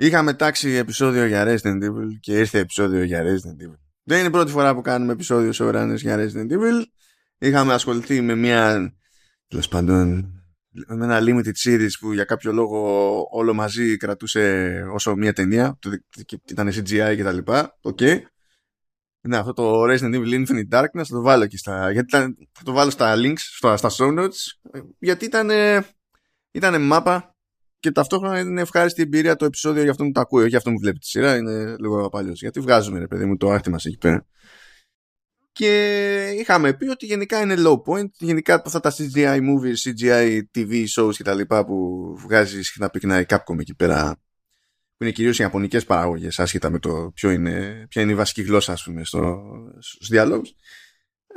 Είχαμε τάξει επεισόδιο για Resident Evil και ήρθε επεισόδιο για Resident Evil. Δεν είναι η πρώτη φορά που κάνουμε επεισόδιο σε για Resident Evil. Είχαμε ασχοληθεί με μια τέλος πάντων με ένα limited series που για κάποιο λόγο όλο μαζί κρατούσε όσο μία ταινία ήταν CGI και τα λοιπά okay. ναι, αυτό το Resident Evil Infinite Darkness θα το βάλω και στα γιατί ήταν, θα το βάλω στα links στα, στα show notes γιατί ήταν ήταν μάπα και ταυτόχρονα είναι ευχάριστη εμπειρία το επεισόδιο για αυτό που το ακούω όχι για αυτό που βλέπει τη σειρά είναι λίγο απαλιώ. γιατί βγάζουμε ρε παιδί μου το άρθρο μας εκεί πέρα και είχαμε πει ότι γενικά είναι low point. Γενικά αυτά τα CGI movies, CGI TV shows και τα λοιπά που βγάζει συχνά πυκνά η Capcom εκεί πέρα που είναι κυρίως οι ιαπωνικές παραγωγές άσχετα με το ποιο είναι, ποια είναι η βασική γλώσσα ας πούμε στο, στους διαλόγους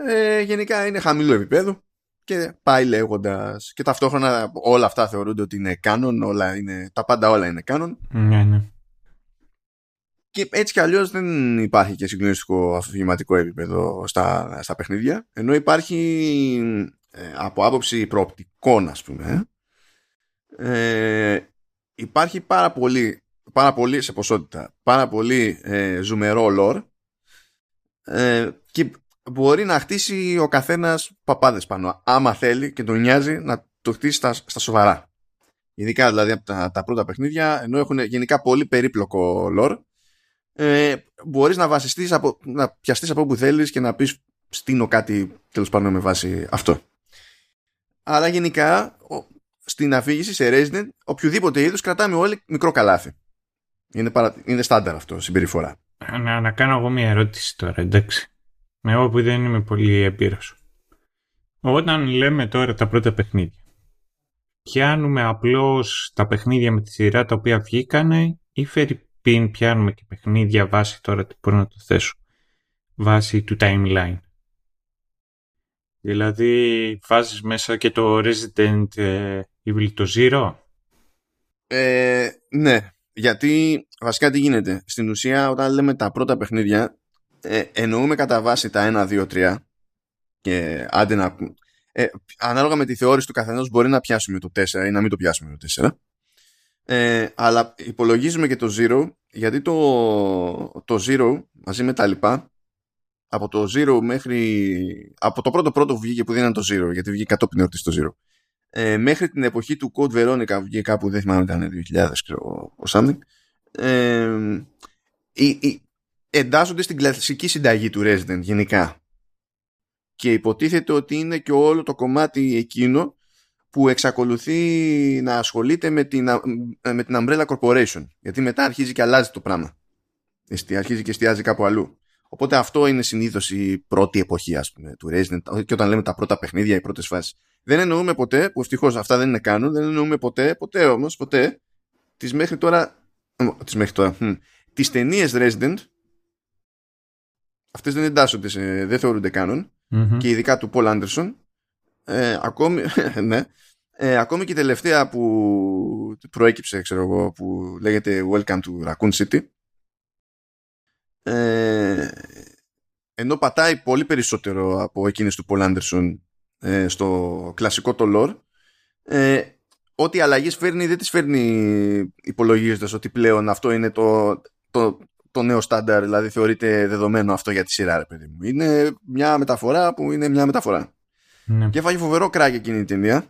ε, γενικά είναι χαμηλό επίπεδο και πάει λέγοντας. και ταυτόχρονα όλα αυτά θεωρούνται ότι είναι κάνον όλα είναι, τα πάντα όλα είναι κάνον ναι, ναι και έτσι κι αλλιώς δεν υπάρχει και συγκλονιστικό αφηγηματικό επίπεδο στα, στα παιχνίδια ενώ υπάρχει ε, από άποψη προοπτικών ας πούμε ε, υπάρχει πάρα πολύ, πάρα πολύ σε ποσότητα πάρα πολύ ε, ζουμερό lore ε, και μπορεί να χτίσει ο καθένας παπάδες πάνω άμα θέλει και τον νοιάζει να το χτίσει στα, στα σοβαρά ειδικά δηλαδή από τα, τα πρώτα παιχνίδια ενώ έχουν γενικά πολύ περίπλοκο lore ε, μπορείς να βασιστείς από, να πιαστείς από όπου θέλεις και να πεις στείνω κάτι τέλος πάντων με βάση αυτό. Αλλά γενικά στην αφήγηση σε Resident οποιοδήποτε είδους κρατάμε όλοι μικρό καλάθι. Είναι, παρα... είναι στάνταρ αυτό συμπεριφορά. Να, να κάνω εγώ μια ερώτηση τώρα, εντάξει. Εγώ που δεν είμαι πολύ εμπειρός. Όταν λέμε τώρα τα πρώτα παιχνίδια, πιάνουμε απλώς τα παιχνίδια με τη σειρά τα οποία βγήκανε ή φέρει πριν πιάνουμε και παιχνίδια βάσει τώρα τι μπορώ να το θέσω βάσει του timeline. Δηλαδή βάζεις μέσα και το Resident Evil το Zero; Ε, ναι, γιατί βασικά τι γίνεται; Στην ουσία όταν λέμε τα πρώτα παιχνίδια ε, εννοούμε κατά βάση τα 1, 2, 3 και άντε να... Ε, ανάλογα με τη θεώρηση του καθενός μπορεί να πιάσουμε το 4 ή να μην το πιάσουμε το 4 ε, αλλά υπολογίζουμε και το zero γιατί το, το zero μαζί με τα λοιπά από το zero μέχρι από το πρώτο πρώτο που βγήκε που δεν ήταν το zero γιατί βγήκε κατόπιν εορτής το zero. Ε, μέχρι την εποχή του Code Veronica βγήκε κάπου δεν θυμάμαι ήταν 2000 ξέρω ο something. Ε, εντάσσονται στην κλασική συνταγή του Resident γενικά και υποτίθεται ότι είναι και όλο το κομμάτι εκείνο που εξακολουθεί να ασχολείται με την, με την Umbrella Corporation. Γιατί μετά αρχίζει και αλλάζει το πράγμα. Αρχίζει και εστιάζει κάπου αλλού. Οπότε αυτό είναι συνήθως η πρώτη εποχή ας πούμε, του Resident και όταν λέμε τα πρώτα παιχνίδια, οι πρώτες φάσεις. Δεν εννοούμε ποτέ, που ευτυχώς αυτά δεν είναι κάνουν, δεν εννοούμε ποτέ, ποτέ όμως, ποτέ, τις μέχρι τώρα. Τις μέχρι τώρα. Τις ταινίες Resident, αυτές δεν εντάσσονται, σε, δεν θεωρούνται κάνουν, και ειδικά του Paul Anderson, ε, ακόμη, ναι, ε, ακόμη και η τελευταία που προέκυψε, ξέρω εγώ, που λέγεται Welcome to Raccoon City, ε, ενώ πατάει πολύ περισσότερο από εκείνες του Paul Anderson ε, στο κλασικό το lore, ε, ό,τι αλλαγές φέρνει δεν τις φέρνει υπολογίζοντας ότι πλέον αυτό είναι το, το, το νέο στάνταρ, δηλαδή θεωρείται δεδομένο αυτό για τη σειρά, ρε παιδί μου. Είναι μια μεταφορά που είναι μια μεταφορά. Ναι. Και έφαγε φοβερό κράκ εκείνη η ταινία.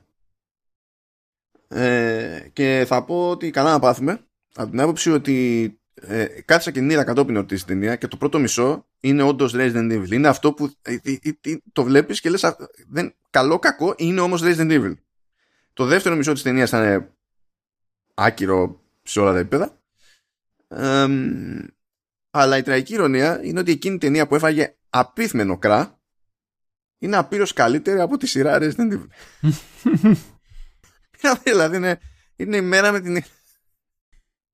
Ε, και θα πω ότι καλά να πάθουμε από την άποψη ότι ε, κάθισα και είδα κατόπιν ότι στην ταινία και το πρώτο μισό είναι όντως Resident Evil. Είναι αυτό που ε, ε, ε, το βλέπεις και λες καλό κακό είναι όμως Resident Evil. Το δεύτερο μισό της ταινίας ήταν άκυρο σε όλα τα επίπεδα. Αλλά η τραγική ηρωνία είναι ότι εκείνη η ταινία που έφαγε απίθμενο κρά είναι απείρως καλύτερη από τη σειρά Resident Evil. δηλαδή είναι, είναι η μέρα με την...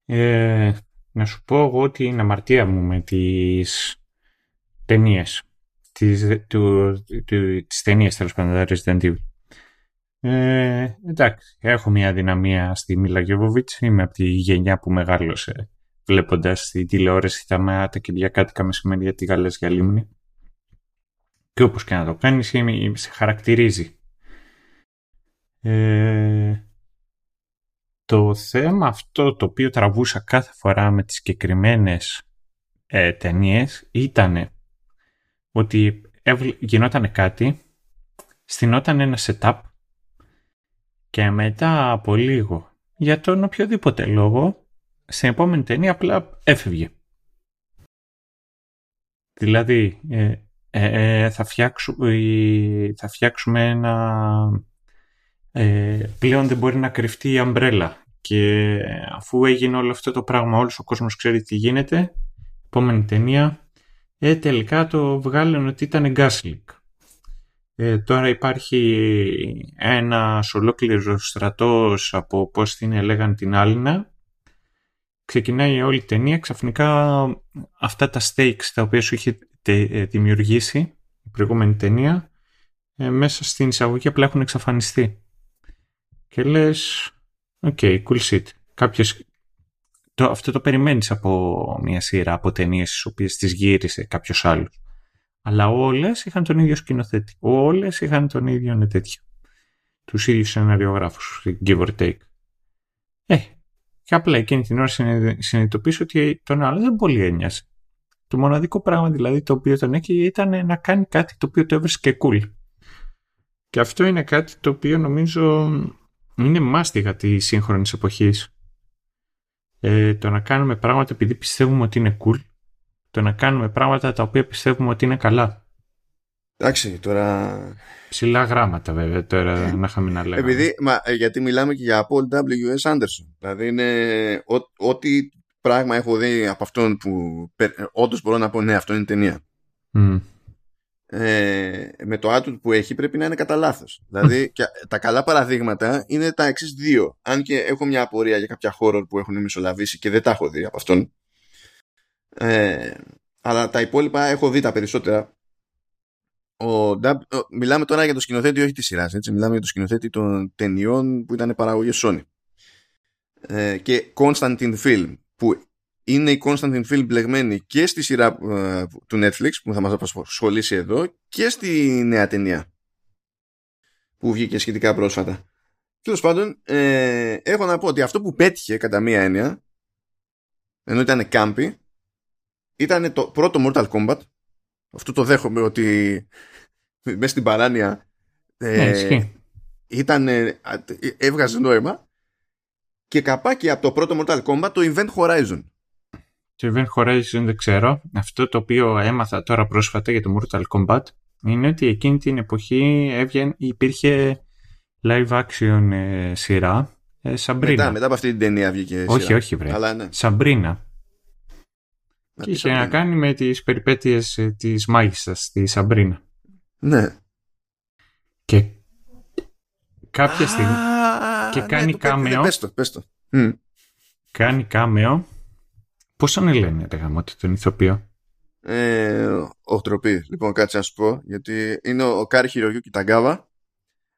Ε, να σου πω εγώ ότι είναι αμαρτία μου με τις ταινίες. Τις, του, του, τις ταινίες τέλος πάντων Resident Evil. Ε, εντάξει, έχω μια δυναμία στη Μίλα Γιώβοβιτς. Είμαι από τη γενιά που μεγάλωσε βλέποντας τη τηλεόραση τα μεάτα και διακάτοικα μεσημέρια τη Γαλάζια Λίμνη και όπως και να το κάνεις σε χαρακτηρίζει. Ε, το θέμα αυτό το οποίο τραβούσα κάθε φορά με τις συγκεκριμένες ε, ταινίες ήταν ότι γινόταν κάτι, στηνόταν ένα setup και μετά από λίγο, για τον οποιοδήποτε λόγο, στην επόμενη ταινία απλά έφευγε. Δηλαδή, ε, ε, ε θα, θα φτιάξουμε ένα... πλέον δεν μπορεί να κρυφτεί η αμπρέλα και αφού έγινε όλο αυτό το πράγμα, όλος ο κόσμος ξέρει τι γίνεται, επόμενη ταινία, ε, τελικά το βγάλανε ότι ήταν gas ε, τώρα υπάρχει ένας ολόκληρος στρατός από πώς την έλεγαν την Άλυνα. Ξεκινάει όλη η ταινία, ξαφνικά αυτά τα stakes τα οποία σου είχε ε, δημιουργήσει η προηγούμενη ταινία ε, μέσα στην εισαγωγή απλά έχουν εξαφανιστεί. Και λες, OK, okay, cool shit. Κάποιος, το, αυτό το περιμένεις από μια σειρά από ταινίες τις οποίες τις γύρισε κάποιος άλλος. Αλλά όλες είχαν τον ίδιο σκηνοθέτη. Όλες είχαν τον ίδιο ναι, τέτοιο. Τους ίδιους σεναριογράφους, give or take. Ε, και απλά εκείνη την ώρα συνειδητοποίησε ότι τον άλλο δεν πολύ ένοιασε. Το μοναδικό πράγμα δηλαδή το οποίο τον έκανε ήταν να κάνει κάτι το οποίο το έβρισκε cool. Και αυτό είναι κάτι το οποίο νομίζω είναι μάστιγα της σύγχρονης εποχής. Ε, το να κάνουμε πράγματα επειδή πιστεύουμε ότι είναι cool το να κάνουμε πράγματα τα οποία πιστεύουμε ότι είναι καλά. Εντάξει, τώρα... Ψηλά γράμματα βέβαια τώρα να είχαμε να λέγαμε. Επειδή, μα, ε, γιατί μιλάμε και για Paul W.S. Anderson. Δηλαδή είναι ό,τι πράγμα έχω δει από αυτόν που όντως μπορώ να πω ναι αυτό είναι ταινία. Ε, με το άτομο που έχει πρέπει να είναι κατά λάθος. Δηλαδή και τα καλά παραδείγματα είναι τα εξής δύο. Αν και έχω μια απορία για κάποια χώρο που έχουν μισολαβήσει και δεν τα έχω δει από αυτόν. Ε, αλλά τα υπόλοιπα έχω δει τα περισσότερα. Ο, μιλάμε τώρα για το σκηνοθέτη όχι τη σειράς, μιλάμε για το σκηνοθέτη των ταινιών που ήταν παραγωγή Sony. Ε, και Constantine Film, που είναι η Constantine Film μπλεγμένη και στη σειρά ε, του Netflix, που θα μας απασχολήσει εδώ, και στη νέα ταινία που βγήκε σχετικά πρόσφατα. Τέλος πάντων, ε, έχω να πω ότι αυτό που πέτυχε κατά μία έννοια, ενώ ήταν κάμπι, ήταν το πρώτο Mortal Kombat. Αυτό το δέχομαι ότι μέσα στην παράνοια ε, ήταν, ε, έβγαζε νόημα και καπάκι από το πρώτο Mortal Kombat το Event Horizon. Το Event Horizon δεν ξέρω. Αυτό το οποίο έμαθα τώρα πρόσφατα για το Mortal Kombat είναι ότι εκείνη την εποχή έβγαινε, υπήρχε live action ε, σειρά ε, Σαμπρίνα. Μετά, μετά από αυτή την ταινία βγήκε Όχι, σειρά. όχι βρε. Αλλά, ναι. Σαμπρίνα. Και είχε να κάνει με τις περιπέτειες ε, της μάγισσας, τη Σαμπρίνα. Ναι. Και κάποια στιγμή... και κάνει ναι, κάμεο... Πες το, πες το. Κάνει κάμεο... Πώς τον λένε, ρε γαμώτη, τον ηθοποιό; Ε, Οχτροπή. Λοιπόν, κάτσε να σου πω. Γιατί είναι ο Κάρι Χιρογιού Κιταγκάβα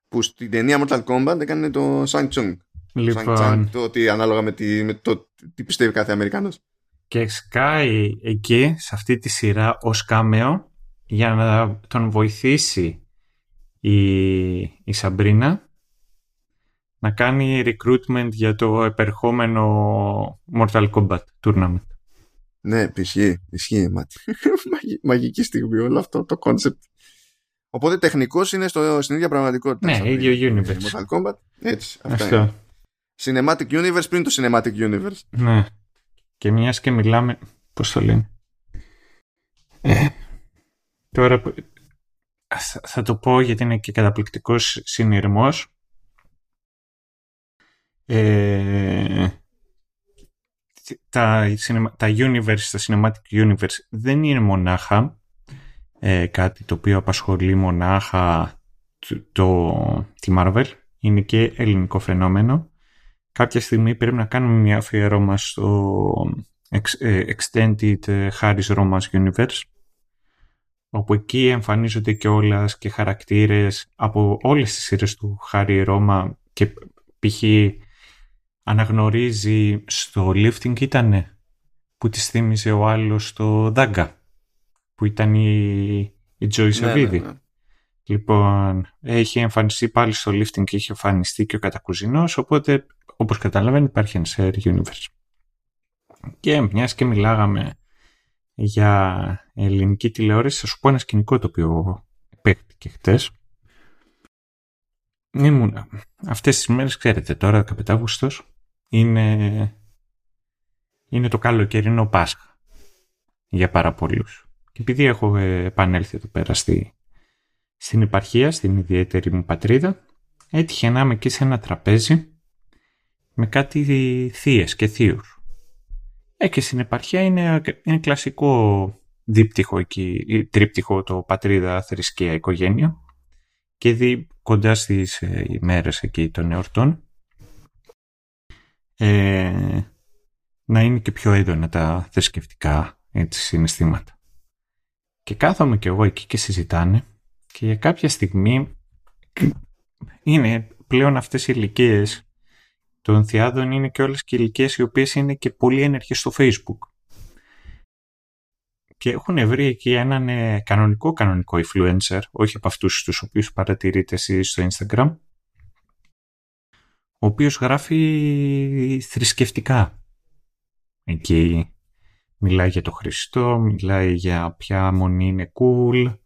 που στην ταινία Mortal Kombat έκανε το Sang Chung. Λοιπόν. το ότι ανάλογα με, τη, με το τι πιστεύει κάθε Αμερικάνος και σκάει εκεί σε αυτή τη σειρά ως κάμεο για να τον βοηθήσει η, η Σαμπρίνα να κάνει recruitment για το επερχόμενο Mortal Kombat tournament. Ναι, ισχύει, ισχύει. Μαγική στιγμή όλο αυτό το concept. Οπότε τεχνικός είναι στο, στην ίδια πραγματικότητα. Ναι, ίδιο universe. Mortal Kombat. Έτσι, αυτά Cinematic Universe πριν το Cinematic Universe. Ναι. Και μιας και μιλάμε, πώς το λένε. Ε, τώρα θα το πω γιατί είναι και καταπληκτικός συνειρμός. Ε, τα, τα universe, τα cinematic universe δεν είναι μονάχα ε, κάτι το οποίο απασχολεί μονάχα το, το, τη Marvel. Είναι και ελληνικό φαινόμενο κάποια στιγμή πρέπει να κάνουμε μια αφιερώμα στο ε, Extended ε, Harris Romas Universe όπου εκεί εμφανίζονται και όλας και χαρακτήρες από όλες τις σειρές του Χάρι Ρώμα και π.χ. αναγνωρίζει στο lifting ήτανε που της θύμιζε ο άλλος στο Δάγκα που ήταν η, η Joy ναι, ναι, ναι. Λοιπόν, έχει εμφανιστεί πάλι στο lifting και έχει εμφανιστεί και ο κατακουζινός, οπότε όπως καταλαβαίνει υπάρχει ένα share universe. Και μιας και μιλάγαμε για ελληνική τηλεόραση, θα σου πω ένα σκηνικό το οποίο παίχτηκε χτες. Ήμουν, αυτές τις μέρες, ξέρετε, τώρα 15 Αύγουστος είναι, είναι το καλοκαιρινό Πάσχα για πάρα πολλούς. Και επειδή έχω επανέλθει εδώ πέρα στη, στην επαρχία, στην ιδιαίτερη μου πατρίδα, έτυχε να είμαι εκεί σε ένα τραπέζι με κάτι θείες και θείους. Ε, και στην επαρχία είναι, είναι κλασικό δίπτυχο εκεί, τρίπτυχο το πατρίδα, θρησκεία, οικογένεια και δει κοντά στις ε, ημέρες εκεί των εορτών ε, να είναι και πιο έντονα τα θρησκευτικά έτσι, συναισθήματα. Και κάθομαι κι εγώ εκεί και συζητάνε και για κάποια στιγμή είναι πλέον αυτές οι ηλικίες των θειάδων είναι και όλες και ηλικίε οι οποίες είναι και πολύ ένεργες στο facebook. Και έχουν βρει εκεί έναν ε, κανονικό κανονικό influencer, όχι από αυτούς τους οποίους παρατηρείτε εσείς στο Instagram, ο οποίος γράφει θρησκευτικά. Εκεί μιλάει για το Χριστό, μιλάει για ποια μονή είναι cool,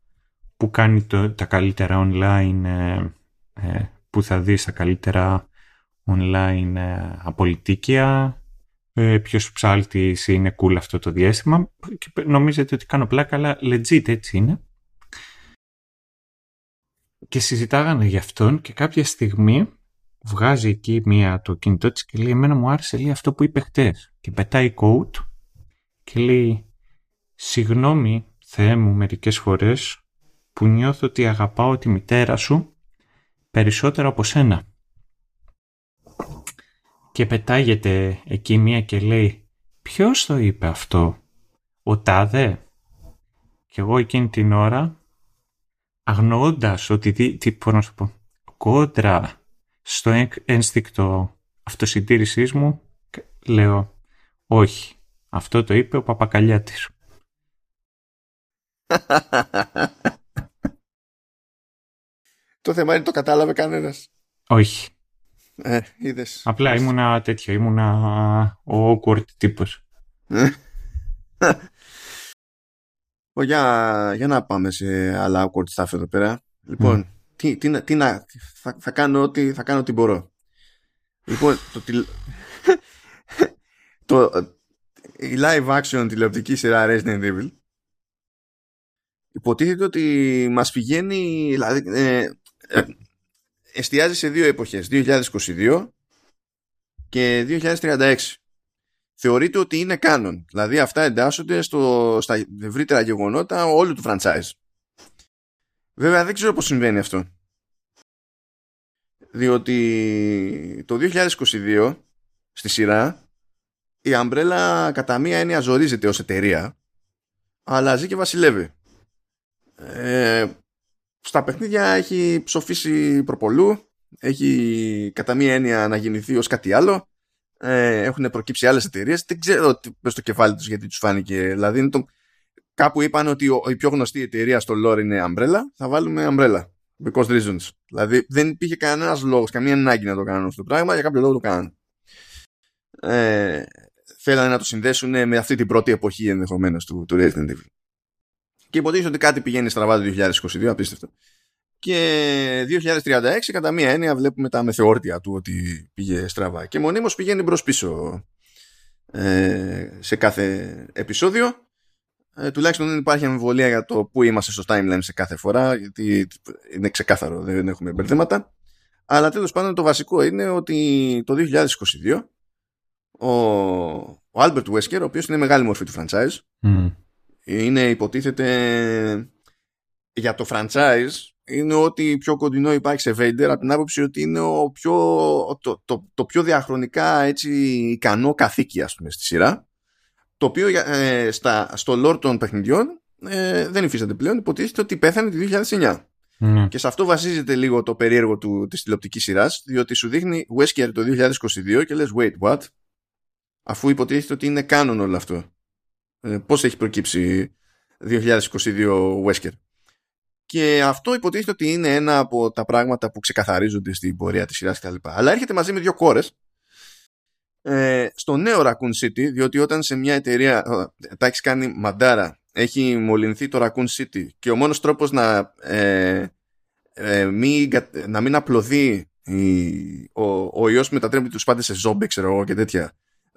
που κάνει το, τα καλύτερα online, ε, ε, που θα δεις τα καλύτερα online ε, απολυτίκια, ε, ποιος ψάλτης είναι cool αυτό το διάστημα και νομίζετε ότι κάνω πλάκα, αλλά legit έτσι είναι. Και συζητάγανε γι' αυτόν και κάποια στιγμή βγάζει εκεί μία το κινητό της και λέει εμένα μου άρεσε λέει αυτό που είπε χτες και πετάει quote και λέει «Συγγνώμη, Θεέ μου, μερικές φορές που νιώθω ότι αγαπάω τη μητέρα σου περισσότερο από σένα». Και πετάγεται εκεί μία και λέει «Ποιος το είπε αυτό, ο Τάδε» και εγώ εκείνη την ώρα αγνοώντας ότι τι, τι να σου πω, κόντρα στο ένστικτο αυτοσυντήρησής μου λέω όχι αυτό το είπε ο Παπακαλιάτης. το θέμα είναι το κατάλαβε κανένας. Όχι. Ε, είδες. Απλά ήμουνα τέτοιο, ήμουνα ο awkward τύπος. για, για να πάμε σε άλλα awkward stuff εδώ πέρα. Λοιπόν, τι, τι, τι, να, θα, θα, κάνω ό,τι, θα κάνω ό,τι μπορώ. Λοιπόν, το, το, η live action τηλεοπτική σειρά Resident Evil υποτίθεται ότι μας πηγαίνει δηλαδή, ε, ε, εστιάζει σε δύο εποχές 2022 και 2036 θεωρείται ότι είναι κάνον. Δηλαδή αυτά εντάσσονται στο, στα ευρύτερα γεγονότα όλου του franchise. Βέβαια δεν ξέρω πως συμβαίνει αυτό. Διότι το 2022 στη σειρά η Umbrella κατά μία έννοια ζορίζεται ως εταιρεία αλλά ζει και βασιλεύει. Ε, στα παιχνίδια έχει ψοφήσει προπολού έχει κατά μία έννοια να γεννηθεί ως κάτι άλλο. Ε, έχουν προκύψει άλλες εταιρείες. δεν ξέρω τι στο κεφάλι τους γιατί τους φάνηκε. Δηλαδή το... κάπου είπαν ότι η πιο γνωστή εταιρεία στο lore είναι Umbrella. Θα βάλουμε Umbrella because reasons. Δηλαδή δεν υπήρχε κανένας λόγος καμία ανάγκη να το κάνουν αυτό το πράγμα. Για κάποιο λόγο το κάνουν. Ε, θέλανε να το συνδέσουν με αυτή την πρώτη εποχή ενδεχομένως του, του Resident Evil. Και υποτίθεται ότι κάτι πηγαίνει στραβά το 2022, απίστευτο. Και 2036 κατά μία έννοια βλέπουμε τα μεθεόρτια του ότι πήγε στραβά. Και μονίμως πηγαίνει μπρος πίσω ε, σε κάθε επεισόδιο. Ε, τουλάχιστον δεν υπάρχει αμφιβολία για το που είμαστε στο timeline σε κάθε φορά, γιατί είναι ξεκάθαρο, δεν έχουμε μπερδέματα. Αλλά τέλος πάντων το βασικό είναι ότι το 2022 ο, ο Albert Wesker, ο οποίος είναι μεγάλη μορφή του franchise. Είναι υποτίθεται για το franchise είναι ότι πιο κοντινό υπάρχει σε Vader από την άποψη ότι είναι ο πιο, το, το, το πιο διαχρονικά έτσι, ικανό καθήκη ας πούμε στη σειρά το οποίο ε, στα, στο lore των παιχνιδιών ε, δεν υφίσταται πλέον υποτίθεται ότι πέθανε το 2009 mm. και σε αυτό βασίζεται λίγο το περίεργο του, της τηλεοπτικής σειράς διότι σου δείχνει Wesker το 2022 και λες wait what; Αφού υποτίθεται ότι είναι κάνον όλο αυτό. Ε, πώς έχει προκύψει 2022 Wesker. και αυτό υποτίθεται ότι είναι ένα από τα πράγματα που ξεκαθαρίζονται στην πορεία της σειράς κτλ. Αλλά έρχεται μαζί με δύο κόρες ε, στο νέο Raccoon City, διότι όταν σε μια εταιρεία τα έχεις κάνει μαντάρα, έχει μολυνθεί το Raccoon City και ο μόνος τρόπος να, ε, ε, μη, να μην απλωθεί η, ο, ο ιός που μετατρέπει τους πάντες σε ζόμπι, ξέρω εγώ και τέτοια,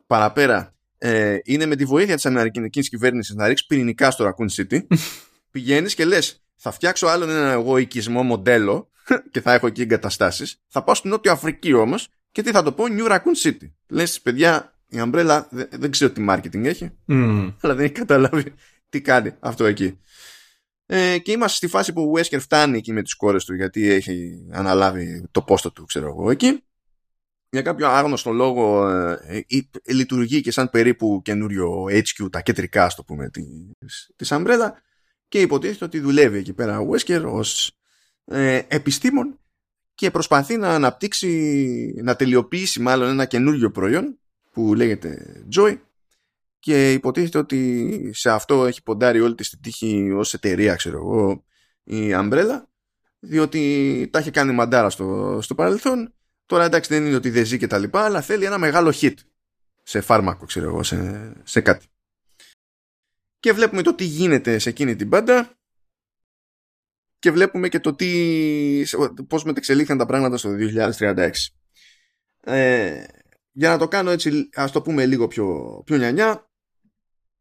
παραπέρα, ε, είναι με τη βοήθεια της Αμερικανικής κυβέρνησης να ρίξει πυρηνικά στο Raccoon City, πηγαίνεις και λες θα φτιάξω άλλον ένα εγώ οικισμό μοντέλο και θα έχω εκεί εγκαταστάσεις, θα πάω στην Νότια Αφρική όμως και τι θα το πω, New Raccoon City. Λες, παιδιά, η Umbrella δεν, δεν ξέρω τι marketing έχει, Mm. αλλά δεν έχει καταλάβει τι κάνει αυτό εκεί. Ε, και είμαστε στη φάση που ο Wesker φτάνει εκεί με τις κόρες του γιατί έχει αναλάβει το πόστο του, ξέρω εγώ, εκεί. Για κάποιο άγνωστο λόγο ε, ε, ε, λειτουργεί και σαν περίπου καινούριο HQ, τα κεντρικά, ας το πούμε, της, της Umbrella και υποτίθεται ότι δουλεύει εκεί πέρα ο Wesker ως ε, επιστήμον και προσπαθεί να αναπτύξει, να τελειοποιήσει μάλλον ένα καινούριο προϊόν που λέγεται Joy και υποτίθεται ότι σε αυτό έχει ποντάρει όλη της τη τύχη ως εταιρεία ξέρω εγώ η Umbrella διότι τα έχει κάνει μαντάρα στο, στο παρελθόν τώρα εντάξει δεν είναι ότι δεν ζει και τα λοιπά αλλά θέλει ένα μεγάλο hit σε φάρμακο ξέρω εγώ σε, σε κάτι και βλέπουμε το τι γίνεται σε εκείνη την πάντα και βλέπουμε και το τι, πώς μετεξελίχθηκαν τα πράγματα στο 2036. Ε, για να το κάνω έτσι, ας το πούμε λίγο πιο, πιο νιανιά,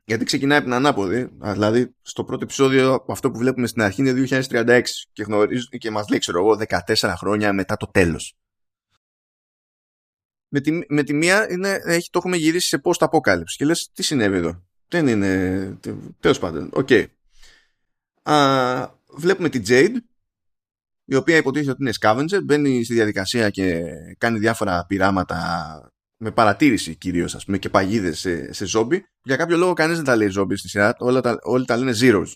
γιατί ξεκινάει από την ανάποδη, δηλαδή στο πρώτο επεισόδιο αυτό που βλέπουμε στην αρχή είναι 2036 και, γνωρίζει, και μας λέει, ξέρω εγώ, 14 χρόνια μετά το τέλος. Με τη, με τη μία είναι, έχει, το έχουμε γυρίσει σε post αποκάλυψη και λες τι συνέβη εδώ; Δεν είναι, τέλος πάντων, OK. Okay. βλέπουμε την Jade η οποία υποτίθεται ότι είναι scavenger, μπαίνει στη διαδικασία και κάνει διάφορα πειράματα με παρατήρηση κυρίως ας πούμε και παγίδες σε, σε ζόμπι. Για κάποιο λόγο κανείς δεν τα λέει ζόμπι στη σειρά, όλα τα, όλοι τα λένε zeros.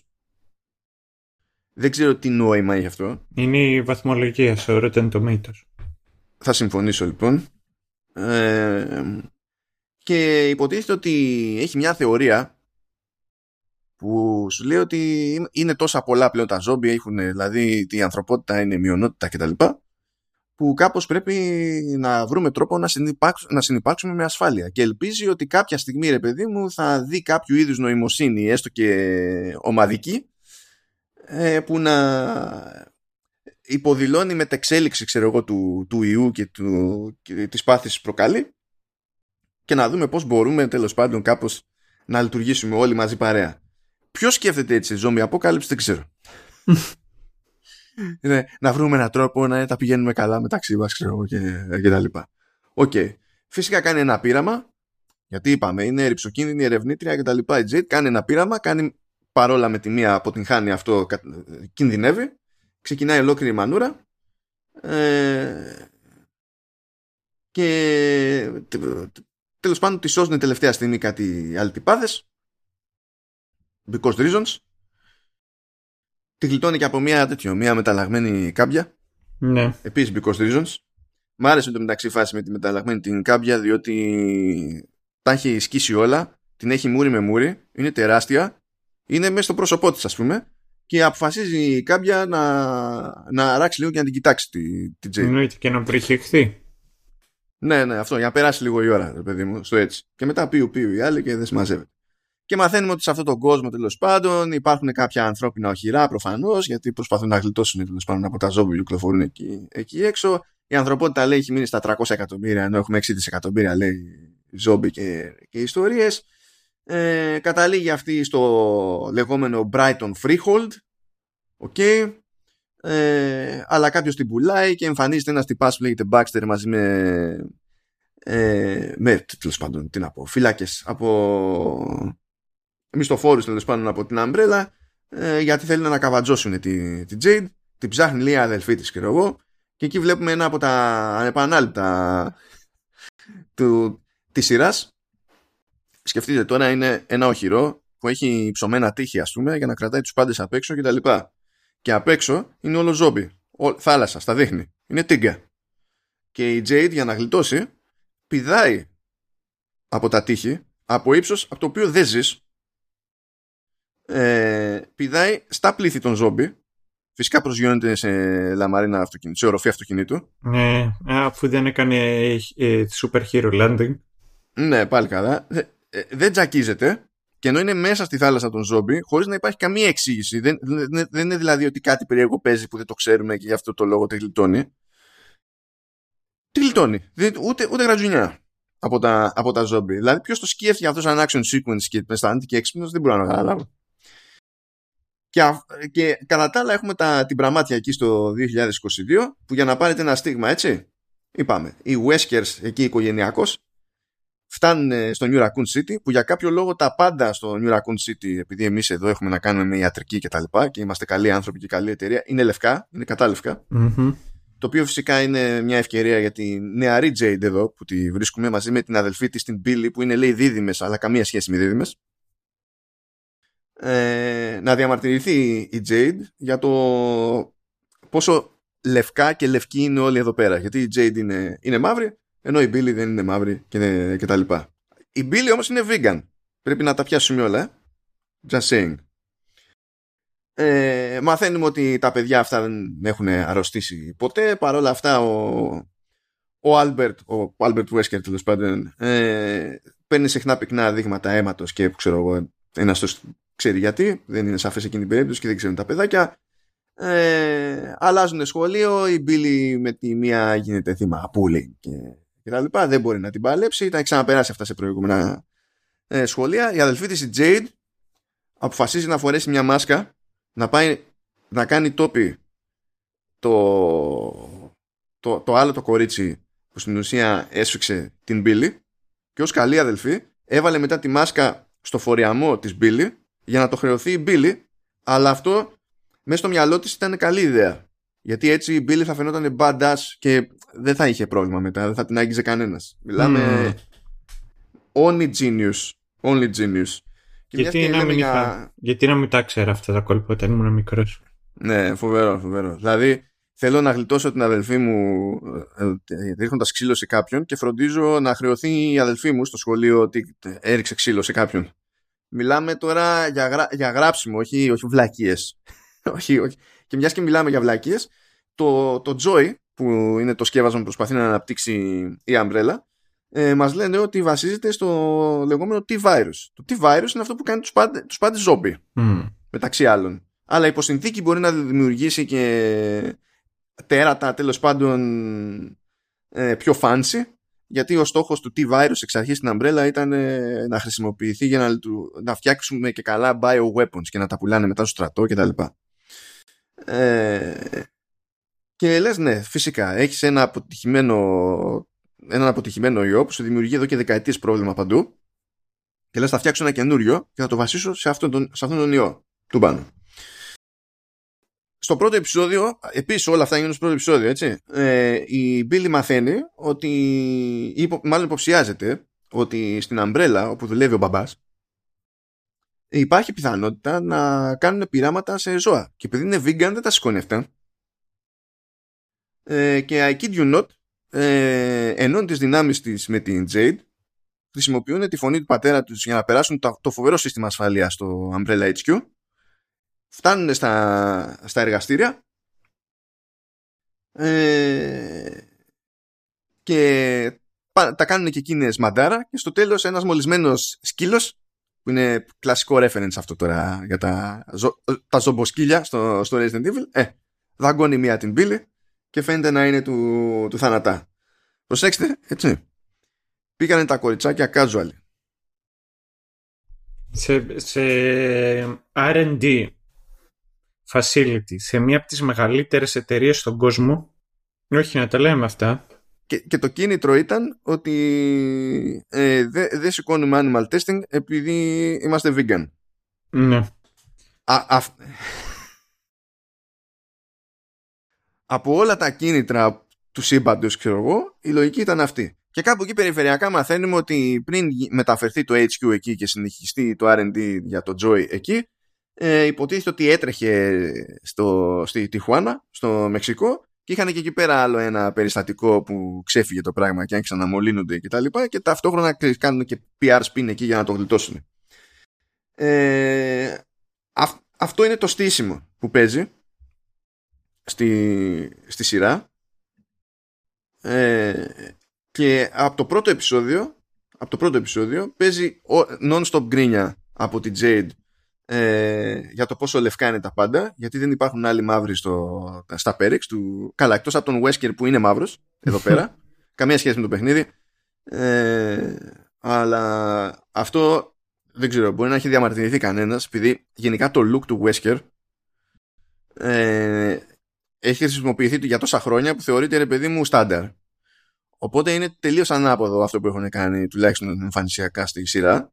Δεν ξέρω τι νόημα έχει αυτό. Είναι η βαθμολογία σε Rotten Tomatoes. Θα συμφωνήσω λοιπόν. Ε, και υποτίθεται ότι έχει μια θεωρία που σου λέει ότι είναι τόσα πολλά πλέον τα ζόμπι, έχουν δηλαδή η ανθρωπότητα είναι μειονότητα κτλ. που κάπως πρέπει να βρούμε τρόπο να, συνυπάρξουμε, να συνυπάρξουμε με ασφάλεια. Και ελπίζει ότι κάποια στιγμή, ρε παιδί μου, θα δει κάποιο είδους νοημοσύνη, έστω και ομαδική, ε, που να υποδηλώνει μετεξέλιξη, ξέρω εγώ, του, του ιού και, του, και της πάθησης που προκαλεί και να δούμε πώς μπορούμε τέλος πάντων κάπως να λειτουργήσουμε όλοι μαζί παρέα. Ποιος σκέφτεται έτσι zombie apocalypse δεν ξέρω. είναι, να βρούμε έναν τρόπο να τα πηγαίνουμε καλά μεταξύ μας ξέρω και, και τα λοιπά. OK. Okay. Φυσικά κάνει ένα πείραμα γιατί είπαμε είναι ριψοκίνδυνη ερευνήτρια και τα λοιπά. Η Jade κάνει ένα πείραμα, κάνει παρόλα με τη μία αποτυγχάνει αυτό, κινδυνεύει. Ξεκινάει ολόκληρη μανούρα. Ε, και τέλος πάντων τη σώζουν τελευταία στιγμή κάτι άλλοι τυπάδες because reasons τη γλιτώνει και από μια τέτοιο, μια μεταλλαγμένη κάμπια ναι. επίσης because reasons Μ' άρεσε το μεταξύ φάση με τη μεταλλαγμένη την κάμπια διότι τα έχει σκίσει όλα την έχει μούρι με μούρι είναι τεράστια είναι μέσα στο πρόσωπό της ας πούμε και αποφασίζει η κάμπια να, να αράξει λίγο και να την κοιτάξει τη, τη Jane. Εννοείται και να προχεχθεί. Ναι, ναι, αυτό, για να περάσει λίγο η ώρα, παιδί μου, στο έτσι. Και μετά πίου πίου οι άλλοι και δεν συμμαζεύεται. Και μαθαίνουμε ότι σε αυτόν τον κόσμο τέλος πάντων υπάρχουν κάποια ανθρώπινα οχυρά προφανώς, γιατί προσπαθούν να γλιτώσουν τέλος πάντων από τα ζόμπι που κυκλοφορούν εκεί, εκεί έξω. Η ανθρωπότητα λέει έχει μείνει στα 300 εκατομμύρια, ενώ έχουμε 6 δισεκατομμύρια λέει ζόμπι και, και ιστορίες. Ε, καταλήγει αυτή στο λεγόμενο Brighton Freehold. OK. Okay. Ε, αλλά κάποιος την πουλάει και εμφανίζεται ένας τυπάς που λέγεται Baxter μαζί με. Ε, με τέλος πάντων, τι να πω, φύλακες από μισθοφόρους τέλος πάντων από την Umbrella ε, γιατί θέλουν να καβατζώσουν τη, τη Jade την ψάχνει λίγα αδελφή της ξέρω εγώ και εκεί βλέπουμε ένα από τα ανεπανάληπτα του, της σειράς σκεφτείτε τώρα είναι ένα οχυρό που έχει ψωμένα τείχη ας πούμε για να κρατάει τους πάντες απ' έξω και τα λοιπά και απ' έξω είναι όλο ζόμπι Ο, θάλασσα, στα δείχνει είναι τίγκα και η Jade για να γλιτώσει πηδάει από τα τείχη από ύψος από το οποίο δεν ζεις ε, πηδάει στα πλήθη των ζόμπι φυσικά προσγειώνεται σε λαμαρίνα αυτοκινήτου, σε οροφή αυτοκινήτου. Ναι, αφού δεν έκανε ε, super hero landing. Ναι, πάλι καλά. Ε, δεν τζακίζεται και ενώ είναι μέσα στη θάλασσα των ζόμπι, χωρίς να υπάρχει καμία εξήγηση. Δεν, δεν, δεν είναι δηλαδή ότι κάτι περίεργο παίζει που δεν το ξέρουμε και γι' αυτό το λόγο τη γλιτώνει. Τη γλιτώνει. Ούτε, ούτε γρατζουνιά από τα, από τα ζόμπι. Δηλαδή, ποιος το σκέφτηκε αυτός σαν action sequence και αισθάνεται και έξυπνος, δεν μπορώ να καταλάβω. Και, και κατά τα άλλα έχουμε τα, την πραμάτια εκεί στο 2022 που για να πάρετε ένα στίγμα έτσι είπαμε οι Weskers εκεί οικογενειακός φτάνουν στο New Raccoon City που για κάποιο λόγο τα πάντα στο New Raccoon City επειδή εμείς εδώ έχουμε να κάνουμε με ιατρική και τα λοιπά και είμαστε καλοί άνθρωποι και καλή εταιρεία είναι λευκά, είναι κατάλευκα το οποίο φυσικά είναι μια ευκαιρία για τη νεαρή Jade εδώ που τη βρίσκουμε μαζί με την αδελφή της την Billy που είναι λέει δίδυμες αλλά καμία σχέση με δίδυμες. Ε, να διαμαρτυρηθεί η Jade για το πόσο λευκά και λευκή είναι όλοι εδώ πέρα γιατί η Jade είναι, είναι μαύρη ενώ η Billy δεν είναι μαύρη και, και τα λοιπά. Η Billy όμως είναι vegan. Πρέπει να τα πιάσουμε όλα. Ε. Just saying. Ε, μαθαίνουμε ότι τα παιδιά αυτά δεν έχουν αρρωστήσει ποτέ. Παρ' όλα αυτά ο, ο Albert, ο Albert Wesker τέλος πάντων, ε, παίρνει συχνά πυκνά δείγματα αίματος και ξέρω εγώ, ένας το ξέρει γιατί, δεν είναι σαφές εκείνη την περίπτωση και δεν ξέρουν τα παιδάκια. Ε, αλλάζουν σχολείο, η Billy με τη μία γίνεται θύμα bullying και κτλ. Δεν μπορεί να την παλέψει. Τα έχει ξαναπεράσει αυτά σε προηγούμενα ε, σχολεία. Η αδελφή της, η Jade, αποφασίζει να φορέσει μια μάσκα, να πάει να κάνει τόπι το, το, το άλλο το κορίτσι που στην ουσία έσφιξε την Billy και ως καλή αδελφή έβαλε μετά τη μάσκα στο φοριαμό της Billy για να το χρεωθεί η Billy αλλά αυτό μέσα στο μυαλό της ήταν καλή ιδέα γιατί έτσι η Billy θα φαινόταν badass και δεν θα είχε πρόβλημα μετά, δεν θα την άγγιζε κανένας. Μιλάμε. Mm. Only genius. Only genius. γιατί, να μην για... γιατί να μην τα ξέρω αυτά τα κόλπα όταν ήμουν μικρός. Ναι, φοβερό, φοβερό. Δηλαδή, θέλω να γλιτώσω την αδελφή μου ε, ε, ρίχνοντας ξύλο σε κάποιον και φροντίζω να χρεωθεί η αδελφή μου στο σχολείο ότι έριξε ξύλο σε κάποιον. Μιλάμε τώρα για, γρα... για γράψιμο, όχι, όχι βλακίες. όχι, όχι. Και μιας και μιλάμε για βλακίες, το, το Joy που είναι το σκεύασμα που προσπαθεί να αναπτύξει η Umbrella, ε, μας λένε ότι βασίζεται στο λεγόμενο T-Virus. Το T-Virus είναι αυτό που κάνει τους πάντες, τους πάντες ζόμπι, μεταξύ άλλων. Αλλά υπό συνθήκη μπορεί να δημιουργήσει και τέρατα τέλος πάντων ε, πιο fancy γιατί ο στόχος του T-Virus εξ αρχής στην Umbrella ήταν ε, να χρησιμοποιηθεί για να, να φτιάξουμε και καλά bioweapons και να τα πουλάνε μετά στο στρατό κτλ. Ε, και λες ναι, φυσικά, έχεις ένα αποτυχημένο, ένα αποτυχημένο ιό που σου δημιουργεί εδώ και δεκαετίες πρόβλημα παντού και λες θα φτιάξω ένα καινούριο και θα το βασίσω σε αυτόν τον, σε αυτόν τον ιό του πάνω. Στο πρώτο επεισόδιο, επίσης όλα αυτά γίνονται στο πρώτο επεισόδιο, έτσι, ε, η Μπίλη μαθαίνει ότι, μάλλον υποψιάζεται ότι στην Αμπρέλα, όπου δουλεύει ο μπαμπάς, υπάρχει πιθανότητα να κάνουν πειράματα σε ζώα. Και επειδή είναι vegan δεν τα σηκώνει αυτά ε, και I kid you not ε, ενώνει τις δυνάμεις της με την Jade χρησιμοποιούν τη φωνή του πατέρα τους για να περάσουν το, φοβερό σύστημα ασφαλείας στο Umbrella HQ φτάνουν στα, στα εργαστήρια ε, και τα κάνουν και εκείνες μαντάρα και στο τέλος ένας μολυσμένος σκύλος που είναι κλασικό reference αυτό τώρα για τα, τα ζομποσκύλια στο, στο Resident Evil ε, δαγκώνει μία την πύλη και φαίνεται να είναι του, του θανατά. Προσέξτε, έτσι. Πήγανε τα κοριτσάκια casual. Σε, σε R&D facility, σε μία από τις μεγαλύτερες εταιρείες στον κόσμο, όχι να τα λέμε αυτά, και, και το κίνητρο ήταν ότι ε, δεν δε σηκώνουμε animal testing επειδή είμαστε vegan. Ναι. Α, από όλα τα κίνητρα του σύμπαντος, ξέρω εγώ, η λογική ήταν αυτή. Και κάπου εκεί περιφερειακά μαθαίνουμε ότι πριν μεταφερθεί το HQ εκεί και συνεχιστεί το RD για το Joy εκεί, ε, υποτίθεται ότι έτρεχε στο, στη Τιχουάνα, στο Μεξικό, και είχαν και εκεί πέρα άλλο ένα περιστατικό που ξέφυγε το πράγμα και άρχισαν να μολύνονται και τα λοιπά και ταυτόχρονα κάνουν και PR spin εκεί για να το γλιτώσουν. Ε, αυτό είναι το στήσιμο που παίζει στη, στη σειρά. Ε, και από το πρώτο επεισόδιο από το πρώτο επεισόδιο παίζει non-stop γκρίνια από την Jade ε, για το πόσο λευκά είναι τα πάντα γιατί δεν υπάρχουν άλλοι μαύροι στο, στα πέριξ του, καλά εκτός από τον Wesker που είναι μαύρος εδώ πέρα καμία σχέση με το παιχνίδι ε, αλλά αυτό δεν ξέρω μπορεί να έχει διαμαρτυρηθεί κανένας επειδή γενικά το look του Wesker ε, έχει χρησιμοποιηθεί για τόσα χρόνια που θεωρείται ρε παιδί μου στάνταρ οπότε είναι τελείως ανάποδο αυτό που έχουν κάνει τουλάχιστον εμφανισιακά στη σειρά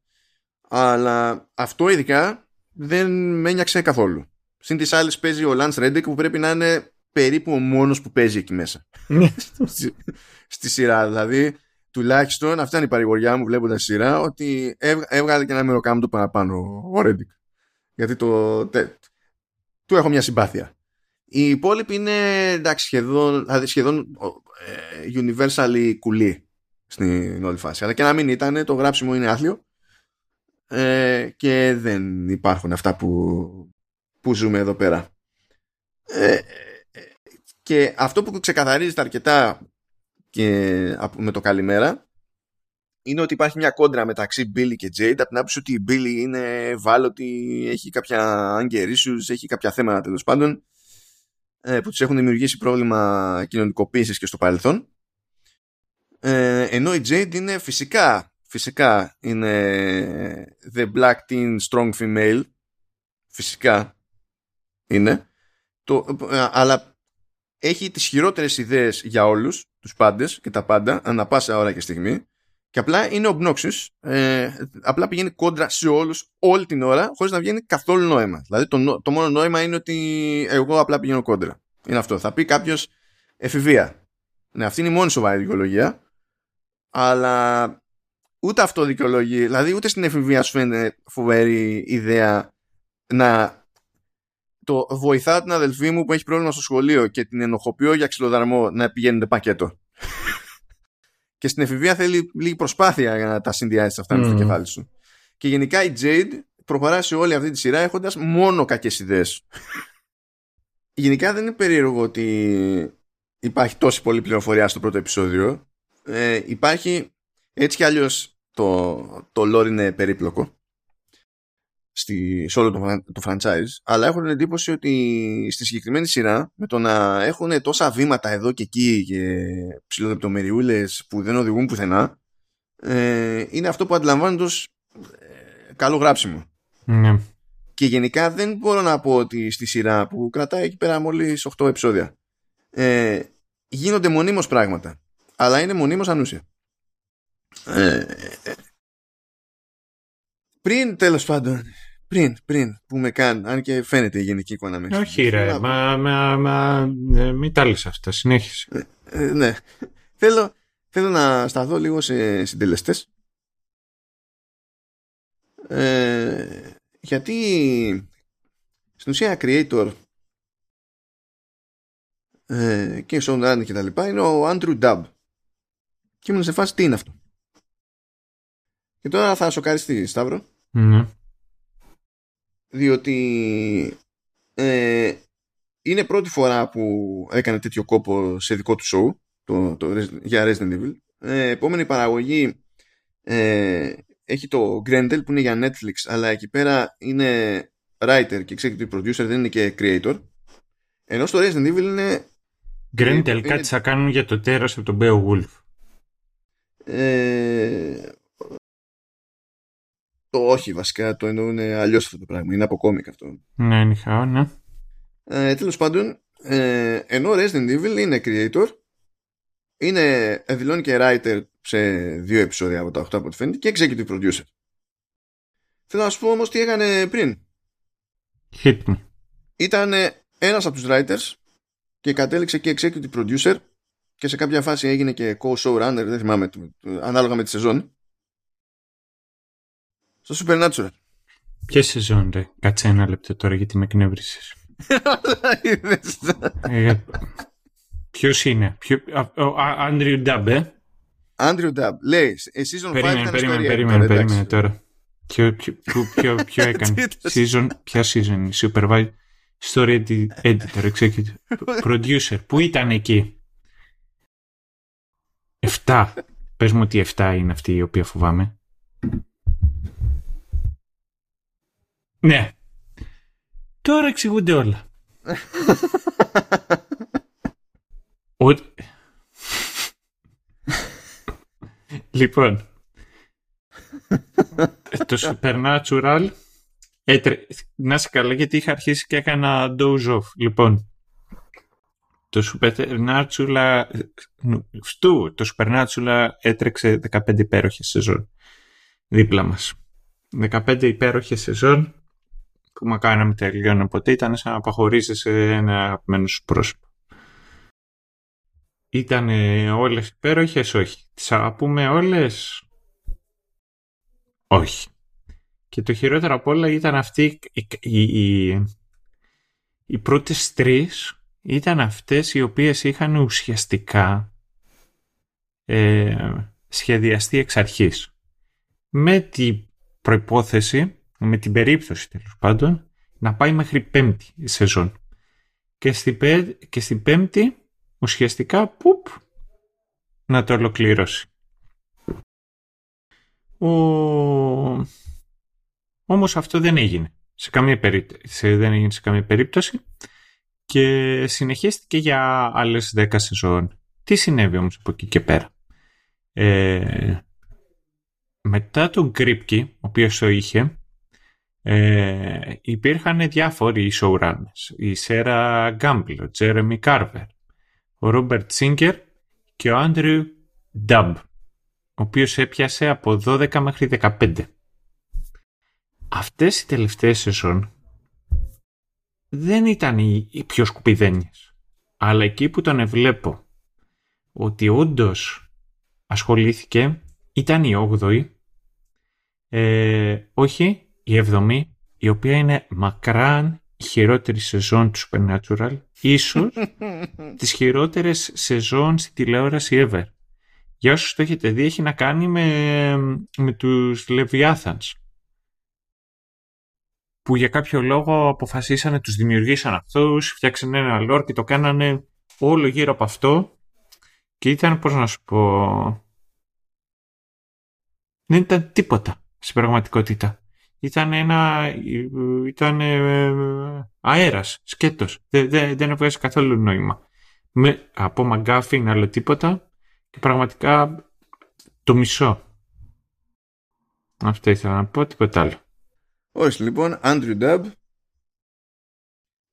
αλλά αυτό ειδικά δεν με ένιαξε καθόλου. Συν της άλλης παίζει ο Lance Reddick που πρέπει να είναι περίπου ο μόνος που παίζει εκεί μέσα. Ναι. στη, σειρά. Δηλαδή, τουλάχιστον αυτή είναι η παρηγοριά μου βλέποντας τη σειρά ότι έβγαλε και ένα μεροκάμ το παραπάνω ο Reddick. Γιατί το, του έχω μια συμπάθεια. Οι υπόλοιποι είναι εντάξει, σχεδόν, δηλαδή σχεδόν ε, universally κουλή στην όλη φάση. Αλλά και να μην ήταν, το γράψιμο είναι άθλιο ε, και δεν υπάρχουν αυτά που, που ζούμε εδώ πέρα. Ε, και αυτό που ξεκαθαρίζεται αρκετά και με το καλημέρα είναι ότι υπάρχει μια κόντρα μεταξύ Billy και Jade από την άποψη ότι η Billy είναι ευάλωτη, έχει κάποια anger έχει κάποια θέματα τέλος πάντων ε, που τους έχουν δημιουργήσει πρόβλημα κοινωνικοποίησης και στο παρελθόν. Ε, ενώ η Jade είναι φυσικά φυσικά είναι The Black Teen Strong Female. Φυσικά είναι. Το, αλλά έχει τις χειρότερες ιδέες για όλους τους πάντες και τα πάντα ανά πάσα ώρα και στιγμή και απλά είναι obnoxious ε, απλά πηγαίνει κόντρα σε όλους όλη την ώρα χωρίς να βγαίνει καθόλου νόημα δηλαδή το, το μόνο νόημα είναι ότι εγώ απλά πηγαίνω κόντρα είναι αυτό θα πει κάποιος εφηβεία ναι αυτή είναι η μόνη σοβαρή δικαιολογία αλλά ούτε αυτό δικαιολογεί. Δηλαδή, ούτε στην εφηβεία σου φαίνεται φοβερή ιδέα να το βοηθά την αδελφή μου που έχει πρόβλημα στο σχολείο και την ενοχοποιώ για ξυλοδαρμό να πηγαίνετε πακέτο. Και στην εφηβεία θέλει λίγη προσπάθεια για να τα συνδυάσεις αυτά mm. στο κεφάλι σου. Και γενικά η Jade προχωρά σε όλη αυτή τη σειρά έχοντας μόνο κακές ιδέες. γενικά δεν είναι περίεργο ότι υπάρχει τόση πολλή πληροφορία στο πρώτο επεισόδιο. Ε, υπάρχει έτσι κι αλλιώς το, το lore είναι περίπλοκο στη, σε όλο το, το franchise αλλά έχουν εντύπωση ότι στη συγκεκριμένη σειρά με το να έχουν τόσα βήματα εδώ και εκεί και ψηλοδεπτομεριούλες που δεν οδηγούν πουθενά ε, είναι αυτό που αντιλαμβάνονται ως ε, καλό γράψιμο. Ναι. και γενικά δεν μπορώ να πω ότι στη σειρά που κρατάει εκεί πέρα μόλις 8 επεισόδια ε, γίνονται μονίμως πράγματα αλλά είναι μονίμως ανούσια. Ε, πριν τέλος πάντων πριν, πριν που με καν αν και φαίνεται η γενική εικόνα μέσα. Όχι ρε, μα, μα, μα ε, μην τα λες αυτά, συνέχισε. Ε, ε, ναι, θέλω, θέλω να σταθώ λίγο σε συντελεστές ε, γιατί στην ουσία creator ε, και showrunner και τα λοιπά είναι ο Andrew Dubb και ήμουν σε φάση τι είναι αυτό; Και τώρα θα σοκαριστεί, Σταύρο. Ναι. Διότι ε, είναι πρώτη φορά που έκανε τέτοιο κόπο σε δικό του show το, το, για Resident Evil. Ε, επόμενη παραγωγή ε, έχει το Grendel που είναι για Netflix αλλά εκεί πέρα είναι writer και executive producer δεν είναι και creator ενώ στο Resident Evil είναι Grendel κάτι θα κάνουν για το τέρας από τον Beowulf ε, το όχι βασικά το εννοούν αλλιώς αυτό το πράγμα. Είναι από κόμικ αυτό. Ναι, νυχάω, ναι. Ε, Τέλος πάντων, ε, ενώ Resident Evil είναι creator, είναι, δηλώνει και writer σε δύο επεισόδια από τα 8 από ό,τι φαίνεται και executive producer. Θέλω να σου πω όμως τι έκανε πριν. Hit me. Ήταν ένας από τους writers και κατέληξε και executive producer και σε κάποια φάση έγινε και co-showrunner, δεν θυμάμαι, ανάλογα με τη σεζόν στο Supernatural. Ποια σεζόν, ρε; Κάτσε ένα λεπτό τώρα γιατί με εκνεύρισες. ε, ποιος είναι; Ποιο... Ο Άντριου Νταμπ, ε; Άντριου Νταμπ. Λέει, season 5 περίμενε, περίμενε, περίμενε, περίμενε τώρα. Ποιο, ποιο, ποιο, ποιο έκανε; season, ποια season, supervisor. story editor, executive producer, που ήταν εκεί; 7. Πες μου ότι 7 είναι αυτή η οποία φοβάμαι. Ναι. Τώρα εξηγούνται όλα. λοιπόν, το Supernatural έτρε... να είσαι καλά γιατί είχα αρχίσει και έκανα doze off. Λοιπόν, το Supernatural στου, το Supernatural έτρεξε 15 υπέροχες σεζόν δίπλα μας. 15 υπέροχες σεζόν που μα κάναμε τελειώνω ποτέ ήταν σαν να αποχωρήσει ένα αγαπημένο σου πρόσωπο. Ήταν όλες υπέροχες, όχι. Τις αγαπούμε όλες, όχι. Και το χειρότερο από όλα ήταν αυτοί οι, οι, οι, οι πρώτες τρεις ήταν αυτές οι οποίες είχαν ουσιαστικά ε, σχεδιαστεί εξ αρχής. Με την προϋπόθεση, με την περίπτωση τέλος πάντων, να πάει μέχρι πέμπτη σεζόν. Και στην, και στην πέμπτη ουσιαστικά πουπ, να το ολοκληρώσει. Ο... Όμως αυτό δεν έγινε. Σε καμία περίπτωση, δεν έγινε σε καμία περίπτωση και συνεχίστηκε για άλλες 10 σεζόν. Τι συνέβη όμως από εκεί και πέρα; Ε, μετά τον Κρύπκι, ο οποίος το είχε, ε, υπήρχαν διάφοροι showrunners. Η Σέρα Γκάμπλ, ο Τζέρεμι Κάρβερ, ο Ρόμπερτ Σίγκερ και ο Άντριου Νταμπ, ο οποίος έπιασε από 12 μέχρι 15. Αυτές οι τελευταίες σεζόν δεν ήταν οι, πιο σκουπιδένιες. Αλλά εκεί που τον εβλέπω ότι όντως ασχολήθηκε ήταν η 8η, ε, όχι η 7η, η οποία είναι μακράν η χειρότερη σεζόν του Supernatural, ίσως τις χειρότερες σεζόν στη τηλεόραση ever. Για όσους το έχετε δει, έχει να κάνει με, με τους Leviathans που για κάποιο λόγο αποφασίσανε, τους δημιουργήσαν αυτούς, φτιάξανε ένα lore και το κάνανε όλο γύρω από αυτό και ήταν, πώς να σου πω, δεν ήταν τίποτα στην πραγματικότητα. Ήταν ένα, ήταν ε, αέρας, σκέτος, δεν, δεν, δεν έβγαζε καθόλου νόημα. Με, από μαγκάφιν άλλο τίποτα και πραγματικά το μισό. Αυτό ήθελα να πω, τίποτα άλλο. Όχι, λοιπόν, Andrew Dubb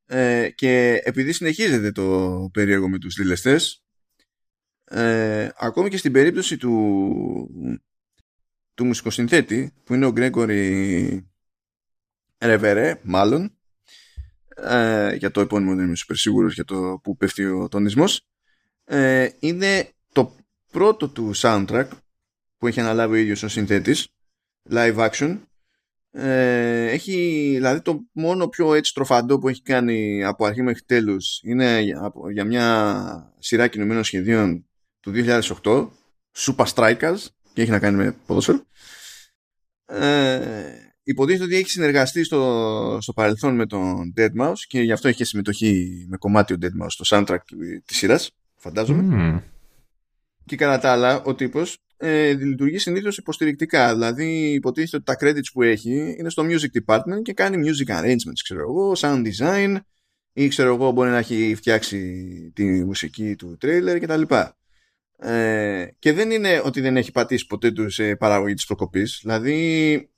ε, και επειδή συνεχίζεται το περίεργο με τους δηλεστές ε, ακόμη και στην περίπτωση του του μουσικοσυνθέτη που είναι ο Γκρέγκορη Ρεβερέ μάλλον. Ε, για το επώνυμο δεν είμαι super σίγουρος για το που πέφτει ο τονισμός. Ε, είναι το πρώτο του soundtrack που έχει αναλάβει ο ίδιος ο συνθέτης live action. Ε, έχει δηλαδή το μόνο πιο έτσι τροφαντό που έχει κάνει από αρχή μέχρι τέλους είναι για, για μια σειρά κινουμένων σχεδίων του 2008 Super Strikers και έχει να κάνει με ποδόσφαιρο ε, υποτίθεται ότι έχει συνεργαστεί στο, στο παρελθόν με τον Deadmau5 και γι' αυτό έχει συμμετοχή με κομμάτι ο Deadmau5 στο soundtrack της σειράς φαντάζομαι και κατά τα άλλα ο τύπος ε, λειτουργεί συνήθως υποστηρικτικά. Δηλαδή, υποτίθεται ότι τα credits που έχει είναι στο music department και κάνει music arrangements, ξέρω εγώ, sound design ή ξέρω εγώ μπορεί να έχει φτιάξει τη μουσική του τρέιλερ κτλ. Ε, και δεν είναι ότι δεν έχει πατήσει ποτέ τους σε παραγωγή της προκοπής. Δηλαδή,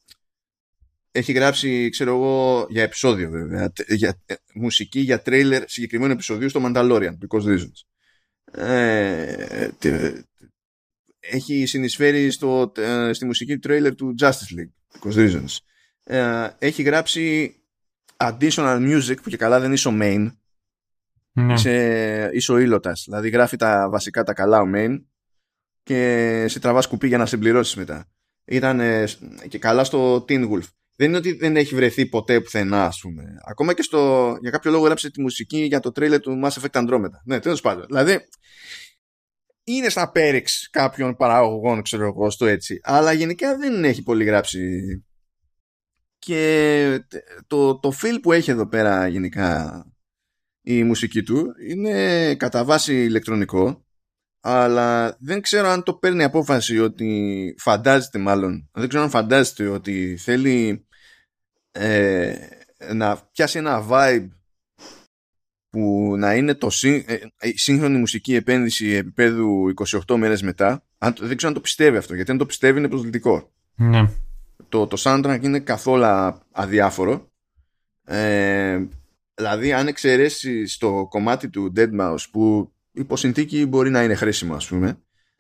έχει γράψει, ξέρω εγώ, για επεισόδιο βέβαια, για, ε, μουσική για τρέιλερ συγκεκριμένου επεισοδίου στο Mandalorian, because reasons. Ε, έχει συνεισφέρει στο, ε, στη μουσική του τρέιλερ του Justice League, because reasons. Ε, έχει γράψει additional music που και καλά δεν είσαι ο main. Ναι. Είσαι, είσαι ο ήλωτας. Δηλαδή γράφει τα βασικά τα καλά ο main και σε τραβά κουπί για να συμπληρώσεις μετά. Ήταν και καλά στο Teen Wolf. Δεν είναι ότι δεν έχει βρεθεί ποτέ πουθενά, ας πούμε. Ακόμα και στο. Για κάποιο λόγο γράψε τη μουσική για το τρέιλερ του Mass Effect Andromeda. Ναι, τέλος πάντων. Δηλαδή, είναι στα πέριξ κάποιων παραγωγών, ξέρω εγώ, στο έτσι. Αλλά γενικά δεν έχει πολύ γράψει και το, το feel που έχει εδώ πέρα γενικά η μουσική του είναι κατά βάση ηλεκτρονικό αλλά δεν ξέρω αν το παίρνει απόφαση ότι φαντάζεται μάλλον δεν ξέρω αν φαντάζεται ότι θέλει ε, να πιάσει ένα vibe που να είναι το ε, η σύγχρονη μουσική επένδυση επίπεδου 28 μέρες μετά. Αν, δεν ξέρω αν το πιστεύει αυτό γιατί αν το πιστεύει είναι προσβλητικό. Ναι. το, το soundtrack είναι καθόλου αδιάφορο. Ε, δηλαδή αν εξαιρέσεις το κομμάτι του Dead που υπό συνθήκη μπορεί να είναι χρήσιμο ας πούμε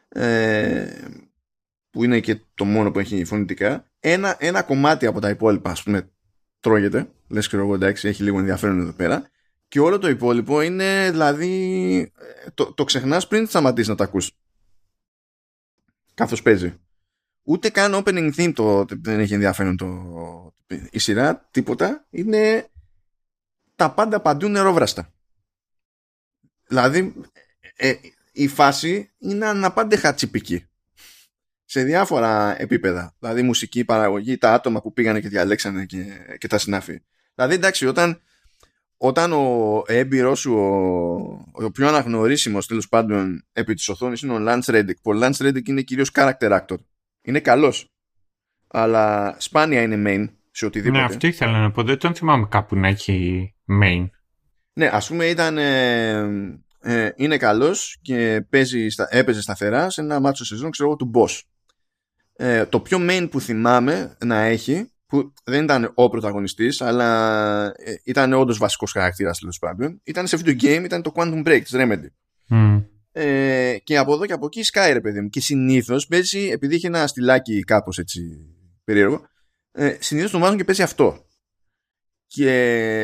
ε, που είναι και το μόνο που έχει φωνητικά ένα, ένα κομμάτι από τα υπόλοιπα ας πούμε τρώγεται. Λες και εγώ εντάξει έχει λίγο ενδιαφέρον εδώ πέρα. Και όλο το υπόλοιπο είναι δηλαδή το, το ξεχνάς πριν σταματήσεις να τα ακούς. Καθώς παίζει. Ούτε καν opening theme το, δεν έχει ενδιαφέρον το, η σειρά τίποτα. Είναι τα πάντα παντού νερόβραστα δηλαδή ε, η φάση είναι αναπάντεχα τσιπική σε διάφορα επίπεδα. Δηλαδή μουσική, παραγωγή, τα άτομα που πήγανε και διαλέξανε και, και τα συνάφη. Δηλαδή εντάξει, όταν, όταν ο έμπειρος σου, ο, ο πιο αναγνωρίσιμος τέλος πάντων επί της οθόνης είναι ο Lance Reddick. Ο Lance Reddick είναι κυρίως character actor. Είναι καλός. Αλλά σπάνια είναι main σε οτιδήποτε. Ναι, αυτό ήθελα να πω. Δεν τον θυμάμαι κάπου να έχει main. Ναι, ας πούμε ήταν. Ε, ε, είναι καλός και παίζει, έπαιζε σταθερά σε ένα μάτσο σεζόν ξέρω εγώ του boss ε, το πιο main που θυμάμαι να έχει που δεν ήταν ο πρωταγωνιστής αλλά ε, ήταν όντως βασικός χαρακτήρας τέλος πάντων ήταν σε video game, ήταν το Quantum Break της Remedy ε, και από εδώ και από εκεί σκάει ρε παιδί μου και συνήθως παίζει επειδή είχε ένα στυλάκι κάπως έτσι περίεργο ε, συνήθως το βάζουν και παίζει αυτό και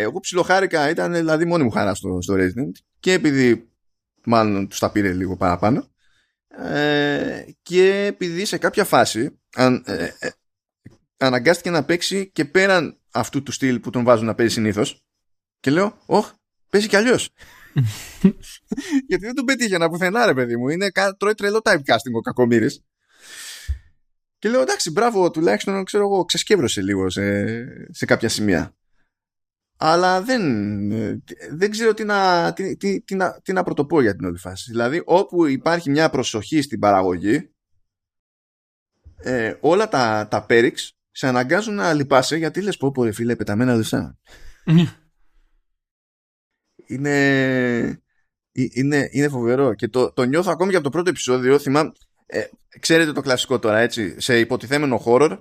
εγώ ψιλοχάρηκα ήταν δηλαδή μόνη μου χαρά στο, στο Resident και επειδή μάλλον τους τα πήρε λίγο παραπάνω ε, και επειδή σε κάποια φάση αν, ε, ε, αναγκάστηκε να παίξει και πέραν αυτού του στυλ που τον βάζουν να παίζει συνήθως. και λέω, όχ, παίζει κι αλλιώς. Γιατί δεν τον πετύχε να πουθενά ρε παιδί μου είναι, τρώει τρελό typecasting ο Κακομύρης και λέω εντάξει μπράβο τουλάχιστον ξέρω εγώ ξεσκεύρωσε λίγο σε, σε κάποια σημεία αλλά δεν, δεν ξέρω τι να, τι, τι, τι, να, τι να πρωτοπώ για την όλη φάση. Δηλαδή, όπου υπάρχει μια προσοχή στην παραγωγή, ε, όλα τα, τα πέριξ σε αναγκάζουν να λυπάσαι γιατί λες πω πω ρε φίλε πεταμένα δεσά. είναι, είναι, είναι φοβερό και το, το νιώθω ακόμη και από το πρώτο επεισόδιο θυμάμαι, ε, ξέρετε το κλασικό τώρα έτσι σε υποτιθέμενο horror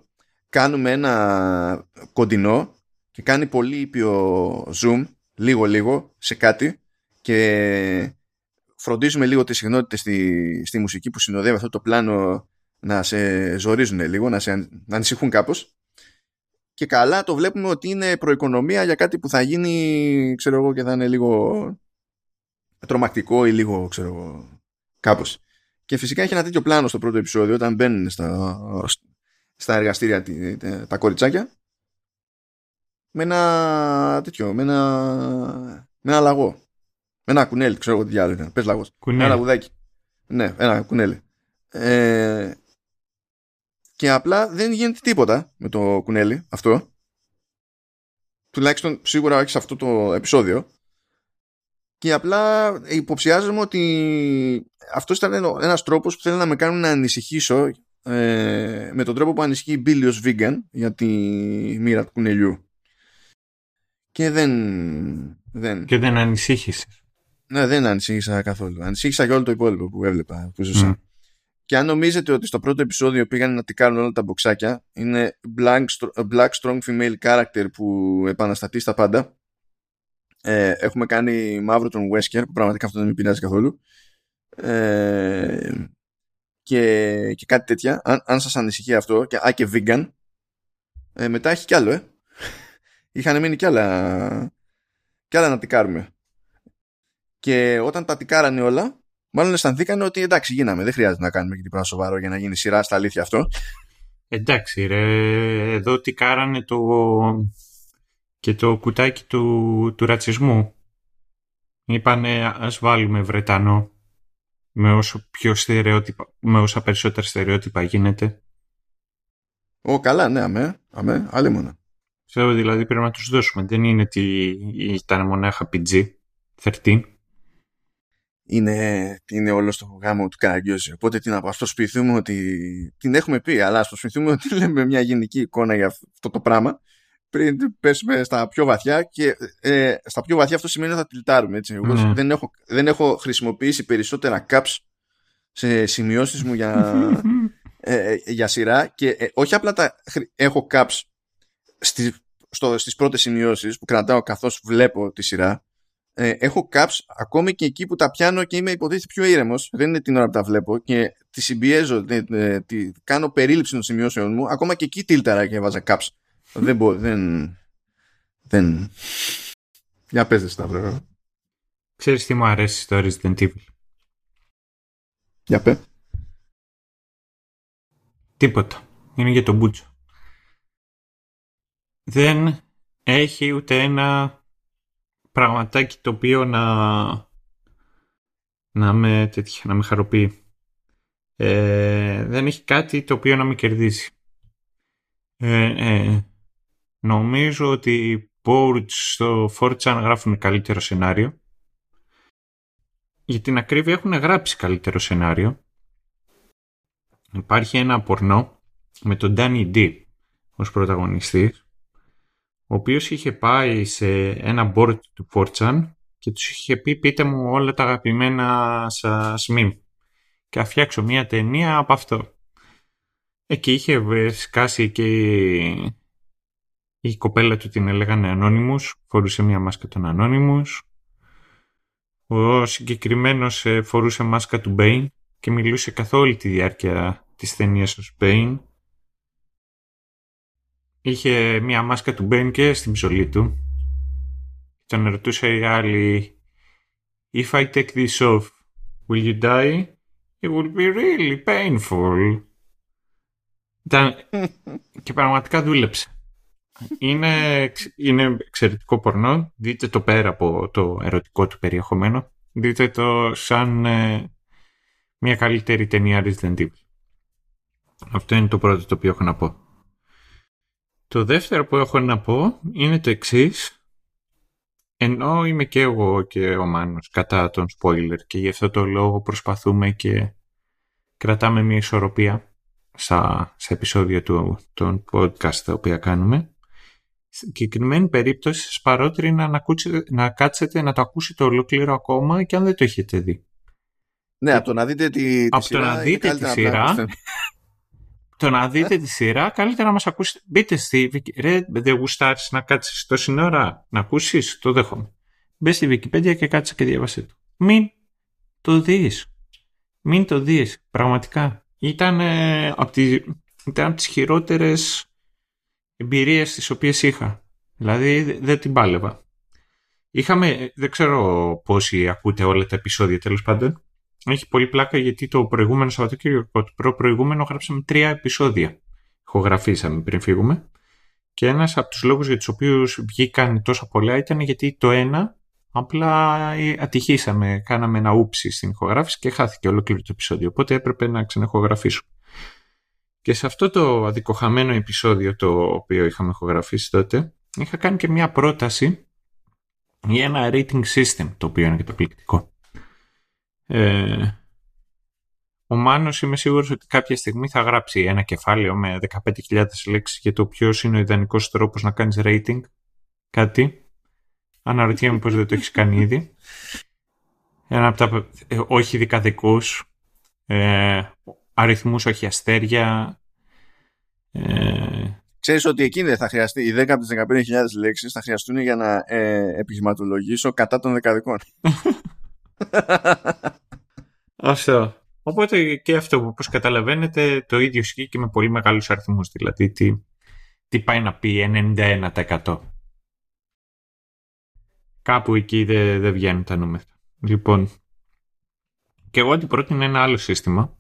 κάνουμε ένα κοντινό και κάνει πολύ ήπιο zoom λίγο λίγο σε κάτι. Και φροντίζουμε λίγο τις συχνότητες στη, στη μουσική που συνοδεύει αυτό το πλάνο να σε ζορίζουν λίγο, να σε να ανησυχούν κάπως. Και καλά το βλέπουμε ότι είναι προοικονομία για κάτι που θα γίνει ξέρω εγώ και θα είναι λίγο τρομακτικό ή λίγο ξέρω εγώ κάπως. Και φυσικά έχει ένα τέτοιο πλάνο στο πρώτο επεισόδιο όταν μπαίνουν στα, στα εργαστήρια τα κοριτσάκια με ένα τέτοιο, με ένα, με ένα λαγό. Με ένα κουνέλι, ξέρω εγώ τι άλλο ήταν. Πες λαγός. Κουνέλι. Ένα λαγουδάκι. Ναι, ένα κουνέλι. Ε, και απλά δεν γίνεται τίποτα με το κουνέλι αυτό. Τουλάχιστον σίγουρα όχι σε αυτό το επεισόδιο. Και απλά υποψιάζομαι ότι αυτός ήταν ένας τρόπος που θέλει να με κάνουν να ανησυχήσω ε, με τον τρόπο που ανησυχεί η Μπίλιος Vegan για τη μοίρα του κουνελιού και δεν... δεν... Και δεν ανησύχησε. Ναι, δεν ανησύχησα καθόλου. Ανησύχησα για όλο το υπόλοιπο που έβλεπα, που ζούσα. Και αν νομίζετε ότι στο πρώτο επεισόδιο πήγαν να τικάρουν όλα τα μποξάκια, είναι black, black strong female character που επαναστατεί στα πάντα. Ε, έχουμε κάνει μαύρο τον Wesker, που πραγματικά αυτό δεν με πειράζει καθόλου. Ε, και, και κάτι τέτοια. Αν, αν σας ανησυχεί αυτό, και, α, και vegan, ε, μετά έχει κι άλλο, ε είχαν μείνει κι άλλα, κι άλλα να τικάρουμε. Και όταν τα τικάρανε όλα, μάλλον αισθανθήκαν ότι εντάξει γίναμε, δεν χρειάζεται να κάνουμε και τίποτα σοβαρό για να γίνει σειρά στα αλήθεια αυτό. Εντάξει ρε, εδώ τικάρανε το και το κουτάκι του, του ρατσισμού. Είπανε ας βάλουμε Βρετανό με όσο πιο στερεότυπα, με όσα περισσότερα στερεότυπα γίνεται. Ω καλά, ναι, αμέ, αμέ, άλλη μόνο. Θεωρώ δηλαδή πρέπει να τους δώσουμε. Δεν είναι ότι ήταν μονάχα PG, 13. Είναι, είναι όλο στο γάμο του Καραγκιόζη. Οπότε τι να πω, προσποιηθούμε ότι την έχουμε πει, αλλά προσποιηθούμε ότι λέμε μια γενική εικόνα για αυτό το πράγμα πριν πέσουμε στα πιο βαθιά και ε, στα πιο βαθιά αυτό σημαίνει ότι θα τυλτάρουμε. Έτσι. Εγώ ναι. δεν, έχω, δεν έχω χρησιμοποιήσει περισσότερα caps σε σημειώσεις μου για, ε, για σειρά και ε, όχι απλά τα έχω caps στη, στο, στις πρώτες σημειώσεις που κρατάω καθώς βλέπω τη σειρά ε, έχω caps ακόμη και εκεί που τα πιάνω και είμαι υποτίθεται πιο ήρεμος δεν είναι την ώρα που τα βλέπω και τη συμπιέζω τη, κάνω περίληψη των σημειώσεων μου ακόμα και εκεί τίλταρα και βάζα caps δεν μπορώ, δεν... δεν... Για πες δεν Σταύρο. Ξέρεις τι μου αρέσει στο Resident Evil; Για πέ. Τίποτα. Είναι για τον Μπούτσο. Δεν έχει ούτε ένα πραγματάκι το οποίο να να με, τέτοια, να με χαροποιεί. Ε, δεν έχει κάτι το οποίο να με κερδίσει. Ε, ε, Νομίζω ότι οι boards στο 4chan γράφουν καλύτερο σενάριο. Για την ακρίβεια έχουν γράψει καλύτερο σενάριο. Υπάρχει ένα πορνό με τον Danny D ως πρωταγωνιστής ο οποίος είχε πάει σε ένα board του 4chan και τους είχε πει πείτε μου όλα τα αγαπημένα σας meme και θα φτιάξω μια ταινία από αυτό. Εκεί είχε σκάσει και η κοπέλα του την έλεγανε Anonymous, φορούσε μια μάσκα των Anonymous. Ο συγκεκριμένος ε, φορούσε μάσκα του Bane και μιλούσε καθ' όλη τη διάρκεια της ταινίας του Bane. Είχε μια μάσκα του Bane και στην ψωλή του. Τον ρωτούσε η άλλη If I take this off, will you die? It will be really painful. και πραγματικά δούλεψε είναι, είναι εξαιρετικό πορνό. Δείτε το πέρα από το ερωτικό του περιεχομένο. Δείτε το σαν ε, μια καλύτερη ταινία Resident Evil. Αυτό είναι το πρώτο το οποίο έχω να πω. Το δεύτερο που έχω να πω είναι το εξής. Ενώ είμαι και εγώ και ο Μάνος κατά τον spoiler και γι' αυτό το λόγο προσπαθούμε και κρατάμε μια ισορροπία στα, σε επεισόδια του, των podcast τα οποία κάνουμε στην συγκεκριμένη περίπτωση σας παρότρι να, να κάτσετε να το ακούσετε ολόκληρο ακόμα και αν δεν το έχετε δει. Ναι, από το να δείτε τη, από σειρά. το να δείτε τη σειρά. Το να δείτε τη σειρά, καλύτερα να μας ακούσετε. Μπείτε στη Ρε, δεν γουστάρεις να κάτσεις τόση ώρα να ακούσεις, το δέχομαι. Μπες στη Wikipedia και κάτσε και διάβασε το. Μην το δεις. Μην το δεις. Πραγματικά. Ήταν, ε, από, τις, ήταν από τις χειρότερες εμπειρίες τις οποίες είχα. Δηλαδή δεν την πάλευα. Είχαμε, δεν ξέρω πόσοι ακούτε όλα τα επεισόδια τέλος πάντων. Έχει πολύ πλάκα γιατί το προηγούμενο Σαββατοκύριακο, το προ προηγούμενο γράψαμε τρία επεισόδια. Ηχογραφήσαμε πριν φύγουμε. Και ένας από τους λόγους για τους οποίους βγήκαν τόσο πολλά ήταν γιατί το ένα απλά ατυχήσαμε. Κάναμε ένα ούψι στην ηχογράφηση και χάθηκε ολόκληρο το επεισόδιο. Οπότε έπρεπε να ξανεχογραφήσω. Και σε αυτό το αδικοχαμένο επεισόδιο το οποίο είχαμε ηχογραφήσει τότε, είχα κάνει και μια πρόταση για ένα rating system, το οποίο είναι καταπληκτικό. Ε, ο Μάνος είμαι σίγουρος ότι κάποια στιγμή θα γράψει ένα κεφάλαιο με 15.000 λέξεις για το ποιος είναι ο ιδανικός τρόπος να κάνεις rating. Κάτι. Αναρωτιέμαι πως δεν το έχεις κάνει ήδη. Ένα από τα ε, όχι δικαδικούς. Ε, αριθμούς, όχι αστέρια. Ε... Ξέρεις ότι εκείνη δεν θα χρειαστεί, οι 10 από τις 15.000 λέξεις θα χρειαστούν για να ε, επιχειρηματολογήσω κατά των δεκαδικών. αυτό. Οπότε και αυτό που όπως καταλαβαίνετε το ίδιο ισχύει και με πολύ μεγάλους αριθμούς. Δηλαδή τι, τι πάει να πει 91%. Κάπου εκεί δεν δε βγαίνουν τα νούμερα. Λοιπόν, και εγώ αντιπρότεινα ένα άλλο σύστημα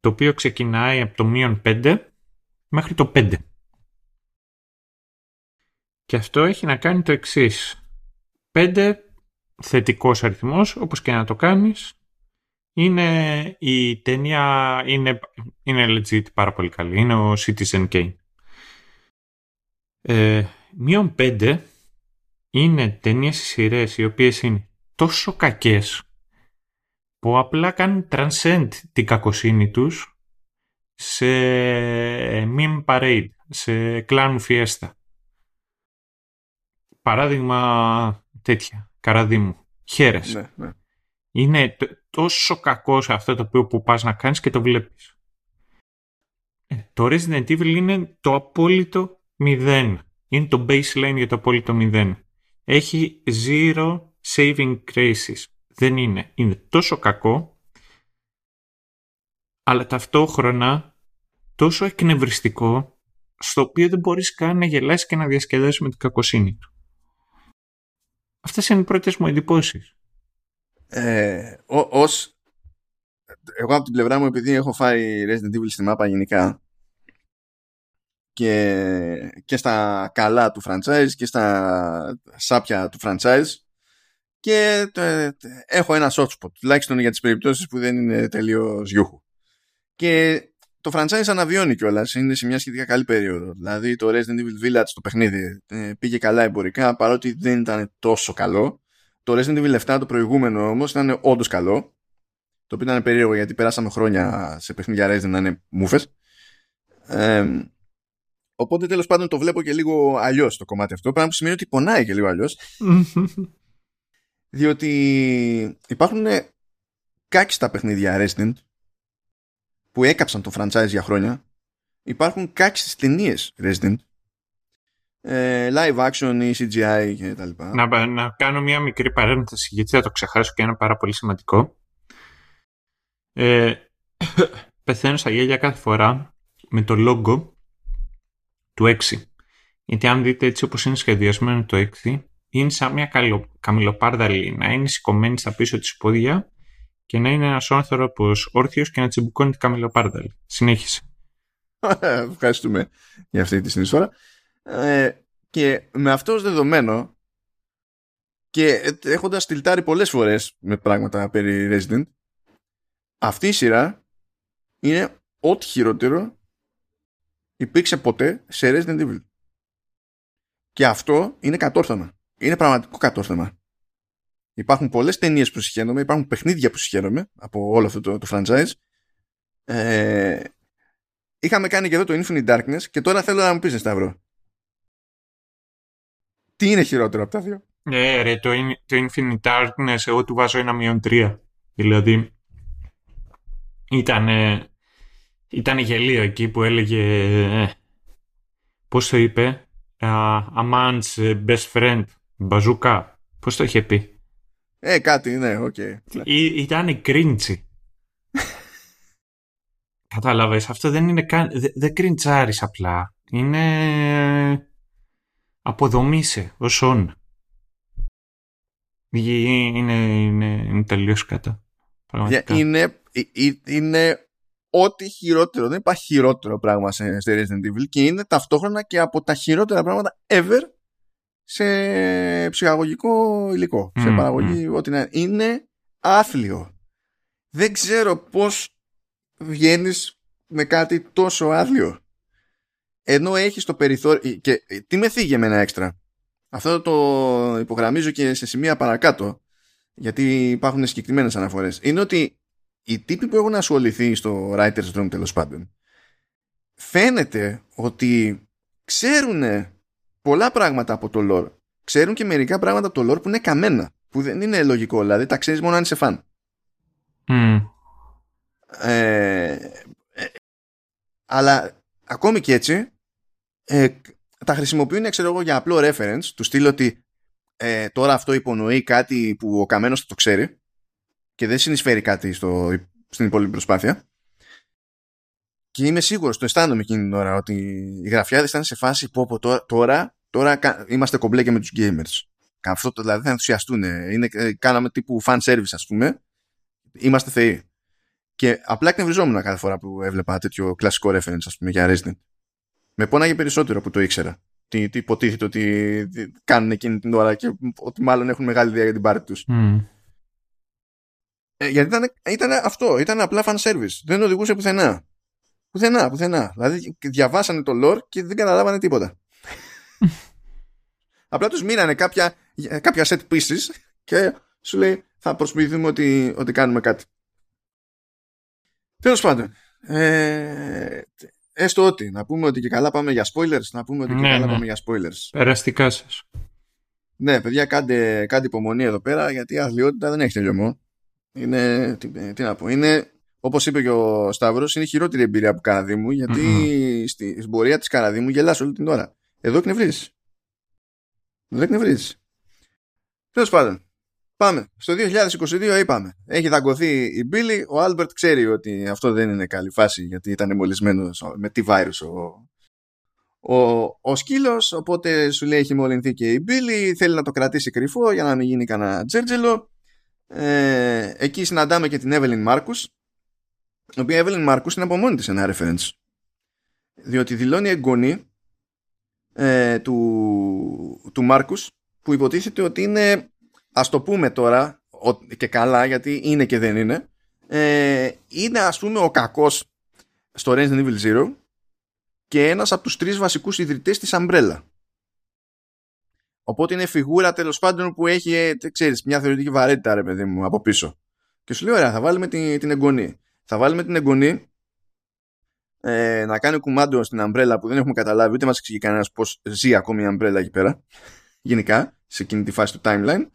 το οποίο ξεκινάει από το μείον 5 μέχρι το 5. Και αυτό έχει να κάνει το εξής. 5 θετικός αριθμός, όπως και να το κάνεις, είναι η ταινία, είναι, είναι legit πάρα πολύ καλή. Είναι ο Citizen Kane. Ε, μείον 5 είναι ταινίες σειρές οι οποίες είναι τόσο κακές που απλά κάνουν transcend την κακοσύνη τους σε meme parade, σε clown fiesta. Παράδειγμα τέτοια, καραδίμου. Χαίρεσαι. Ναι, ναι. Είναι τόσο κακό σε αυτό το οποίο που πας να κάνεις και το βλέπεις. Ε, το Resident Evil είναι το απόλυτο μηδέν. Είναι το baseline για το απόλυτο μηδέν. Έχει zero saving graces. Δεν είναι. Είναι τόσο κακό, αλλά ταυτόχρονα τόσο εκνευριστικό, στο οποίο δεν μπορείς καν να γελάσεις και να διασκεδάσεις με την κακοσύνη του. Αυτές είναι οι πρώτες μου εντυπώσεις. Ε, ως, εγώ από την πλευρά μου επειδή έχω φάει Resident Evil στη μάπα γενικά και, και στα καλά του franchise και στα σάπια του franchise και έχω ένα soft spot τουλάχιστον για τις περιπτώσεις που δεν είναι τελείως γιούχου και το franchise αναβιώνει κιόλας. Είναι σε μια σχετικά καλή περίοδο. Δηλαδή το Resident Evil Village το παιχνίδι ε, πήγε καλά εμπορικά παρότι δεν ήταν τόσο καλό. Το Resident Evil 7 το προηγούμενο όμως ήταν όντως καλό. Το οποίο ήταν περίεργο γιατί περάσαμε χρόνια σε παιχνίδια Resident να είναι μούφε. Ε, οπότε τέλος πάντων το βλέπω και λίγο αλλιώς το κομμάτι αυτό. Πράγμα που σημαίνει ότι πονάει και λίγο αλλιώς. διότι υπάρχουν κάκιστα παιχνίδια Resident που έκαψαν το franchise για χρόνια υπάρχουν κάκιστες ταινίες Resident ε, live action ή CGI και τα λοιπά. Να, να κάνω μια μικρή παρένθεση γιατί θα το ξεχάσω και είναι πάρα πολύ σημαντικό. Ε, πεθαίνω στα γέλια κάθε φορά με το logo του 6. Γιατί αν δείτε έτσι όπως είναι σχεδιασμένο το 6 είναι σαν μια καμιλοπάρδαλη να είναι σηκωμένη στα πίσω της πόδια και να είναι ένας άνθρωπος όρθιος και να τσιμπουκώνει την καμιλοπάρδαλη. Συνέχισε. Ευχαριστούμε για αυτή τη συνεισφορά. Ε, και με αυτό ως δεδομένο και έχοντας τυλτάρει πολλές φορές με πράγματα περί Resident αυτή η σειρά είναι ό,τι χειρότερο υπήρξε ποτέ σε Resident Evil. Και αυτό είναι κατόρθωμα. Είναι πραγματικό κατόρθωμα. Υπάρχουν πολλές ταινίες που συγχαίρομαι, υπάρχουν παιχνίδια που συγχαίρομαι από όλο αυτό το, το franchise. Ε, είχαμε κάνει και εδώ το Infinite Darkness και τώρα θέλω να μου πεις Σταύρο. Τι είναι χειρότερο από τα δύο; Ναι, ρε, το, το Infinite Darkness εγώ του βάζω ένα μείον τρία. Δηλαδή, ήταν, ήταν γελίο εκεί που έλεγε, ε, πώς το είπε, uh, a man's best friend, μπαζούκα. Πώς το είχε πει; Ε, κάτι, ναι, OK. Okay. Ήταν cringy. Κατάλαβες, αυτό δεν είναι καν... Δεν κριντζάρεις απλά. Είναι... Αποδομείσαι ως όν. Είναι, είναι, είναι τελείως κάτω. Είναι, είναι ό,τι χειρότερο. Δεν υπάρχει χειρότερο πράγμα σε, Resident Evil και είναι ταυτόχρονα και από τα χειρότερα πράγματα ever σε ψυχαγωγικό υλικό, σε παραγωγή ό,τι να είναι άθλιο. Δεν ξέρω πώς βγαίνεις με κάτι τόσο άθλιο. Ενώ έχεις το περιθώριο... Και τι με θίγει ένα έξτρα; Αυτό το υπογραμμίζω και σε σημεία παρακάτω, γιατί υπάρχουν συγκεκριμένες αναφορές. Είναι ότι οι τύποι που έχουν ασχοληθεί στο Writer's Room τέλος πάντων, φαίνεται ότι ξέρουν πολλά πράγματα από το lore. Ξέρουν και μερικά πράγματα από το lore που είναι καμένα. Που δεν είναι λογικό. Δηλαδή τα ξέρεις μόνο αν είσαι φαν. Ε, ε, αλλά ακόμη και έτσι ε, τα χρησιμοποιούν ξέρω εγώ για απλό reference του στείλω ότι ε, τώρα αυτό υπονοεί κάτι που ο καμένος θα το ξέρει και δεν συνεισφέρει κάτι στο, στην υπόλοιπη προσπάθεια και είμαι σίγουρος, το αισθάνομαι εκείνη την ώρα ότι οι γραφιάδες ήταν σε φάση που από τώρα, τώρα Τώρα είμαστε κομπλέ και με τους gamers. Αυτό το δηλαδή θα ενθουσιαστούν. Είναι, ε, κάναμε τύπου fan service ας πούμε. Είμαστε θεοί. Και απλά εκνευριζόμουν κάθε φορά που έβλεπα τέτοιο κλασικό reference ας πούμε για Resident. Με πόναγε περισσότερο που το ήξερα. Τι, τι υποτίθεται ότι κάνουν εκείνη την ώρα και ότι μάλλον έχουν μεγάλη ιδέα για την πάρτι τους. Ε, γιατί ήταν, ήταν αυτό, ήταν απλά fan service. Δεν οδηγούσε πουθενά. Πουθενά, πουθενά. Δηλαδή διαβάσανε το lore και δεν καταλάβανε τίποτα. Απλά τους μείνανε κάποια, κάποια set pieces και σου λέει θα προσποιηθούμε ότι, ότι κάνουμε κάτι. Τέλος πάντων. Ε, έστω ότι. Να πούμε ότι και καλά πάμε για spoilers. Να πούμε ότι και Ναι, καλά ναι. πάμε για spoilers. Περαστικά σας. Ναι, παιδιά, κάντε, κάντε υπομονή εδώ πέρα γιατί η αθλειότητα δεν έχει τελειωμό. Είναι. Τι, τι να πω. Είναι. Όπως είπε και ο Σταύρος, είναι η χειρότερη εμπειρία που Καραδίμου γιατί Μμμ. στη, στην πορεία της Καραδίμου γελάς όλη την ώρα. Εδώ εκνευρίζεις. Εδώ εκνευρίζει. Τέλος πάντων, πάμε. Στο 2022 είπαμε. Έχει δαγκωθεί η Billie. Ο Άλμπερτ ξέρει ότι αυτό δεν είναι καλή φάση γιατί ήταν μολυσμένο με T-virus ο, ο, ο σκύλος οπότε σου λέει έχει μολυνθεί και η Billie θέλει να το κρατήσει κρυφό για να μην γίνει κανένα τζέρτζελο ε, εκεί συναντάμε και την Εύελιν Μάρκους η οποία Εύελιν Μάρκους είναι από μόνη της ένα reference διότι δηλώνει εγγονή ε, του, του Μάρκους που υποτίθεται ότι είναι ας το πούμε τώρα ο- και καλά γιατί είναι και δεν είναι ε, είναι ας πούμε ο κακός στο Resident Evil Zero και ένας από τους τρεις βασικούς ιδρυτές της Umbrella. Οπότε είναι φιγούρα τέλος πάντων που έχει, ε, τε- ξέρεις, μια θεωρητική βαρύτητα, ρε παιδί μου, από πίσω. Και σου λέει, ωραία, θα βάλουμε την, την εγγονή. Θα βάλουμε την εγγονή ε, να κάνει κουμάντο στην Umbrella που δεν έχουμε καταλάβει, ούτε μας εξηγεί κανένας πώς ζει ακόμη η Umbrella εκεί πέρα. Γενικά, σε εκείνη τη φάση του timeline.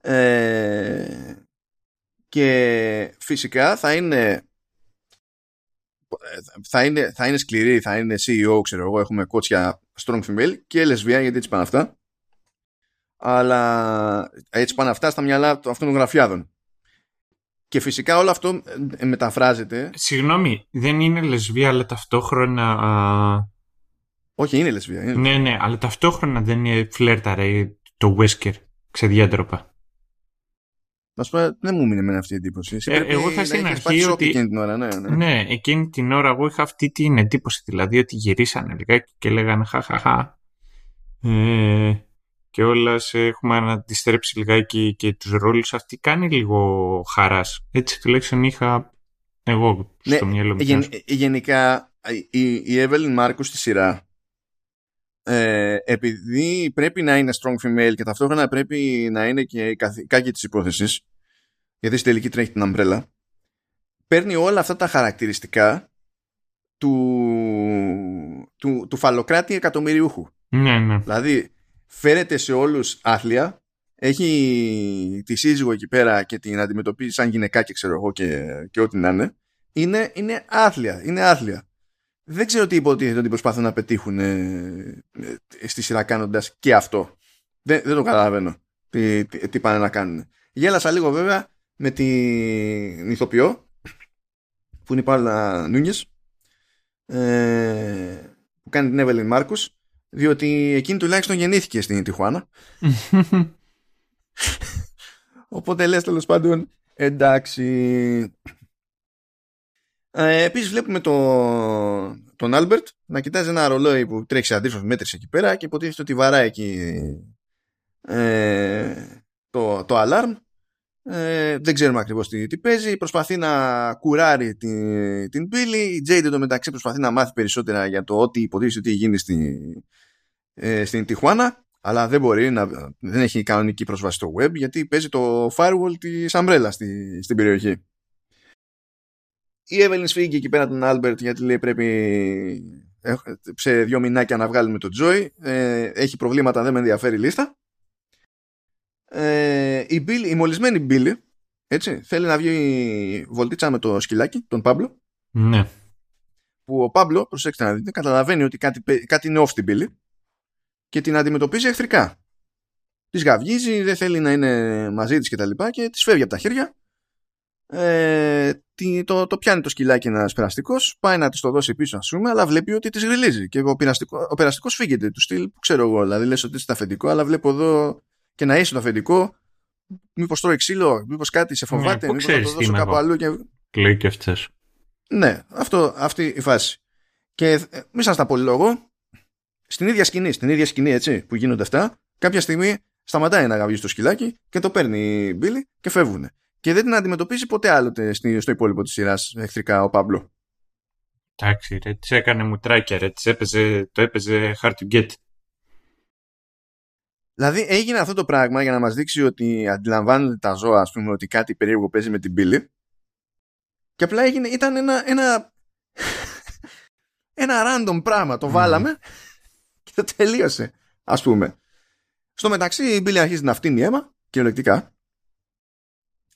Ε, και φυσικά θα είναι θα είναι, θα είναι σκληρή, θα είναι CEO, ξέρω εγώ, έχουμε κότσια strong female και λεσβία, γιατί έτσι πάνε αυτά. Αλλά έτσι πάνε αυτά στα μυαλά αυτών των γραφιάδων. Και φυσικά όλο αυτό ε, μεταφράζεται. Συγγνώμη, δεν είναι λεσβία, αλλά ταυτόχρονα. α, Όχι, είναι λεσβία. Είναι. Ναι, ναι, αλλά ταυτόχρονα δεν είναι φλέρτα, ρε, το Wesker. Ξεδιάντροπα. Να σου πω, δεν μου μείνει εμένα αυτή η εντύπωση. Εσύ Ε, πρέπει εγώ θα να στην είχες αρχή πάθει σοκ ότι- εκείνη την ώρα, ναι, ναι. Ναι, εκείνη την ώρα εγώ είχα αυτή την εντύπωση, δηλαδή ότι γυρίσανε λιγάκι και λέγανε χαχαχά. Ε, και όλα έχουμε αντιστρέψει λιγάκι και τους ρόλους αυτή κάνει λίγο χαράς. Έτσι τουλάχιστον είχα εγώ Ναι, στο μυαλό μου. Γεν- ε, γενικά η, η Evelyn Marcus στη σειρά ε, επειδή πρέπει να είναι strong female και ταυτόχρονα πρέπει να είναι και η καθηκάκη της υπόθεσης γιατί στην τελική τρέχει την Umbrella παίρνει όλα αυτά τα χαρακτηριστικά του, του, του φαλοκράτη εκατομμυριούχου Ναι, ναι. Δηλαδή φέρεται σε όλους άθλια έχει τη σύζυγο εκεί πέρα και την αντιμετωπίζει σαν γυναικάκι ξέρω εγώ και, και ό,τι να είναι είναι, είναι άθλια, είναι άθλια. Δεν ξέρω τι υποτίθεται ότι προσπαθούν να πετύχουν ε, ε, στη σειρά κάνοντας και αυτό. Δεν, δεν το καταλαβαίνω τι, τι, τι πάνε να κάνουν. Γέλασα λίγο βέβαια με την ηθοποιό που είναι η Παύλα Νούνιες ε, που κάνει την Evelyn Μάρκους διότι εκείνη τουλάχιστον γεννήθηκε στην Τιχουάνα. Οπότε λες τέλος πάντων εντάξει. Ε, επίσης βλέπουμε το, τον Άλμπερτ να κοιτάζει ένα ρολόι που τρέχει σε αντίστροφη μέτρηση εκεί πέρα και υποτίθεται ότι βαράει εκεί ε, το, το alarm ε, δεν ξέρουμε ακριβώς τι, τι παίζει. Προσπαθεί να κουράρει την, την Billie. Η Jade εντωμεταξύ προσπαθεί να μάθει περισσότερα για το ότι υποτίθεται ό,τι έγινε στη, ε, στην Τιχουάνα αλλά δεν μπορεί να, δεν έχει κανονική πρόσβαση στο web γιατί παίζει το firewall της Umbrella στη, στην περιοχή. Η Evelyn σφίγγει εκεί πέρα τον Albert γιατί λέει πρέπει ε, σε δύο μηνάκια να βγάλουμε το Joy. Ε, έχει προβλήματα δεν με ενδιαφέρει η λίστα ε, η, Bill, η μολυσμένη Billy έτσι, θέλει να βγει βολτίτσα με το σκυλάκι, τον Παύλο ναι. που ο Παύλο, προσέξτε να δείτε, καταλαβαίνει ότι κάτι, κάτι είναι off στην πύλη και την αντιμετωπίζει εχθρικά. Της γαυγίζει, δεν θέλει να είναι μαζί της κτλ. Και, και της φεύγει από τα χέρια. Ε, τι- το, το πιάνει το σκυλάκι ένα περαστικός, πάει να της το δώσει πίσω, ας πούμε, αλλά βλέπει ότι της γριλίζει. Και ο, πειραστικό, ο περαστικός φύγεται του στυλ που ξέρω εγώ. Δηλαδή λες ότι είσαι το αφεντικό, αλλά βλέπω εδώ και να είσαι το αφεντικό. Μήπως τρώει ξύλο, μήπως κάτι σε φοβάται, πού μήπως θα ξέρεις το τι δώσω είμαι κάπου εγώ. αλλού. Και... Λέει και αυτές. Ναι, αυτό, αυτή η φάση. Και ε, μη σας τα πολυλογώ, στην ίδια σκηνή, στην ίδια σκηνή έτσι, που γίνονται αυτά, κάποια στιγμή σταματάει να γαβγίζει το σκυλάκι και το παίρνει η Μπίλη και φεύγουν. Και δεν την αντιμετωπίζει ποτέ άλλοτε στη- στο υπόλοιπο της σειράς εχθρικά ο Παύλο. Εντάξει, ρε, της έκανε μουτράκια, ρε, της έπαιζε, το έπαιζε hard to get. Δηλαδή έγινε αυτό το πράγμα για να μας δείξει ότι αντιλαμβάνονται τα ζώα, ας πούμε, ότι κάτι περίεργο παίζει με την πύλη. Και απλά έγινε, ήταν ένα, ένα, ένα random πράγμα. Το βάλαμε και το τελείωσε, ας πούμε. Στο μεταξύ η πύλη αρχίζει να φτύνει αίμα, κυριολεκτικά.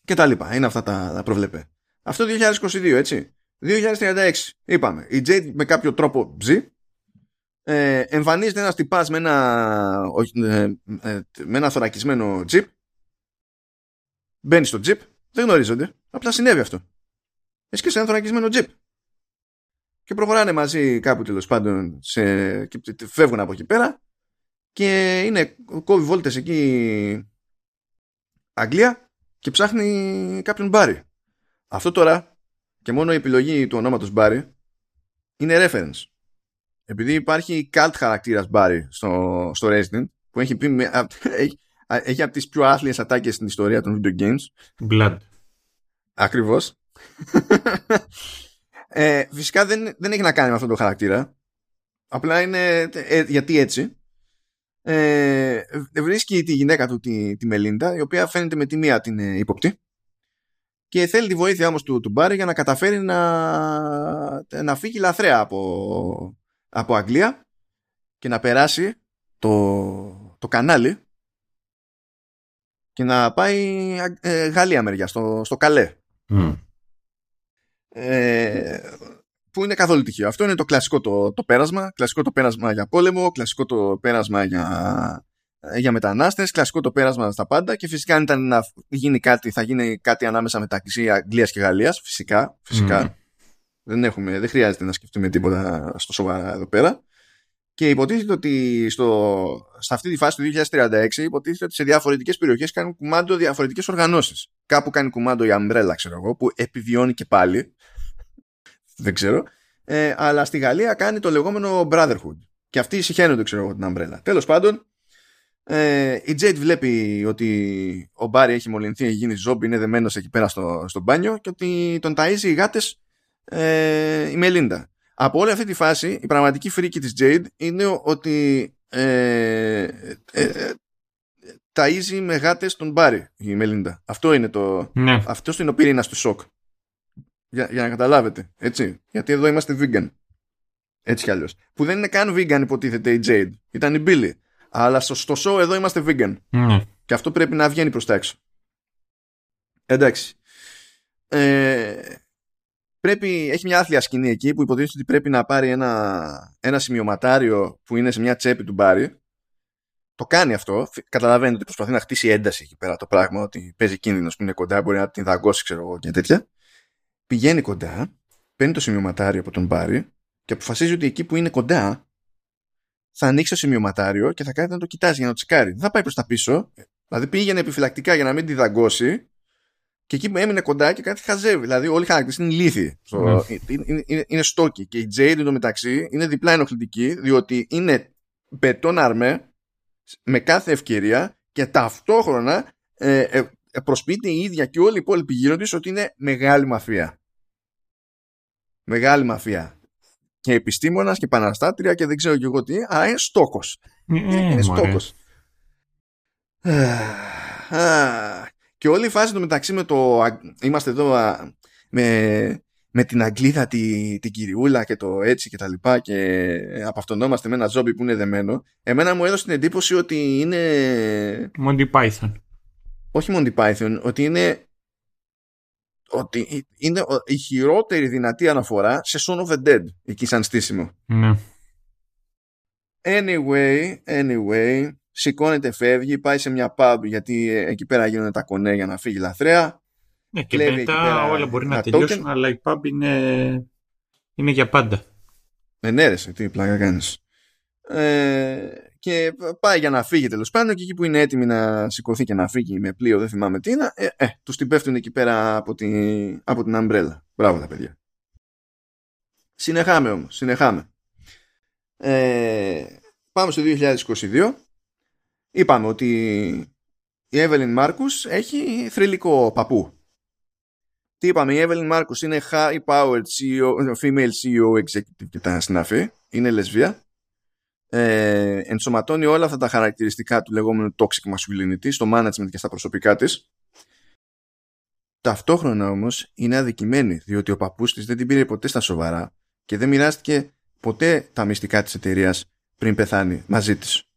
Και τα λοιπά. Είναι αυτά τα, τα προβλέπε. Αυτό 2022, έτσι. 2036, είπαμε. Η Jade με κάποιο τρόπο ψει ε, εμφανίζεται ένας τυπάς με ένα, ε, ε, με ένα θωρακισμένο τζιπ. Μπαίνει στο τζιπ δεν γνωρίζονται. Απλά συνέβη αυτό. Έσκησε ένα θωρακισμένο τζιπ. Και προχωράνε μαζί κάπου τέλος πάντων σε, και φεύγουν από εκεί πέρα. Και είναι κόβει βόλτες εκεί Αγγλία και ψάχνει κάποιον Μπάρι. Αυτό τώρα και μόνο η επιλογή του ονόματος Μπάρι είναι reference επειδή υπάρχει cult χαρακτήρας Barry στο, στο Resident που έχει, πει, έχει, έχει από τις πιο άθλιες ατάκες στην ιστορία των video games. Blood. Ακριβώς. ε, φυσικά δεν, δεν έχει να κάνει με αυτόν τον χαρακτήρα. Απλά είναι ε, γιατί έτσι. Ε, βρίσκει τη γυναίκα του τη, τη Μελίντα η οποία φαίνεται με τη μία την ε, ύποπτη και θέλει τη βοήθεια όμως του, του Μπάρι για να καταφέρει να, να φύγει λαθρέα από, από Αγγλία και να περάσει το, το κανάλι και να πάει ε, Γαλλία μεριά, στο, στο Καλέ. Ε, που είναι καθόλου τυχαίο. Αυτό είναι το κλασικό το, το πέρασμα. Κλασικό το πέρασμα για πόλεμο, κλασικό το πέρασμα για, για μετανάστες, κλασικό το πέρασμα στα πάντα και φυσικά αν ήταν να γίνει κάτι, θα γίνει κάτι ανάμεσα μεταξύ Αγγλίας και Γαλλίας. Φυσικά, φυσικά. Δεν, έχουμε, δεν χρειάζεται να σκεφτούμε τίποτα στο σοβαρά εδώ πέρα. Και υποτίθεται ότι στο, σε αυτή τη φάση του 2036 υποτίθεται ότι σε διαφορετικές περιοχές κάνουν κουμάντο διαφορετικές οργανώσεις. Κάπου κάνει κουμάντο η Umbrella, ξέρω εγώ, που επιβιώνει και πάλι. δεν ξέρω. Ε, αλλά στη Γαλλία κάνει το λεγόμενο Brotherhood. Και αυτοί συχαίνονται, ξέρω εγώ, την Umbrella. Τέλος πάντων, ε, η Jade βλέπει ότι ο Μπάρι έχει μολυνθεί, έχει γίνει ζόμπι, είναι δεμένος εκεί πέρα στο, στο μπάνιο και ότι τον ταΐζει οι γάτες ε, η Μελίντα. Από όλη αυτή τη φάση, η πραγματική φρίκη της Jade είναι ότι ε, ε, ε, ταΐζει με γάτες τον Μπάρι η Μελίντα. Αυτό είναι το, ναι. αυτός είναι ο πυρήνας του σοκ. Για, για να καταλάβετε. Έτσι. Γιατί εδώ είμαστε vegan. Έτσι κι αλλιώς. Που δεν είναι καν vegan υποτίθεται η Jade. Ήταν η Billy. Αλλά στο, στο show εδώ είμαστε vegan. Ναι. Και αυτό πρέπει να βγαίνει προς τα έξω. Εντάξει. Ε, πρέπει, έχει μια άθλια σκηνή εκεί που υποτίθεται ότι πρέπει να πάρει ένα, ένα σημειωματάριο που είναι σε μια τσέπη του Μπάρι. Το κάνει αυτό. Καταλαβαίνετε ότι προσπαθεί να χτίσει ένταση εκεί πέρα το πράγμα, ότι παίζει κίνδυνος που είναι κοντά, μπορεί να την δαγκώσει, ξέρω εγώ και τέτοια. Πηγαίνει κοντά, παίρνει το σημειωματάριο από τον Μπάρι και αποφασίζει ότι εκεί που είναι κοντά θα ανοίξει το σημειωματάριο και θα κάνει να το κοιτάζει για να το τσικάρει. Δεν θα πάει προς τα πίσω. Δηλαδή πήγαινε επιφυλακτικά για να μην τη δαγκώσει και εκεί που έμεινε κοντά και κάτι χαζεύει. Δηλαδή, όλοι οι χαρακτήρε είναι ηλίθιοι. Mm. Είναι, είναι, είναι, είναι στόκοι. Και η Jade εντωμεταξύ είναι διπλά ενοχλητική, διότι είναι πετών αρμέ με κάθε ευκαιρία και ταυτόχρονα ε, ε, προσποιείται η ίδια και όλοι οι υπόλοιποι γύρω της ότι είναι μεγάλη μαφία. Μεγάλη μαφία. Και επιστήμονας και επαναστάτρια και δεν ξέρω και εγώ τι, αλλά είναι στόκος. Ε, είναι στόκος. Και όλη η φάση του μεταξύ με το. Είμαστε εδώ με, με την Αγγλίδα τη, την κυριούλα και το έτσι και τα λοιπά και απαυτονόμαστε με ένα ζόμπι που είναι δεμένο. Εμένα μου έδωσε την εντύπωση ότι είναι. Monty Python. Όχι Monty Python, ότι είναι. Ότι είναι η χειρότερη δυνατή αναφορά σε Son of the Dead εκεί σαν στήσιμο. Ναι. Anyway, anyway, σηκώνεται, φεύγει, πάει σε μια pub γιατί ε, εκεί πέρα γίνονται τα κονέ για να φύγει λαθρέα. Ναι, και μετά όλα μπορεί να τελειώσουν, αλλά η pub είναι, είναι για πάντα. Ε, ναι, ρε, τι πλάκα κάνεις. Ε, και πάει για να φύγει τέλος πάντων και εκεί που είναι έτοιμη να σηκωθεί και να φύγει με πλοίο, δεν θυμάμαι τι είναι, ε, ε, τους την πέφτουν εκεί πέρα από την, από την αμπρέλα. Μπράβο τα παιδιά. Συνεχάμε όμως, συνεχάμε. Ε, πάμε στο 2022 είπαμε ότι η Evelyn Marcus έχει θρηλυκό παππού. Τι είπαμε, η Evelyn Marcus είναι high powered CEO, female CEO executive και τα συναφή. Είναι λεσβία. ε, ενσωματώνει όλα αυτά τα χαρακτηριστικά του λεγόμενου toxic masculinity στο management και στα προσωπικά της ταυτόχρονα όμως είναι αδικημένη διότι ο παππούς της δεν την πήρε ποτέ στα σοβαρά και δεν μοιράστηκε ποτέ τα μυστικά της εταιρείας πριν πεθάνει μαζί της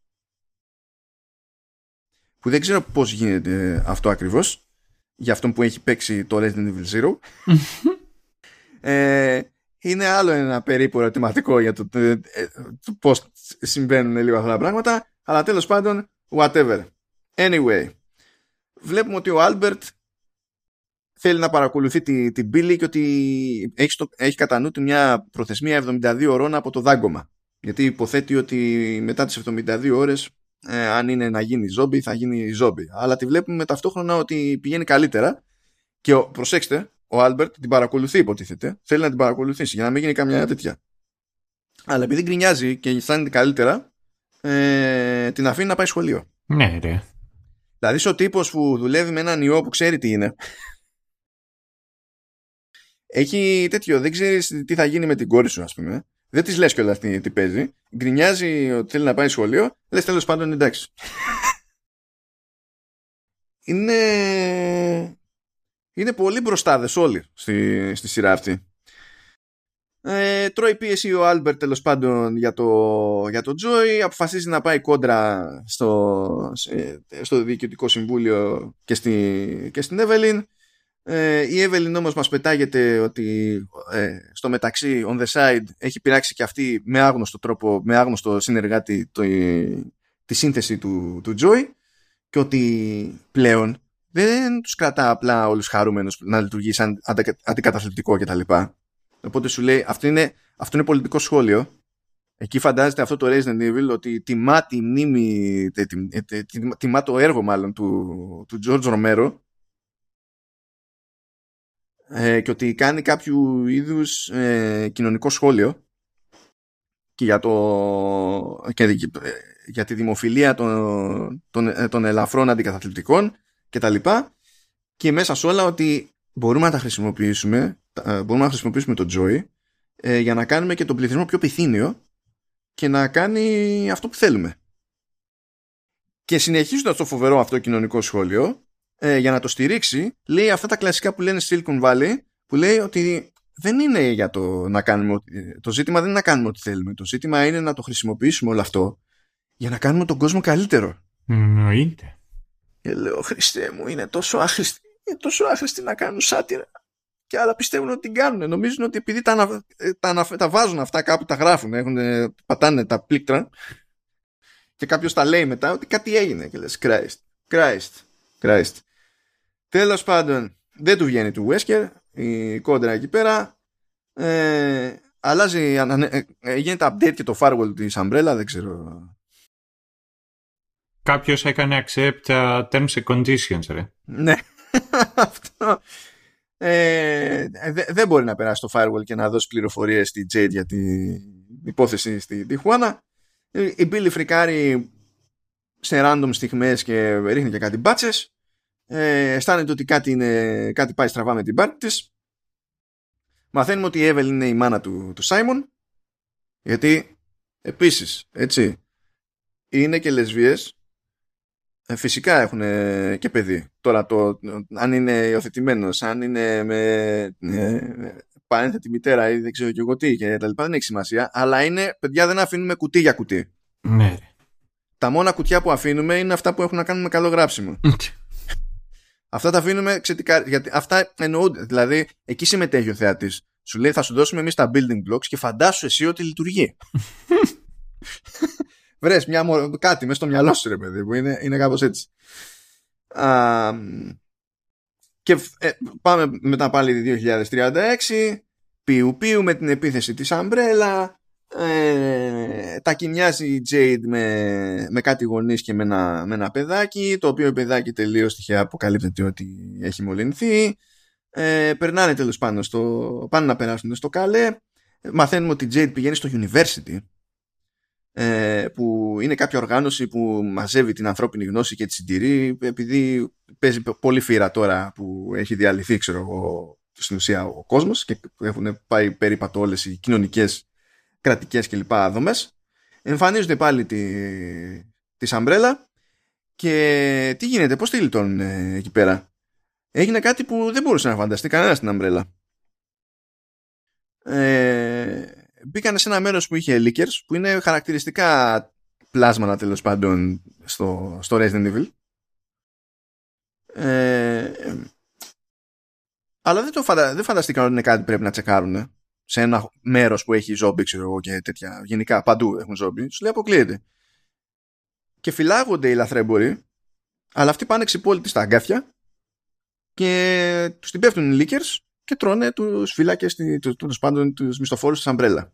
που δεν ξέρω πώς γίνεται αυτό ακριβώς για αυτόν που έχει παίξει το Resident Evil Zero. Ε, είναι άλλο ένα περίπου ερωτηματικό για το, ε, το πώς συμβαίνουν λίγο αυτά τα πράγματα αλλά τέλος πάντων whatever. Anyway βλέπουμε ότι ο Άλμπερτ θέλει να παρακολουθεί την τη Billie και ότι έχει, στο, έχει κατά νου μια προθεσμία 72 ώρων από το δάγκωμα. Γιατί υποθέτει ότι μετά τις 72 ώρες ε, αν είναι να γίνει ζόμπι θα γίνει ζόμπι αλλά τη βλέπουμε ταυτόχρονα ότι πηγαίνει καλύτερα και ο, προσέξτε ο Άλμπερτ την παρακολουθεί υποτίθεται. Θέλει να την παρακολουθήσει για να μην γίνει καμιά τέτοια. Αλλά επειδή γκρινιάζει και αισθάνεται καλύτερα, ε, την αφήνει να πάει σχολείο. Ναι, ρε. Δηλαδή, ο τύπος που δουλεύει με έναν ιό που ξέρει τι είναι. Έχει τέτοιο, δεν ξέρεις τι θα γίνει με την κόρη σου, ας πούμε. Δεν της λες κιόλας τι, τι παίζει. Γκρινιάζει ότι θέλει να πάει σχολείο. Λες τέλος πάντων εντάξει. είναι είναι πολύ μπροστάδες όλοι στη, στη σειρά αυτή. Ε, τρώει πίεση ο Άλμπερτ τέλος πάντων για το, για το Joy. Αποφασίζει να πάει κόντρα στο, στο Διοικητικό Συμβούλιο και, στη, και στην Εύελιν. Ε, η Εύελιν όμως μας πετάγεται ότι ε, στο μεταξύ on the side έχει πειράξει και αυτή με άγνωστο τρόπο, με άγνωστο συνεργάτη το, τη σύνθεση του, του Joy και ότι πλέον δεν τους κρατά απλά όλους χαρούμενους να λειτουργεί σαν αντικαταθλιπτικό κτλ. Οπότε σου λέει αυτό είναι, αυτό είναι πολιτικό σχόλιο. Εκεί φαντάζεται αυτό το Resident Evil ότι τιμά τη μνήμη, τιμά το έργο μάλλον του, του George Romero ε, και ότι κάνει κάποιο είδους ε, κοινωνικό σχόλιο και για, το, και, ε, για τη δημοφιλία των, των, ε, των ελαφρών αντικαταθλιπτικών και τα λοιπά και μέσα σε όλα ότι μπορούμε να τα χρησιμοποιήσουμε ε, μπορούμε να χρησιμοποιήσουμε το Joy ε, για να κάνουμε και τον πληθυσμό πιο πυθύνιο και να κάνει αυτό που θέλουμε. Και συνεχίζοντας το φοβερό αυτό κοινωνικό σχόλιο ε, για να το στηρίξει λέει αυτά τα κλασικά που λένε Silicon Valley που λέει ότι δεν είναι για το να κάνουμε το ζήτημα δεν είναι να κάνουμε ό,τι θέλουμε το ζήτημα είναι να το χρησιμοποιήσουμε όλο αυτό για να κάνουμε τον κόσμο καλύτερο. Εννοείται. Και λέω, Χριστέ μου, είναι τόσο άχρηστη, είναι τόσο άχρηστη να κάνουν σάτυρα. Και άλλα πιστεύουν ότι την κάνουν. Νομίζουν ότι επειδή τα, τα, τα βάζουν αυτά κάπου, τα γράφουν, έχουν, πατάνε τα πλήκτρα και κάποιος τα λέει μετά ότι κάτι έγινε. Και λες, Christ, Christ, Christ. Τέλος πάντων, δεν του βγαίνει του Wesker, η κόντρα εκεί πέρα. Ε, αλλάζει, ε, ε, γίνεται update και το firewall της Umbrella, δεν ξέρω Κάποιος έκανε accept uh, terms and conditions, ρε. Ναι, αυτό. Ε, δεν μπορεί να περάσει το firewall και να δώσει πληροφορίες στη Jade για την υπόθεση στη Tijuana. Η Billy φρικάρει σε random στιγμές και ρίχνει και κάτι μπάτσες. Ε, αισθάνεται ότι κάτι, είναι, κάτι πάει στραβά με την πάρτη της. Μαθαίνουμε ότι η Evelyn είναι η μάνα του, του Simon. Γιατί επίσης, έτσι, είναι και λεσβίες ε, φυσικά έχουν και παιδί. Τώρα το, αν είναι υιοθετημένος, αν είναι με ε, παρένθετη μητέρα ή δεν ξέρω και εγώ τι και τα λοιπά, δεν έχει σημασία. Αλλά είναι, παιδιά, δεν αφήνουμε κουτί για κουτί. Ναι. Τα μόνα κουτιά που αφήνουμε είναι αυτά που έχουν να κάνουν με καλό γράψιμο. Αυτά τα αφήνουμε ξετικά, γιατί αυτά εννοούνται. Δηλαδή, εκεί συμμετέχει ο θεατής. Σου λέει, θα σου δώσουμε εμείς τα building blocks και φαντάσου εσύ ότι λειτουργεί. Βρες μια κάτι μέσα στο μυαλό σου, ρε παιδί μου. Είναι, είναι κάπως έτσι. Α, και ε, πάμε μετά πάλι 2036. Πιου πιου με την επίθεση της Αμπρέλα. Ε, τα κοιμιάζει η Jade με, με κάτι γονείς και με ένα, με ένα παιδάκι το οποίο παιδάκι τελείως τυχαία αποκαλύπτεται ότι έχει μολυνθεί. Ε, περνάνε τέλος πάνω στο πάνε να περάσουν στο καλέ μαθαίνουμε ότι η Jade πηγαίνει στο university ε, που είναι κάποια οργάνωση που μαζεύει την ανθρώπινη γνώση και τη συντηρεί επειδή παίζει πολύ φύρα τώρα που έχει διαλυθεί ξέρω εγώ στην ουσία ο κόσμος και έχουν πάει περίπατο όλες οι κοινωνικές κρατικές κλπ. δομές εμφανίζονται πάλι τη, τη Σαμπρέλα και τι γίνεται, πώς τη λιτώνουν ε, εκεί πέρα. Έγινε κάτι που δεν μπορούσε να φανταστεί κανένας στην Αμπρέλα. Ε, μπήκανε σε ένα μέρος που είχε leakers που είναι χαρακτηριστικά πλάσματα τέλος πάντων στο, στο Resident Evil. Ε, αλλά δεν, το φαντα, δεν φανταστήκαν ότι είναι κάτι που πρέπει να τσεκάρουν σε ένα μέρος που έχει ζόμπι ξέρω εγώ και τέτοια. Γενικά παντού έχουν ζόμπι. Σου λέει αποκλείεται. Και φυλάγονται οι λαθρέμποροι αλλά αυτοί πάνε ξυπόλοιτοι στα αγκάθια και τους την πέφτουν οι leakers και τρώνε τους φύλακες, τους πάντων τους μισθοφόρους της Αμπρέλα.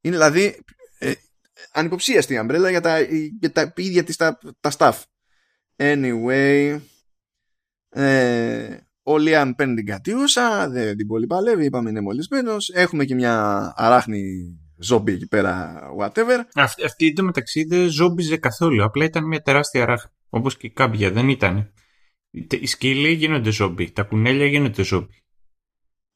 Είναι δηλαδή ε, ανυποψίαστη η Αμπρέλα για τα, για τα ίδια της τα, τα staff. Anyway, ε, ο Λίαν παίρνει την κατίουσα, δεν την πολύ παλεύει, είπαμε είναι μολυσμένος. Έχουμε και μια αράχνη ζόμπι εκεί πέρα, whatever. Αυτή, αυτή το μεταξύ δεν ζόμπιζε καθόλου, απλά ήταν μια τεράστια αράχνη. Όπως και κάποια δεν ήταν. Οι σκύλοι γίνονται ζόμπι, τα κουνέλια γίνονται ζόμπι.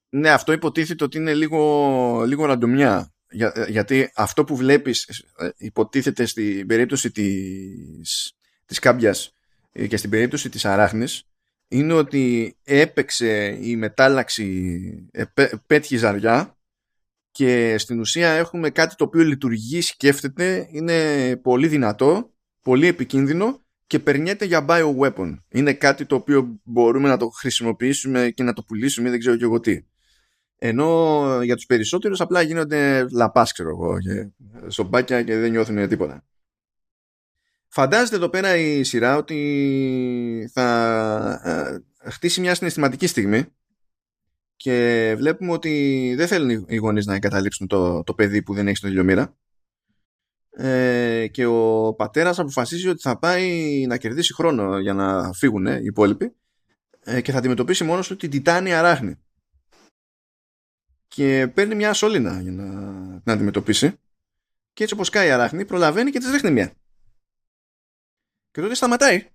Ναι, αυτό υποτίθεται ότι είναι λίγο, λίγο ραντομιά. Για, γιατί αυτό που βλέπεις ε, υποτίθεται στην περίπτωση της, της κάμπιας ε, και στην περίπτωση της αράχνης είναι ότι έπαιξε η μετάλλαξη, πέτυχε ζαριά και στην ουσία έχουμε κάτι το οποίο λειτουργεί, σκέφτεται, είναι πολύ δυνατό, πολύ επικίνδυνο και περνιέται για bioweapon. Είναι κάτι το οποίο μπορούμε να το χρησιμοποιήσουμε και να το πουλήσουμε, δεν ξέρω και εγώ τι. Ενώ για τους περισσότερους απλά γίνονται λαπάς, ξέρω εγώ, και σομπάκια και δεν νιώθουν τίποτα. Φαντάζεται εδώ πέρα η σειρά ότι θα ε, χτίσει μια συναισθηματική στιγμή και βλέπουμε ότι δεν θέλουν οι γονείς να εγκαταλείψουν το, το παιδί που δεν έχει στον ηλιομήρα ε, και ο πατέρας αποφασίζει ότι θα πάει να κερδίσει χρόνο για να φύγουν οι υπόλοιποι ε, και θα αντιμετωπίσει μόνος του την τιτάνια αράχνη. Και παίρνει μια σωλήνα για να την αντιμετωπίσει. Και έτσι όπως κάει η αράχνη προλαβαίνει και της ρίχνει μια και τότε σταματάει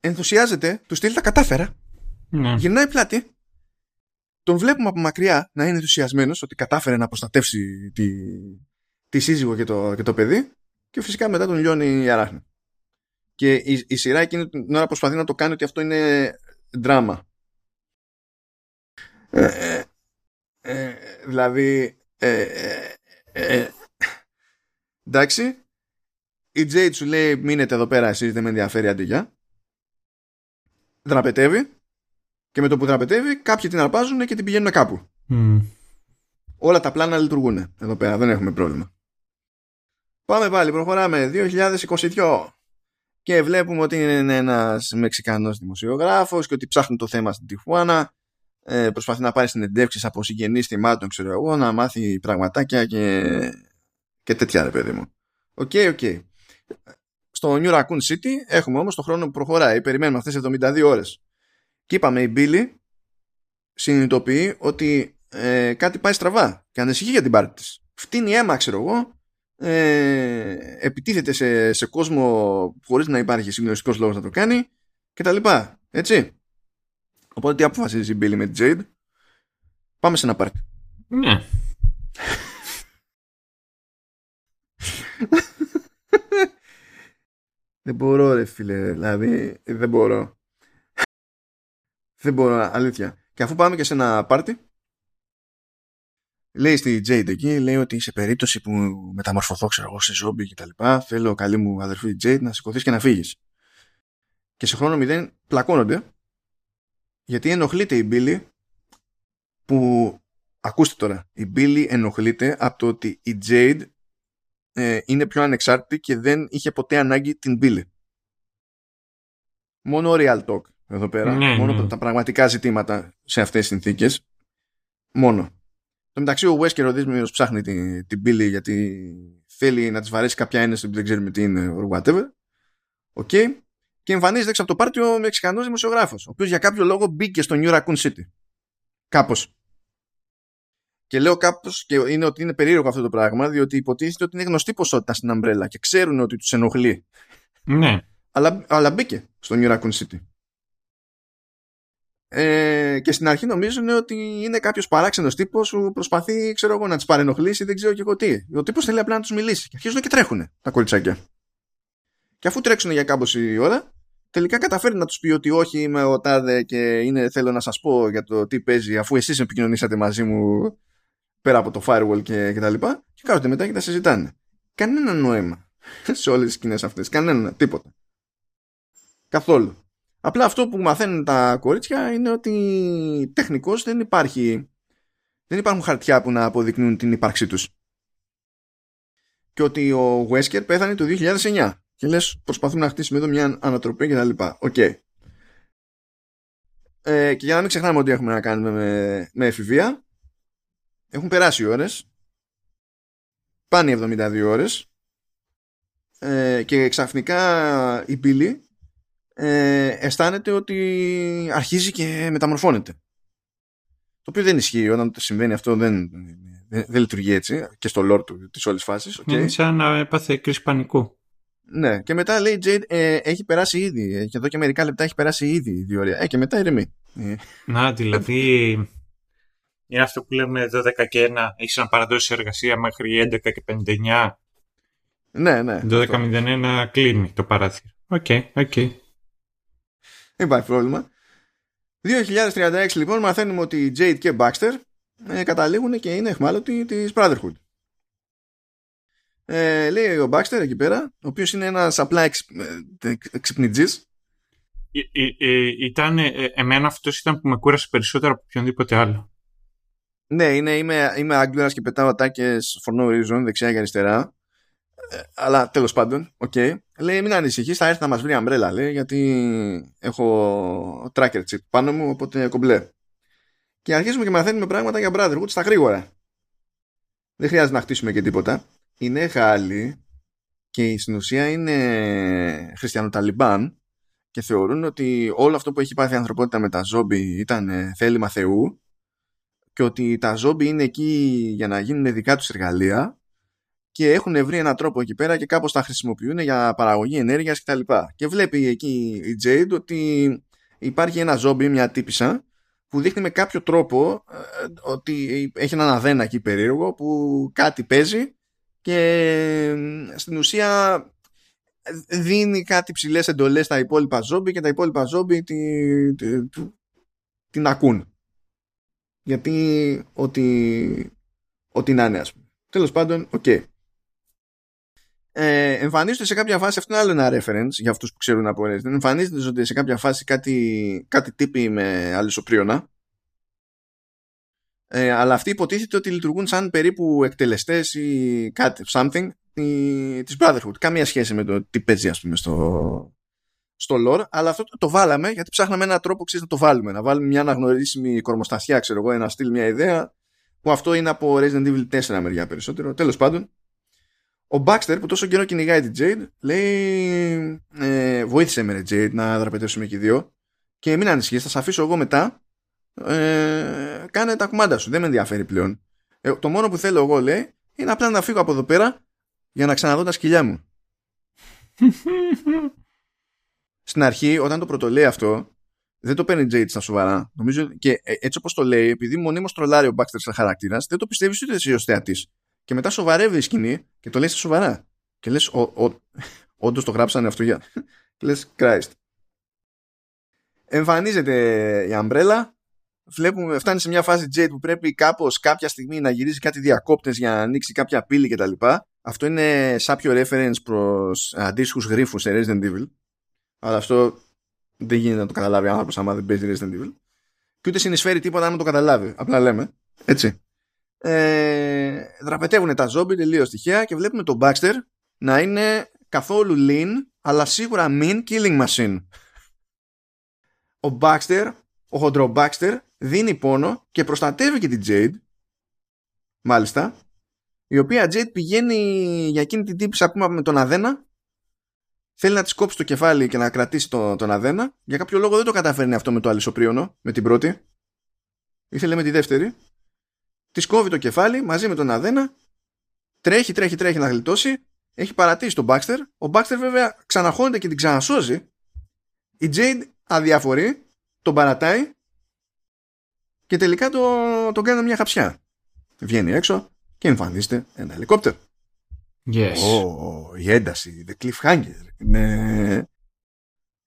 ενθουσιάζεται, του στείλει τα κατάφερα ναι. γυρνάει πλάτη τον βλέπουμε από μακριά να είναι ενθουσιασμένος ότι κατάφερε να προστατεύσει τη, τη σύζυγο και το, και το παιδί και φυσικά μετά τον λιώνει η αράχνη. Και η, η σειρά εκείνη την ώρα προσπαθεί να το κάνει ότι αυτό είναι δράμα. Ε, ε, ε δηλαδή ε, ε, εντάξει η Jade σου λέει μείνετε εδώ πέρα εσείς δεν με ενδιαφέρει αντίγεια δραπετεύει και με το που δραπετεύει κάποιοι την αρπάζουν και την πηγαίνουν κάπου όλα τα πλάνα λειτουργούν εδώ πέρα δεν έχουμε πρόβλημα Πάμε πάλι, προχωράμε. 2022. Και βλέπουμε ότι είναι ένας Μεξικανός δημοσιογράφος και ότι ψάχνει το θέμα στην Τιχουάνα. Ε, προσπαθεί να πάρει συνεντεύξεις από συγγενείς θυμάτων, ξέρω εγώ, να μάθει πραγματάκια και, και τέτοια ρε παιδί μου. OK, okay, OK. Okay. Στο New Raccoon City έχουμε όμως το χρόνο που προχωράει. Περιμένουμε αυτές 72 ώρες. Και είπαμε η Billy συνειδητοποιεί ότι ε, κάτι πάει στραβά και ανησυχεί για την πάρτη της. Φτύνει αίμα, ξέρω εγώ, ε, επιτίθεται σε, σε κόσμο χωρίς να υπάρχει συγκλονιστικός λόγος να το κάνει και τα λοιπά. Έτσι. Οπότε τι αποφασίζει η Billy με την Jade; Πάμε σε ένα πάρτι. Ναι. δεν μπορώ ρε φίλε, δηλαδή δεν μπορώ. δεν μπορώ, αλήθεια. Και αφού πάμε και σε ένα πάρτι, λέει στη Jade εκεί, λέει ότι σε περίπτωση που μεταμορφωθώ, ξέρω εγώ, σε ζόμπι και τα λοιπά, θέλω καλή μου αδερφή Jade να σηκωθείς και να φύγεις. Και σε χρόνο μηδέν πλακώνονται, γιατί ενοχλείται η Billy που, ακούστε τώρα, η Billy ενοχλείται από το ότι η Jade ε, είναι πιο ανεξάρτητη και δεν είχε ποτέ ανάγκη την Billy. Μόνο real talk εδώ πέρα, ναι, μόνο ναι. τα πραγματικά ζητήματα σε αυτές τις συνθήκες, μόνο. Το μεταξύ ο Wes και ο ψάχνει την, την Billy γιατί θέλει να της βαρέσει κάποια ένεση που δεν ξέρουμε τι είναι or whatever. Okay. Και εμφανίζεται έξω από το πάρτι ο Μεξικανός δημοσιογράφος, ο οποίος για κάποιο λόγο μπήκε στο New Raccoon City. Κάπως. Και λέω κάπως και είναι ότι είναι περίεργο αυτό το πράγμα, διότι υποτίθεται ότι είναι γνωστή ποσότητα στην Αμπρέλα και ξέρουν ότι τους ενοχλεί. Ναι. Αλλά, αλλά μπήκε στο New Raccoon City. ε, και στην αρχή νομίζουν ότι είναι κάποιος παράξενος τύπος που προσπαθεί ξέρω εγώ, να τις παρενοχλήσει, δεν ξέρω και εγώ τι. Ο τύπος θέλει απλά να τους μιλήσει. Και αρχίζουν και τρέχουν τα κολτσάκια. Και αφού τρέξουν για κάμποση ώρα, τελικά καταφέρει να τους πει ότι όχι, είμαι ο Τάδε και είναι, θέλω να σας πω για το τι παίζει, αφού εσείς επικοινωνήσατε μαζί μου πέρα από το firewall και, και τα λοιπά. Και κάθονται μετά και τα συζητάνε. Κανένα νόημα σε όλες τις σκηνές αυτές. Κανένα, τίποτα. Καθόλου. Απλά αυτό που μαθαίνουν τα κορίτσια είναι ότι τεχνικώς δεν υπάρχει δεν υπάρχουν χαρτιά που να αποδεικνύουν την ύπαρξή τους. Και ότι ο Wesker πέθανε το 2009. Και λες προσπαθούμε να χτίσουμε εδώ μια ανατροπή και τα λοιπά. OK. Okay. Ε, και για να μην ξεχνάμε ότι έχουμε να κάνουμε με, με εφηβεία, έχουν περάσει οι ώρες, πάνε 72 ώρες ε, και ξαφνικά η Billie ε, αισθάνεται ότι αρχίζει και μεταμορφώνεται. Το οποίο δεν ισχύει όταν το συμβαίνει αυτό δεν, δεν, δεν λειτουργεί έτσι και στο lore του, της όλης φάσης. Okay. Είναι σαν να έπαθε κρίση πανικού. Ναι, και μετά λέει Jade ε, έχει περάσει ήδη και εδώ και μερικά λεπτά έχει περάσει ήδη η διορία. Ε, και μετά ηρεμεί. Ε. Να, δηλαδή είναι αυτό που λέμε 12 και 1 έχεις να παραδώσεις εργασία μέχρι 11 και 59. Ναι, ναι. 12.01 κλείνει το παράθυρο. OK, okay, OK. Okay. Δεν υπάρχει πρόβλημα. 2036 λοιπόν μαθαίνουμε ότι η Jade και Baxter ε, καταλήγουν και είναι αιχμάλωτοι της Brotherhood. Ε, λέει ο Baxter εκεί πέρα, ο οποίος είναι ένας απλά εξ, ε, εξυπνατζής. Ε, ε, ε ήταν, εμένα αυτός ήταν που με κούρασε περισσότερο από οποιονδήποτε άλλο. Ναι, είναι, είμαι, είμαι Άγγλαρας και πετάω ατάκες for no reason, δεξιά και αριστερά. Ε, αλλά τέλος πάντων, OK. Okay. Λέει μην ανησυχείς, θα έρθει να μας βρει η Umbrella, λέει, γιατί έχω tracker chip πάνω μου, οπότε κομπλέ. Και αρχίζουμε και μαθαίνουμε πράγματα για Brotherhood στα γρήγορα. Δεν χρειάζεται να χτίσουμε και τίποτα. Είναι Γάλλοι και στην ουσία είναι χριστιανοταλιμπάν και θεωρούν ότι όλο αυτό που έχει πάθει η ανθρωπότητα με τα ζόμπι ήταν θέλημα Θεού και ότι τα ζόμπι είναι εκεί για να γίνουν δικά τους εργαλεία και έχουν βρει έναν τρόπο εκεί πέρα και κάπως τα χρησιμοποιούν για παραγωγή ενέργειας κτλ. Και, και βλέπει εκεί η Jade ότι υπάρχει ένα ζόμπι, μια τύπισσα, που δείχνει με κάποιο τρόπο ε, ότι έχει έναν αδένα εκεί περίεργο που κάτι παίζει και στην ουσία δίνει κάτι ψιλές εντολές στα υπόλοιπα ζόμπι και τα υπόλοιπα ζόμπι τη, τη, τη, την ακούν. Γιατί ότι, ότι να είναι ας πούμε. Τέλος πάντων, OK. Okay ε, εμφανίζονται σε κάποια φάση, αυτό είναι άλλο ένα reference για αυτούς που ξέρουν από Resident, εμφανίζονται σε κάποια φάση κάτι, κάτι τύποι με αλυσοπρίονα ε, αλλά αυτοί υποτίθεται ότι λειτουργούν σαν περίπου εκτελεστές ή κάτι, something της Brotherhood. Καμία σχέση με το τι παίζει ας πούμε στο, στο lore, αλλά αυτό το, το βάλαμε γιατί ψάχναμε έναν τρόπο ξέρεις, να το βάλουμε. Να βάλουμε μια αναγνωρίσιμη κορμοστασιά, ξέρω εγώ, ένα στυλ, μια ιδέα που αυτό είναι από Resident Evil 4 μεριά περισσότερο. Τέλος πάντων, ο Baxter που τόσο καιρό κυνηγάει την Jade λέει ε, βοήθησε με ρε Jade να δραπετεύσουμε και οι δύο και μην ανησυχείς θα σε αφήσω εγώ μετά ε, κάνε τα κουμάντα σου δεν με ενδιαφέρει πλέον ε, το μόνο που θέλω εγώ λέει είναι απλά να φύγω από εδώ πέρα για να ξαναδώ τα σκυλιά μου στην αρχή όταν το πρωτολέει αυτό δεν το παίρνει Jade στα σοβαρά. Νομίζω και ε, έτσι όπως το λέει, επειδή μονίμως τρολάρει ο Baxter σαν χαρακτήρας, δεν το πιστεύεις ούτε εσύ ως θεατής και μετά σοβαρεύει η σκηνή και το λέει σοβαρά. Και λες, όντως το γράψανε αυτό για... και λες, Christ. Εμφανίζεται η αμπρέλα. Βλέπουμε, φτάνει σε μια φάση Jade που πρέπει κάπως κάποια στιγμή να γυρίζει κάτι διακόπτες για να ανοίξει κάποια πύλη κτλ. Αυτό είναι σάπιο reference προς αντίστοιχους γρήφου σε Resident Evil. Αλλά αυτό δεν γίνεται να το καταλάβει άνθρωπος άμα δεν παίζει Resident Evil. Και ούτε συνεισφέρει τίποτα να το καταλάβει. Απλά λέμε. Έτσι ε, δραπετεύουν τα ζόμπι τελείως τυχαία και βλέπουμε τον Baxter να είναι καθόλου lean αλλά σίγουρα mean killing machine. Ο Baxter, ο χοντρό Baxter δίνει πόνο και προστατεύει και την Jade μάλιστα η οποία Jade πηγαίνει για εκείνη την τύπη πούμε με τον Αδένα θέλει να τη κόψει το κεφάλι και να κρατήσει τον, τον Αδένα για κάποιο λόγο δεν το καταφέρνει αυτό με το αλυσοπρίωνο με την πρώτη ήθελε με τη δεύτερη της κόβει το κεφάλι μαζί με τον Αδένα, τρέχει, τρέχει, τρέχει να γλιτώσει, έχει παρατήσει τον Baxter. Ο Baxter βέβαια ξαναχώνεται και την ξανασώζει. Η Jade αδιαφορεί, τον παρατάει και τελικά το, το κάνει μια χαψιά. Βγαίνει έξω και εμφανίζεται ένα ελικόπτερο. Yes. Oh, η ένταση, the cliffhanger. Είναι...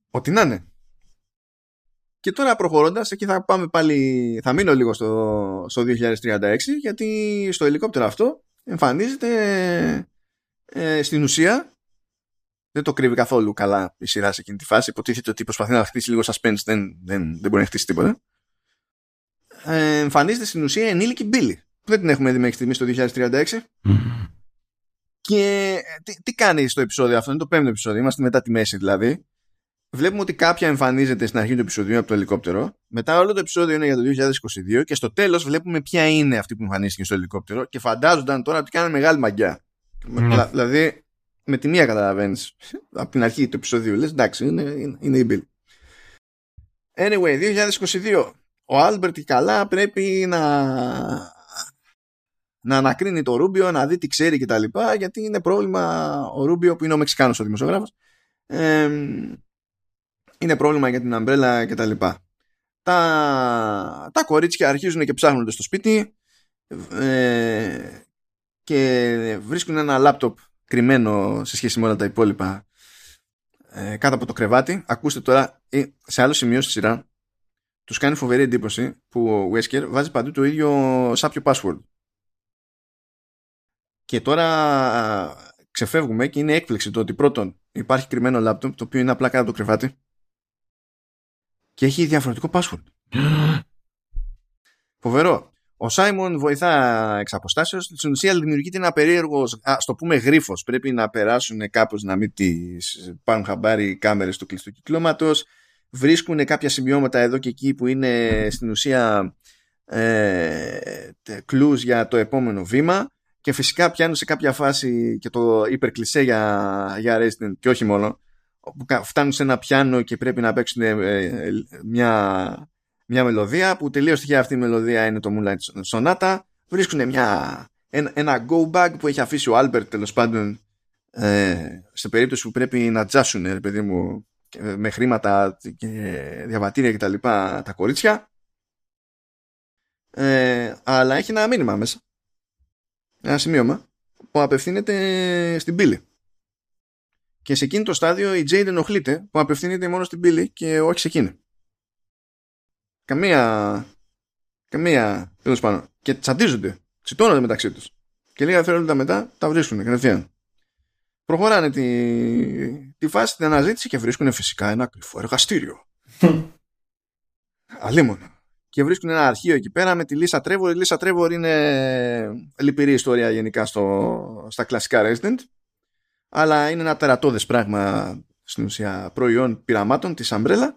Ό,τι να είναι. Και τώρα προχωρώντας, εκεί θα πάμε πάλι, θα μείνω λίγο στο, στο 2036, γιατί στο ελικόπτερο αυτό εμφανίζεται ε, στην ουσία δεν το κρύβει καθόλου καλά η σειρά σε εκείνη τη φάση. Υποτίθεται ότι προσπαθεί να χτίσει λίγο suspense, δεν, δεν, δεν μπορεί να χτίσει τίποτα. Ε, εμφανίζεται στην ουσία ενήλικη Μπίλη. Δεν την έχουμε δει μέχρι στιγμής στο 2036. Και ε, τι, τι κάνει στο επεισόδιο αυτό, είναι το πέμπτο επεισόδιο, είμαστε μετά τη μέση δηλαδή. Βλέπουμε ότι κάποια εμφανίζεται στην αρχή του επεισοδίου από το ελικόπτερο. Μετά όλο το επεισόδιο είναι για το 2022 και στο τέλος βλέπουμε ποια είναι αυτή που εμφανίστηκε στο ελικόπτερο και φαντάζονταν τώρα ότι κάνουν μεγάλη μαγκιά. Ναι. Δηλαδή με τη μία καταλαβαίνεις από την αρχή του επεισοδίου. Λες εντάξει, είναι, είναι, είναι η Billie. Anyway, 2022. Ο Άλμπερτ καλά πρέπει να, να ανακρίνει το Ρούμπιο, να δει τι ξέρει κτλ. Γιατί είναι πρόβλημα ο Ρούμπιο που είναι ο Μεξικάνος ο δημοσιογράφος. Ε, είναι πρόβλημα για την αμπρέλα κτλ. Τα, τα κορίτσια αρχίζουν και ψάχνονται στο σπίτι ε, και βρίσκουν ένα λάπτοπ κρυμμένο σε σχέση με όλα τα υπόλοιπα ε, κάτω από το κρεβάτι. Ακούστε τώρα, ε, σε άλλο σημείο στη σειρά, τους κάνει φοβερή εντύπωση που ο Wesker βάζει παντού το ίδιο σάπιο password. Και τώρα ξεφεύγουμε και είναι έκπληξη το ότι πρώτον υπάρχει κρυμμένο λάπτοπ το οποίο είναι απλά κάτω από το κρεβάτι και έχει διαφορετικό password. Φοβερό. Ο Σάιμον βοηθά εξ αποστάσεως. Στην ουσία δημιουργείται ένα περίεργο, α το πούμε γρίφος. Πρέπει να περάσουν κάπως να μην τις πάρουν χαμπάρι οι κάμερες του κλειστού κυκλώματος. Βρίσκουν κάποια σημειώματα εδώ και εκεί που είναι στην ουσία ε, κλούς για το επόμενο βήμα και φυσικά πιάνουν σε κάποια φάση και το υπερκλεισέ για, για Resident και όχι μόνο που φτάνουν σε ένα πιάνο και πρέπει να παίξουν ε, ε, μια μια μελωδία που τελείως τυχαία αυτή η μελωδία είναι το Moonlight Sonata. Βρίσκουν μια, ένα, ένα go bag που έχει αφήσει ο Albert τέλος πάντων ε, σε περίπτωση που πρέπει να τζάσουν ρε παιδί μου με χρήματα και διαβατήρια και τα λοιπά τα κορίτσια. Ε, αλλά έχει ένα μήνυμα μέσα ένα σημείωμα που απευθύνεται στην πύλη και σε εκείνο το στάδιο η Jade ενοχλείται που απευθύνεται μόνο στην πύλη και όχι σε εκείνη καμία. Καμία. Τέλος πάνω. Και τσαντίζονται. Τσιτώνονται μεταξύ τους. Και λίγα δευτερόλεπτα μετά τα βρίσκουν κατευθείαν. Προχωράνε τη, τη φάση, την αναζήτηση και βρίσκουν φυσικά ένα κρυφό εργαστήριο. Αλίμονο. Και βρίσκουν ένα αρχείο εκεί πέρα με τη Λίσα Τρέβορ. Η Λίσα Τρέβορ είναι λυπηρή ιστορία γενικά στο, στα κλασικά Resident. Αλλά είναι ένα τερατώδες πράγμα στην ουσία προϊόν πειραμάτων της Umbrella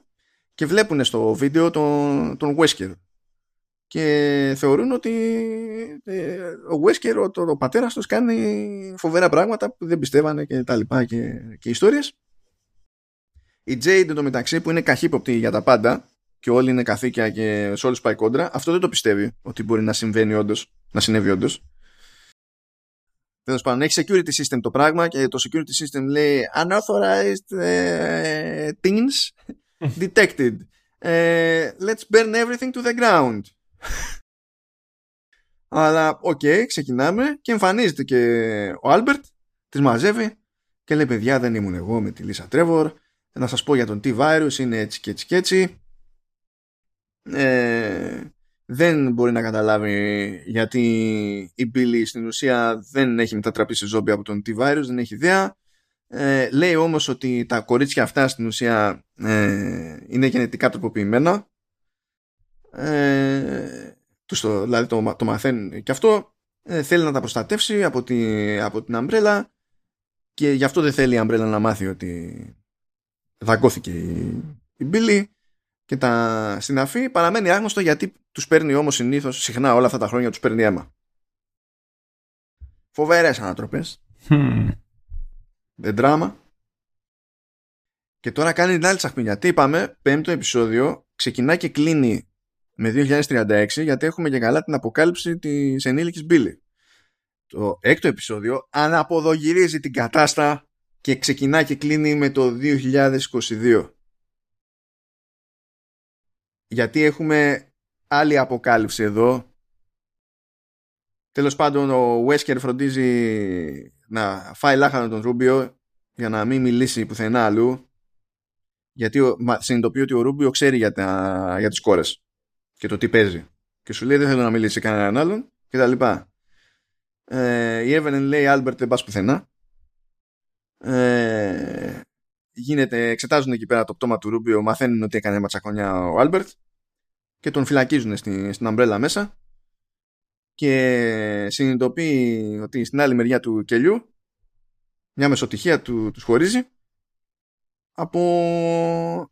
και βλέπουν στο βίντεο τον, τον Wesker και θεωρούν ότι ε, ο Wesker, ο, το, ο πατέρας τους κάνει φοβερά πράγματα που δεν πιστεύανε και τα λοιπά και, και ιστορίες. Η Jade στο μεταξύ που είναι καχύποπτη για τα πάντα και όλοι είναι καθίκια και σε όλους πάει κόντρα, αυτό δεν το πιστεύει ότι μπορεί να συμβαίνει όντως, να συνέβη όντως. Τέλος πάντων, έχει security system το πράγμα και το security system λέει unauthorized uh, things detected. Ε, let's burn everything to the ground. Αλλά, OK, okay, ξεκινάμε και εμφανίζεται και ο Άλμπερτ, τις μαζεύει και λέει, παιδιά, δεν ήμουν εγώ με τη Λίσα Τρέβορ, να σας πω για τον T-Virus, είναι έτσι και έτσι και έτσι. Ε, δεν μπορεί να καταλάβει γιατί η Billy στην ουσία δεν έχει μετατραπεί σε ζόμπι από τον T-Virus, δεν έχει ιδέα. Ε, λέει όμως ότι τα κορίτσια αυτά στην ουσία ε, είναι γενετικά τροποποιημένα. Ε, το, δηλαδή το, το μαθαίνουν και αυτό. Ε, θέλει να τα προστατεύσει από, τη, από την αμπρέλα και γι' αυτό δεν θέλει η αμπρέλα να μάθει ότι δαγκώθηκε η, η Μπίλη και τα συναφή παραμένει άγνωστο γιατί τους παίρνει όμως συνήθως συχνά όλα αυτά τα χρόνια τους παίρνει αίμα. Φοβερές ανατροπές. Hmm δεν δράμα. Και τώρα κάνει την άλλη τσαχπινιά. Τι είπαμε, πέμπτο επεισόδιο, ξεκινά και κλείνει με 2036 γιατί έχουμε και καλά την αποκάλυψη της ενήλικης Μπίλη. Το έκτο επεισόδιο αναποδογυρίζει την κατάστα και ξεκινά και κλείνει με το 2022. Γιατί έχουμε άλλη αποκάλυψη εδώ. Τέλος πάντων ο Wesker φροντίζει να φάει λάχανο τον Ρούμπιο για να μην μιλήσει πουθενά αλλού γιατί συνειδητοποιεί ότι ο Ρούμπιο ξέρει για, τα, για τις κόρες και το τι παίζει και σου λέει δεν θέλω να μιλήσει κανέναν άλλον και τα λοιπά. Ε, η Evelyn λέει Άλμπερτ δεν πας πουθενά ε, γίνεται, εξετάζουν εκεί πέρα το πτώμα του Ρούμπιο μαθαίνουν ότι έκανε ματσακονιά ο Άλμπερτ και τον φυλακίζουν στην, στην Umbrella μέσα και συνειδητοποιεί ότι στην άλλη μεριά του κελιού μια μεσοτυχία του τους χωρίζει από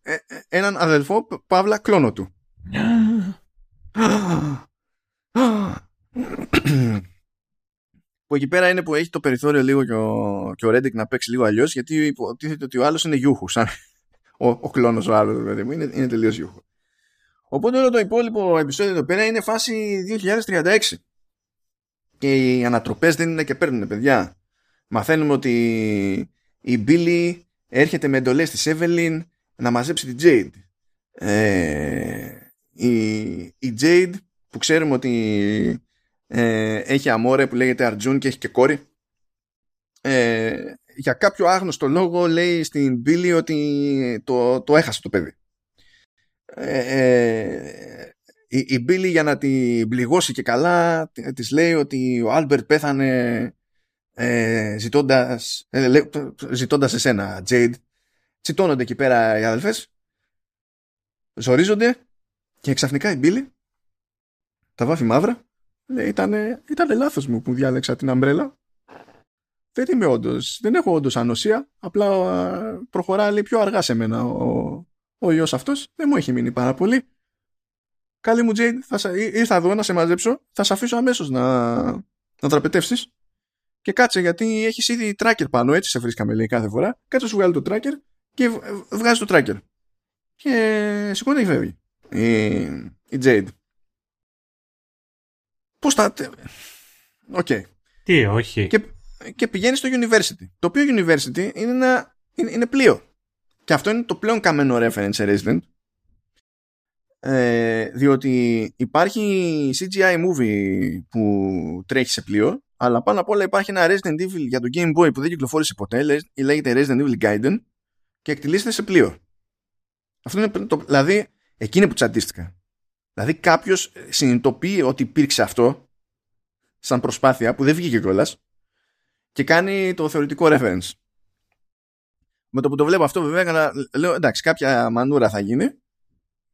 ε, ε, έναν αδελφό Παύλα κλόνο του. που εκεί πέρα είναι που έχει το περιθώριο λίγο και ο, και ο Ρέντικ να παίξει λίγο αλλιώς, γιατί υποτίθεται ότι ο άλλος είναι γιούχους. Σαν ο, ο κλόνος ο άλλος, δηλαδή μου, είναι, είναι τελείως γιούχου. Οπότε όλο το υπόλοιπο επεισόδιο εδώ πέρα είναι φάση 2036. Και οι ανατροπές δεν είναι και παίρνουν, παιδιά. Μαθαίνουμε ότι η Μπίλη έρχεται με εντολές της Evelyn να μαζέψει την Jade. Ε, η, η Jade που ξέρουμε ότι ε, έχει αμόρε που λέγεται Αρτζούν και έχει και κόρη. Ε, για κάποιο άγνωστο λόγο λέει στην Μπίλη ότι το, το έχασε το παιδί. Ε, ε η, η Μπίλι για να την πληγώσει και καλά της λέει ότι ο Άλμπερτ πέθανε ε, ζητώντας, ε, ζητώντας εσένα Τζέιντ τσιτώνονται εκεί πέρα οι αδελφές ζορίζονται και ξαφνικά η Μπίλι τα βάφει μαύρα λέει ήταν, ήτανε λάθος μου που διάλεξα την Umbrella δεν είμαι όντως, δεν έχω όντως ανοσία απλά προχωρά λέει, πιο αργά σε μένα ο, ο ιός αυτός δεν μου έχει μείνει πάρα πολύ καλή μου Τζέιντ ήρθα εδώ να σε μαζέψω θα σε αφήσω αμέσως να, να δραπετεύσεις και κάτσε γιατί έχεις ήδη tracker πάνω, έτσι σε βρίσκαμε λέει κάθε φορά. Κάτσε σου βγάλει το tracker και βγάζεις το tracker. Και σηκώνει και φεύγει. Η, η Jade. Πώς θα. OK. Okay. Τι, όχι. Και, και πηγαίνει στο university. Το οποίο university είναι, ένα, είναι, είναι πλοίο. Και αυτό είναι το πλέον καμένο reference σε Resident. Ε, διότι υπάρχει CGI movie που τρέχει σε πλοίο αλλά πάνω απ' όλα υπάρχει ένα Resident Evil για το Game Boy που δεν κυκλοφόρησε ποτέ, λέγεται Resident Evil Gaiden και εκτελήσεται σε πλοίο. Αυτό είναι το, δηλαδή, εκείνη που τσαντίστηκα. Δηλαδή κάποιος συνειδητοποιεί ότι υπήρξε αυτό σαν προσπάθεια που δεν βγήκε κιόλας και κάνει το θεωρητικό reference. Με το που το βλέπω αυτό βέβαια λέω εντάξει κάποια μανούρα θα γίνει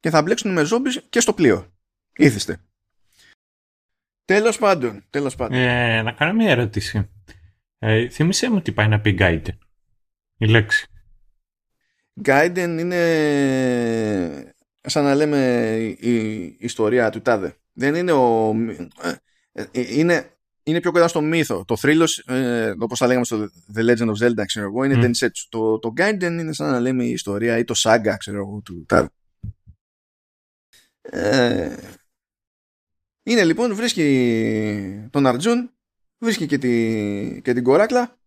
και θα μπλέξουν με ζόμπις και στο πλοίο. Ήθιστε. Τέλος πάντων. Τέλος πάντων. Ε, να κάνω μια ερώτηση. Ε, θυμήσέ μου τι πάει να πει Gaiden. Η λέξη. Gaiden είναι σαν να λέμε η, ιστορία του τάδε. Δεν είναι ο... Ε, ε, είναι, είναι πιο κοντά στο μύθο. Το θρύλος, ε, όπως θα λέγαμε στο The Legend of Zelda, ξέρω εγώ, είναι mm. Densetsu. Το, το Gaiden είναι σαν να λέμε η ιστορία ή το Saga, ξέρω εγώ, του τάδε. Ε, είναι λοιπόν, βρίσκει τον Αρτζούν, βρίσκει και, τη, και την κοράκλα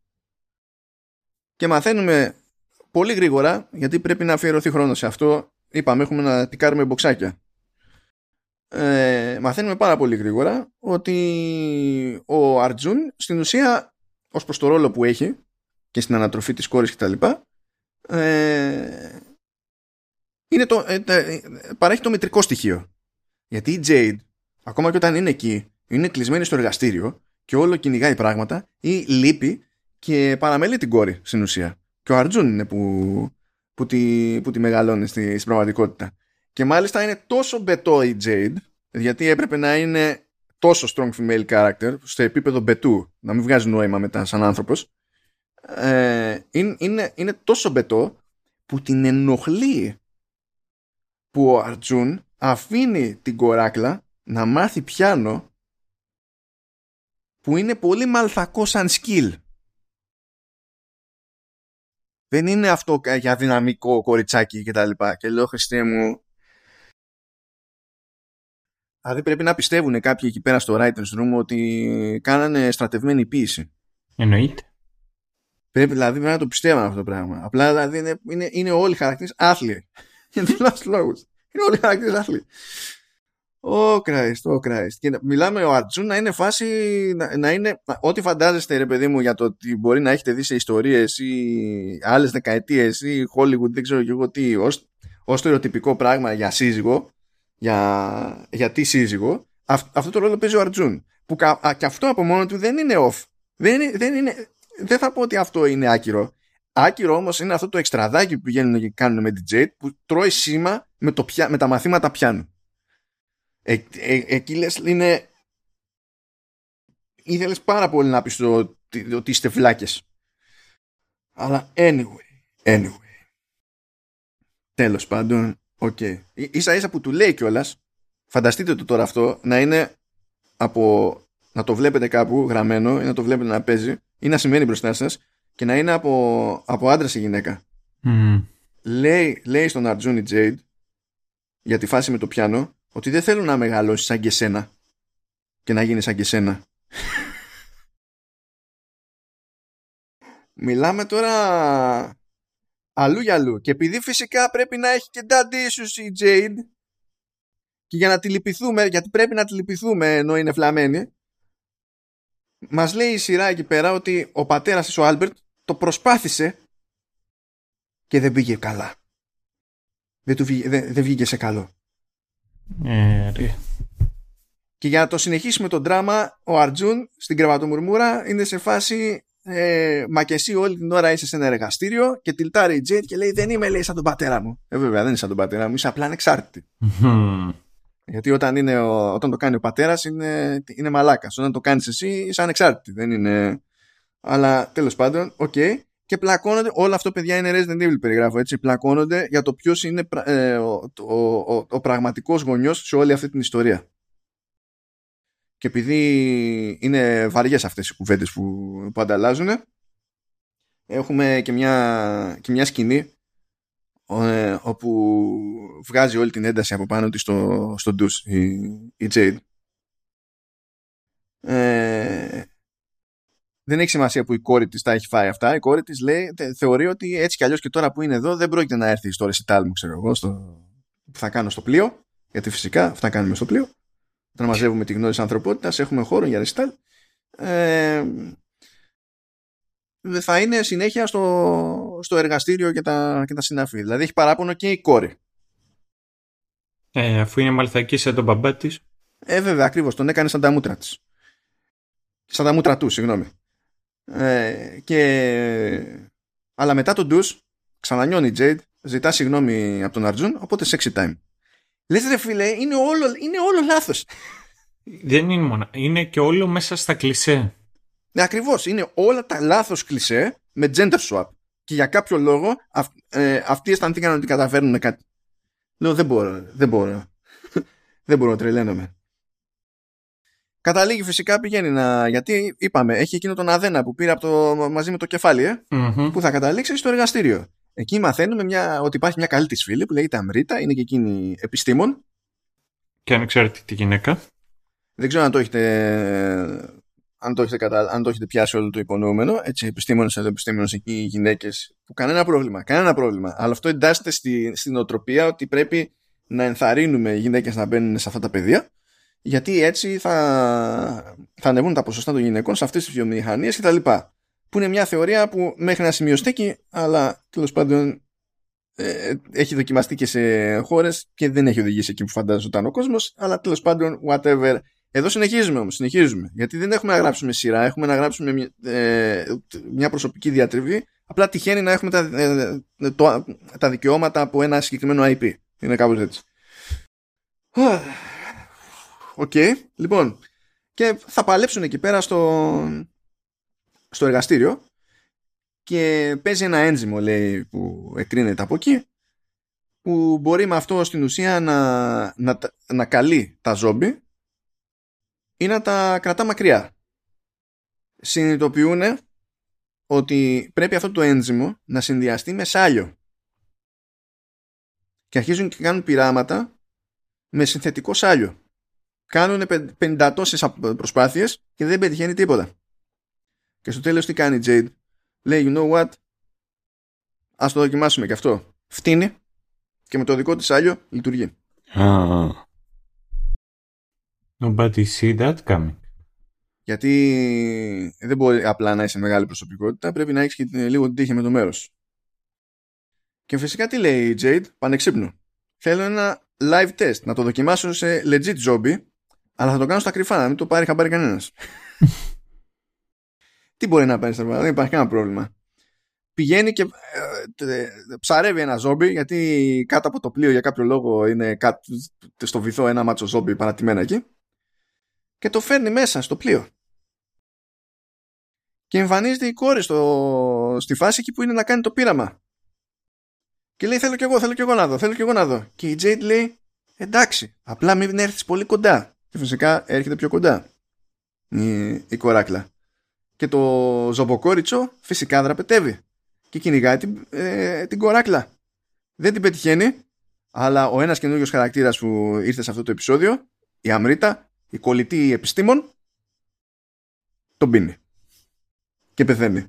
και μαθαίνουμε πολύ γρήγορα, γιατί πρέπει να αφιερωθεί χρόνος σε αυτό. Είπαμε, έχουμε να τικάρουμε μποξάκια. Ε, μαθαίνουμε πάρα πολύ γρήγορα ότι ο Αρτζούν στην ουσία ως προς το ρόλο που έχει και στην ανατροφή της κόρης κτλ ε, είναι το, ε, ε, παρέχει το μετρικό στοιχείο γιατί η Jade ακόμα και όταν είναι εκεί, είναι κλεισμένη στο εργαστήριο και όλο κυνηγάει πράγματα ή λείπει και παραμελεί την κόρη στην ουσία. Και ο Αρτζούν είναι που, που, τη, που τη μεγαλώνει στη, στην πραγματικότητα. Και μάλιστα είναι τόσο μπετό η Jade, γιατί έπρεπε να είναι τόσο strong female character, στο επίπεδο μπετού, να μην βγάζει νόημα μετά σαν άνθρωπος, ε, είναι, είναι, είναι τόσο μπετό που την ενοχλεί που ο Αρτζούν αφήνει την κοράκλα να μάθει πιάνο που είναι πολύ μαλθακό σαν skill. Δεν είναι αυτό για δυναμικό κοριτσάκι και τα λοιπά. Και λέω Χριστέ μου Δηλαδή πρέπει να πιστεύουν κάποιοι εκεί πέρα στο writer's room ότι κάνανε στρατευμένη ποιήση. Εννοείται. Πρέπει δηλαδή πρέπει να το πιστεύουν αυτό το πράγμα. Απλά δηλαδή είναι, είναι, είναι όλοι οι χαρακτήρες άθλοι. Για τους λόγους. Είναι όλοι οι χαρακτήρες άθλοι. Oh Christ, oh Christ. Και μιλάμε ο Αρτζούν να είναι φάση, να, να είναι, ό,τι φαντάζεστε ρε παιδί μου για το ότι μπορεί να έχετε δει σε ιστορίες ή άλλες δεκαετίες ή Hollywood, δεν ξέρω και εγώ τι, ως, ως το ερωτυπικό πράγμα για σύζυγο, για, για τι σύζυγο, αυτό το ρόλο παίζει ο Αρτζούν. Που και αυτό από μόνο του δεν είναι off. Δεν, δεν, είναι, δεν θα πω ότι αυτό είναι άκυρο. Άκυρο όμως είναι αυτό το εξτραδάκι που πηγαίνουν και κάνουν με DJ που τρώει σήμα με, το πια, με τα μαθήματα πιάνου. Ε, ε, εκεί λες είναι ήθελες πάρα πολύ να πεις το, ότι είστε βλάκες αλλά anyway anyway τέλος πάντων OK okay. ίσα ίσα που του λέει κιόλας. φανταστείτε το τώρα αυτό να είναι από να το βλέπετε κάπου γραμμένο ή να το βλέπετε να παίζει ή να συμβαίνει μπροστά σας και να είναι από, από άντρας σε γυναίκα mm. λέει, λέει στον Αρτζούν η Τζέιντ για τη φάση με το πιάνο ότι δεν θέλω να μεγαλώσεις σαν και σένα και να γίνεις σαν και σένα. Μιλάμε τώρα αλλού για αλλού. Και επειδή φυσικά πρέπει να έχει και daddy issues η Jade και για να τη λυπηθούμε, γιατί πρέπει να τη λυπηθούμε ενώ είναι βλαμμένη, μας λέει η σειρά εκεί πέρα ότι ο πατέρας της ο Άλμπερτ το προσπάθησε και δεν πήγε καλά. Δεν, του δεν, δεν βγήκε σε καλό. Ε, και για να το συνεχίσουμε το δράμα, ο Αρτζούν στην κρεβατομουρμούρα είναι σε φάση ε, μα και εσύ όλη την ώρα είσαι σε ένα εργαστήριο και τιλτάρει η Τζέιντ και λέει δεν είμαι λέει σαν τον πατέρα μου. Ε βέβαια δεν είσαι σαν τον πατέρα μου, είσαι απλά ανεξάρτητη. Γιατί όταν, είναι ο, όταν το κάνει ο πατέρας είναι, είναι μαλάκας. Όταν το κάνεις εσύ είσαι ανεξάρτητη. Δεν είναι... Αλλά τέλος πάντων, OK. Okay και πλακώνονται. Όλο αυτό, παιδιά, είναι Resident Evil περιγράφω έτσι. Πλακώνονται για το ποιος είναι ε, ο, ο, ο, ο πραγματικός γονιός σε όλη αυτή την ιστορία. Και επειδή είναι βαριές αυτές οι κουβέντες που, που ανταλλάζουν έχουμε και μια, και μια σκηνή ε, όπου βγάζει όλη την ένταση από πάνω της στο, στο ντους η, η Jade. Ε, δεν έχει σημασία που η κόρη της τα έχει φάει αυτά. Η κόρη της λέει, θεωρεί ότι έτσι κι αλλιώς και τώρα που είναι εδώ δεν πρόκειται να έρθει στο ρεσιτάλ μου, ξέρω εγώ, στο, που θα κάνω στο πλοίο. Γιατί φυσικά αυτά κάνουμε στο πλοίο. Όταν μαζεύουμε τη γνώριση ανθρωπότητας, έχουμε χώρο για ρεσιτάλ. Ε, θα είναι συνέχεια στο, στο εργαστήριο και τα, και τα συναφή. Δηλαδή έχει παράπονο και η κόρη. Ε, αφού είναι μαλθακή σε τον μπαμπά της. Ε, βέβαια, ακριβώς. Τον έκανε σαν τα μούτρα της. Σαν τα μούτρα του, συγγνώμη. Ε, και... Αλλά μετά τον ντους ξανανιώνει η Jade, ζητά συγγνώμη από τον Αρτζούν, οπότε sexy time. Λες ρε φίλε, είναι όλο, είναι όλο λάθος. Δεν είναι μόνο. Είναι και όλο μέσα στα κλισέ. Ναι, ακριβώς. Είναι όλα τα λάθος κλισέ με gender swap. Και για κάποιο λόγο αυ, ε, αυτοί αισθανθήκαν ότι καταφέρνουν κάτι. Λέω δεν μπορώ, δεν μπορώ. δεν μπορώ να τρελαίνομαι. Καταλήγει φυσικά πηγαίνει να. Γιατί είπαμε, έχει εκείνο τον Αδένα που πήρε από το, μαζί με το κεφάλι, ε, που θα καταλήξει στο εργαστήριο. Εκεί μαθαίνουμε μια, ότι υπάρχει μια καλή της φίλη που λέγεται Αμρίτα, είναι και εκείνη επιστήμον. Και ανεξάρτητη γυναίκα. Δεν ξέρω αν το έχετε, αν το έχετε, κατα... αν το έχετε πιάσει όλο το υπονοούμενο. Έτσι, επιστήμονες εδώ, επιστήμονες εκεί, γυναίκες. Που κανένα πρόβλημα. Κανένα πρόβλημα. Αλλά αυτό εντάσσεται στη, στην οτροπία ότι πρέπει να ενθαρρύνουμε γυναίκες να μπαίνουν σε αυτά τα πεδία γιατί έτσι θα, θα ανεβούν τα ποσοστά των γυναικών σε αυτές τις βιομηχανίες και τα λοιπά. Που είναι μια θεωρία που μέχρι να σημείο στέκει, αλλά τέλος πάντων ε, έχει δοκιμαστεί και σε χώρες και δεν έχει οδηγήσει εκεί που φαντάζονταν ο κόσμος, αλλά τέλος πάντων whatever. Εδώ συνεχίζουμε όμως, συνεχίζουμε. Γιατί δεν έχουμε να γράψουμε σειρά, έχουμε να γράψουμε μια, ε, μια προσωπική διατριβή. Απλά τυχαίνει να έχουμε τα, ε, το, τα δικαιώματα από ένα συγκεκριμένο IP. Είναι κάπως έτσι. OK. Okay. Λοιπόν, και θα παλέψουν εκεί πέρα στο, στο εργαστήριο και παίζει ένα ένζυμο, λέει, που εκκρίνεται από εκεί που μπορεί με αυτό στην ουσία να, να, να καλεί τα ζόμπι ή να τα κρατά μακριά. Συνειδητοποιούν ότι πρέπει αυτό το ένζυμο να συνδυαστεί με σάλιο. Και αρχίζουν και κάνουν πειράματα με συνθετικό σάλιο κάνουν 50 τόσες προσπάθειες και δεν πετυχαίνει τίποτα. Και στο τέλος τι κάνει η Jade; Λέει, you know what, ας το δοκιμάσουμε και αυτό. Φτύνει και με το δικό της άλιο λειτουργεί. Nobody see that coming. Γιατί δεν μπορεί απλά να είσαι μεγάλη προσωπικότητα, πρέπει να έχεις και λίγο την τύχη με το μέρος. Και φυσικά τι λέει η Jade, πανεξύπνο. Θέλω ένα live test, να το δοκιμάσω σε legit zombie, αλλά θα το κάνω στα κρυφά, να μην το πάρει χαμπάρι κανένας. τι μπορεί να πάρεις στα δεν υπάρχει κανένα πρόβλημα. Πηγαίνει και ε, ψαρεύει ένα ζόμπι, γιατί κάτω από το πλοίο για κάποιο λόγο είναι στο βυθό ένα μάτσο ζόμπι παρατημένα εκεί, και το φέρνει μέσα στο πλοίο και εμφανίζεται η κόρη στο, στη φάση εκεί που είναι να κάνει το πείραμα. Και λέει θέλω κι εγώ, θέλω κι εγώ να δω, θέλω κι εγώ να δω. Και η Jade λέει εντάξει, απλά μην έρθεις πολύ κοντά. Και φυσικά έρχεται πιο κοντά η, η κοράκλα. Και το ζομποκόριτσο φυσικά δραπετεύει και κυνηγάει την, ε, την κοράκλα. Δεν την πετυχαίνει, αλλά ο ένας καινούριο χαρακτήρας που ήρθε σε αυτό το επεισόδιο, η Αμρίτα, η κολλητή επιστήμον, τον πίνει και πεθαίνει.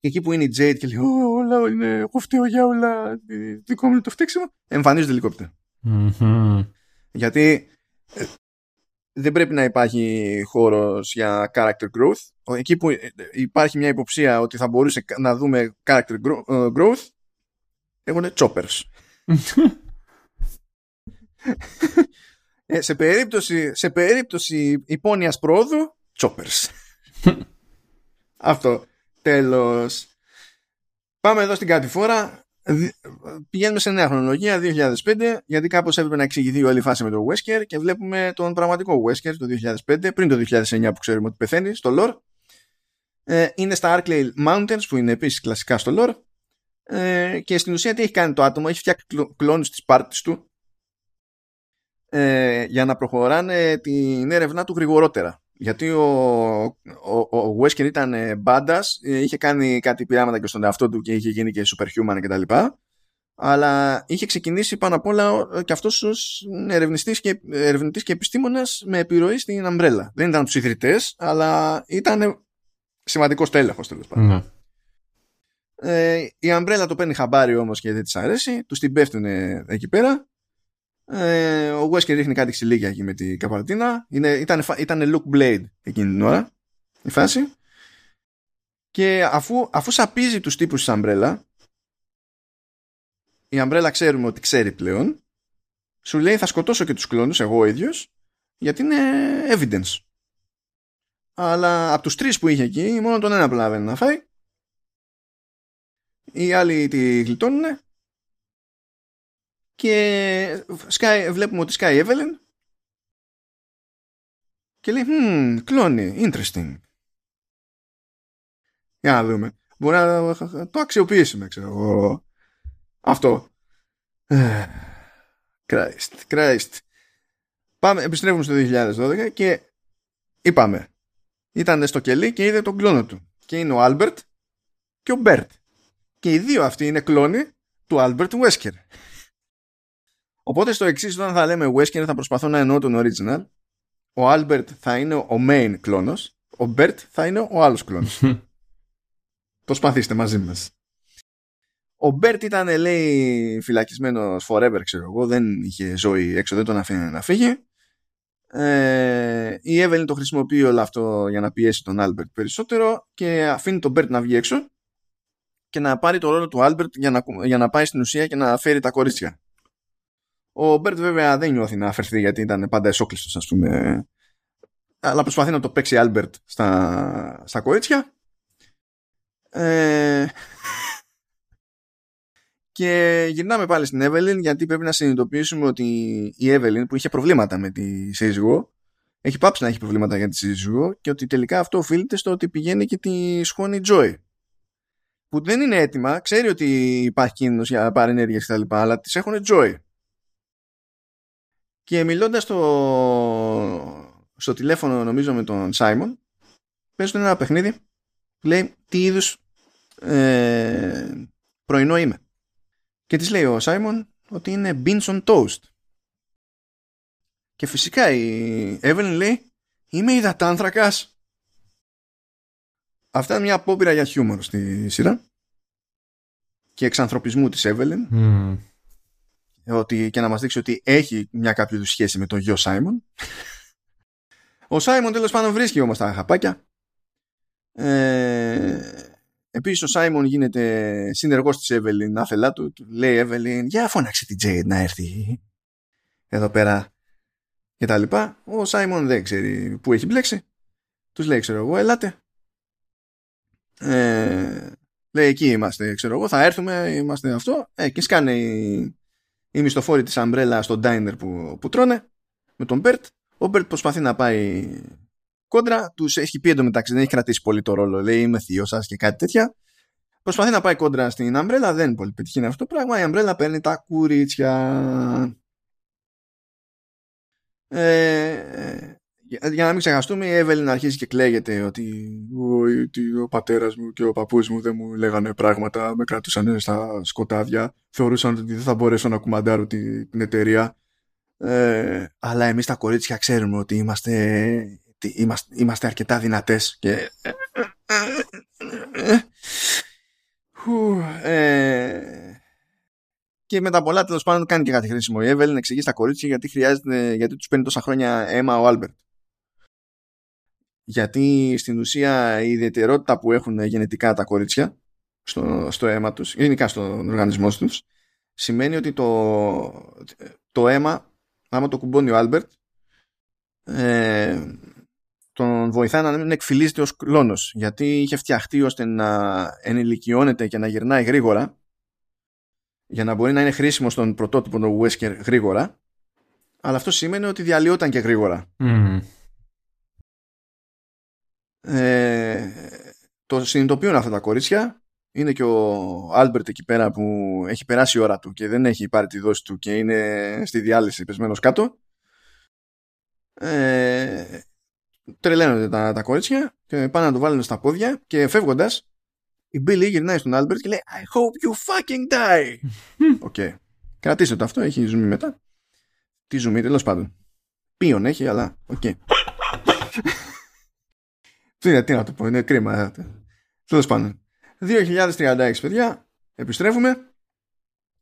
Και εκεί που είναι η Jade και λέει όλα είναι εγώ φταίω για όλα δικό μου το φταίξιμο εμφανίζεται ελικόπτερο. Mm-hmm. Γιατί ε, δεν πρέπει να υπάρχει χώρος για character growth. Εκεί που ε, υπάρχει μια υποψία ότι θα μπορούσε να δούμε character ε, growth έχουν choppers. σε, περίπτωση, σε περίπτωση υπόνοιας πρόοδου choppers. Αυτό. Τέλος. Πάμε εδώ στην κάτι φορά. Πηγαίνουμε σε νέα χρονολογία 2005 γιατί κάπως έπρεπε να εξηγηθεί όλη η φάση με το Wesker και βλέπουμε τον πραγματικό Wesker το 2005 πριν το 2009 που ξέρουμε ότι πεθαίνει στο lore. Ε, είναι στα Arklay Mountains που είναι επίσης κλασικά στο lore. Ε, και στην ουσία τι έχει κάνει το άτομο έχει φτιάξει κλόνους της πάρτης του ε, για να προχωράνε την έρευνά του γρηγορότερα γιατί ο, ο, ο Wesker ήταν μπάντας, ε, είχε κάνει κάτι πειράματα και στον εαυτό του και είχε γίνει και superhuman κτλ. Αλλά είχε ξεκινήσει πάνω απ' όλα και αυτός ως ερευνητής και, ερευνητής και επιστήμονας με επιρροή στην Umbrella. Δεν ήταν τους ιδρυτές, αλλά ήταν σημαντικός τέλεχος τέλος πάντων. Ναι. Ε, η Umbrella το παίρνει χαμπάρι όμως και δεν της αρέσει, τους την πέφτουν εκεί πέρα ε, ο Wesker ρίχνει κάτι ξυλίγια εκεί με την καπαρτίνα. Είναι, ήταν, ήταν Luke Blade εκείνη την ώρα η φάση. Και αφού, αφού σαπίζει τους τύπους της Umbrella η Umbrella ξέρουμε ότι ξέρει πλέον σου λέει θα σκοτώσω και τους κλόνους εγώ ο ίδιος γιατί είναι evidence. Αλλά από τους τρεις που είχε εκεί μόνο τον ένα προλαβαίνει να φάει οι άλλοι τη γλιτώνουν και σκάει, βλέπουμε ότι σκάει η Evelyn και λέει «Hm, κλώνοι, interesting». Για να δούμε. Μπορεί να το αξιοποιήσουμε, ξέρω εγώ. Αυτό. Christ, Christ. Πάμε, επιστρέφουμε στο 2012 και είπαμε. Ήταν στο κελί και είδε τον κλώνο του. Και είναι ο Άλμπερτ και ο Μπέρτ. Και οι δύο αυτοί είναι κλώνοι του Άλμπερτ Βέσκερ. Οπότε στο εξής, όταν θα λέμε Wesker, θα προσπαθώ να εννοώ τον original. Ο Albert θα είναι ο main κλόνος, ο Bert θα είναι ο άλλος κλόνος. Προσπαθήστε μαζί μας. Ο Bert ήταν, λέει, φυλακισμένος forever, ξέρω εγώ, δεν είχε ζωή έξω, δεν τον αφήνει να φύγει. Ε, η Evelyn το χρησιμοποιεί όλο αυτό για να πιέσει τον Albert περισσότερο και αφήνει τον Bert να βγει έξω και να πάρει το ρόλο του Albert για να, για να πάει στην ουσία και να φέρει τα κορίτσια. Ο Μπέρτ βέβαια δεν νιώθει να φερθεί γιατί ήταν πάντα εσώκλειστος, ας πούμε. Αλλά προσπαθεί να το παίξει Άλμπερτ στα, στα κορίτσια. Ε... Και γυρνάμε πάλι στην Εύελιν γιατί πρέπει να συνειδητοποιήσουμε ότι η Εύελιν που είχε προβλήματα με τη σύζυγο έχει πάψει να έχει προβλήματα για τη σύζυγο και ότι τελικά αυτό οφείλεται στο ότι πηγαίνει και της χώνει Joy που δεν είναι έτοιμα, ξέρει ότι υπάρχει κίνδυνος για παρενέργειες και τα λοιπά αλλά τις έχουν Joy και μιλώντας στο, στο τηλέφωνο, νομίζω με τον Σάιμον, παίζουν ένα παιχνίδι που λέει τι είδους ε, πρωινό είμαι. Και της λέει ο Σάιμον ότι είναι beans on toast. Και φυσικά η Evelyn λέει είμαι υδατάνθρακας. Αυτά είναι μια απόπειρα για χιούμορ στη σειρά και εξανθρωπισμού της Evelyn ότι, και να μας δείξει ότι έχει μια κάποιο σχέση με τον γιο Σάιμον Ο Σάιμον τέλος πάντων βρίσκει όμως τα χαπάκια. Ε, επίσης ο Σάιμον γίνεται συνεργός της Εύελιν άφελά του. Λέει Εύελιν για φώναξε την Τζέιντ να έρθει εδώ πέρα και τα λοιπά. Ο Σάιμον δεν ξέρει που έχει μπλέξει. Τους λέει ξέρω εγώ ελάτε. Ε, λέει εκεί είμαστε ξέρω εγώ θα έρθουμε είμαστε αυτό. Ε, και σκάνε οι, οι μισθοφόροι της Umbrella στο diner που, που τρώνε με τον Μπέρτ. Ο Μπέρτ προσπαθεί να πάει κόντρα, τους έχει πει εντωμεταξύ, δεν έχει κρατήσει πολύ το ρόλο. Λέει είμαι θείος σας και κάτι τέτοια. Προσπαθεί να πάει κόντρα στην Umbrella, δεν πολύ πετυχαίνει αυτό το πράγμα. Η Umbrella παίρνει τα κορίτσια. Ε, για να μην ξεχαστούμε, η Εύελιν αρχίζει και κλαίγεται ότι ο, ο πατέρας μου και ο παππούς μου δεν μου λέγανε πράγματα, με κρατούσαν στα σκοτάδια, θεωρούσαν ότι δεν θα μπορέσω να κουμαντάρω την, την εταιρεία. Ε, αλλά εμείς τα κορίτσια ξέρουμε ότι είμαστε, είμαστε, είμαστε αρκετά δυνατές και ε, και με τα πολλά τέλος πάντων κάνει και κάτι χρήσιμο η Εύελιν εξηγεί στα κορίτσια γιατί χρειάζεται γιατί τους παίρνει τόσα χρόνια αίμα ο Άλμπερτ γιατί στην ουσία η ιδιαιτερότητα που έχουν γενετικά τα κορίτσια στο, στο αίμα τους γενικά στον οργανισμό τους σημαίνει ότι το, το αίμα άμα το κουμπώνει ο Άλμπερτ ε, τον βοηθάει να μην εκφυλίζεται ως κλώνος. Γιατί είχε φτιαχτεί ώστε να ενηλικιώνεται και να γερνάει γρήγορα για να μπορεί να είναι χρήσιμο στον πρωτότυπο του Wesker γρήγορα. Αλλά αυτό σημαίνει ότι διαλύονταν και γρήγορα. Ε, το συνειδητοποιούν αυτά τα κορίτσια. Είναι και ο Άλμπερτ εκεί πέρα που έχει περάσει η ώρα του και δεν έχει πάρει τη δόση του και είναι στη διάλυση πεσμένος κάτω. Ε, τρελαίνονται τα, τα κορίτσια και πάνε να το βάλουν στα πόδια και φεύγοντας η Μπίλη γυρνάει στον Άλμπερτ και λέει I hope you fucking die! OK. Okay. Κρατήστε το αυτό, έχει ζουμί μετά. Τι ζουμί τέλος πάντων. Πύον έχει αλλά OK. okay. Τι, τι να το πω είναι κρίμα Τέλος πάντων 2036 παιδιά επιστρέφουμε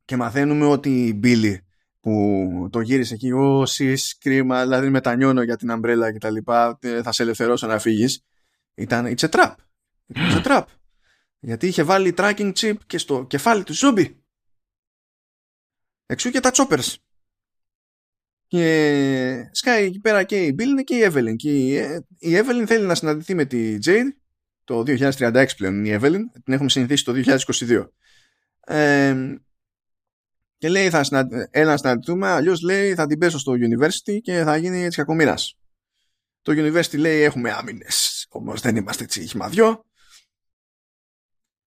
και μαθαίνουμε ότι η Μπίλη που το γύρισε εκεί, Ω, κρίμα, δηλαδή μετανιώνω για την Umbrella και τα λοιπά, θα σε ελευθερώσω να φύγεις. Ήταν it's a trap. It's a trap. Γιατί είχε βάλει tracking chip και στο κεφάλι του ζόμπι. Εξού και τα choppers. Και σκάει εκεί πέρα και η Bill και η Evelyn. Και η Evelyn θέλει να συναντηθεί με τη Jade το 2036 πλέον η Evelyn. Την έχουμε συνηθίσει το 2022. Ε, και λέει θα συναντ... έλα να συναντηθούμε, αλλιώς λέει θα την πέσω στο university και θα γίνει έτσι κακομοίρας. Το university λέει έχουμε άμυνες, όμως δεν είμαστε έτσι χυμαδιό.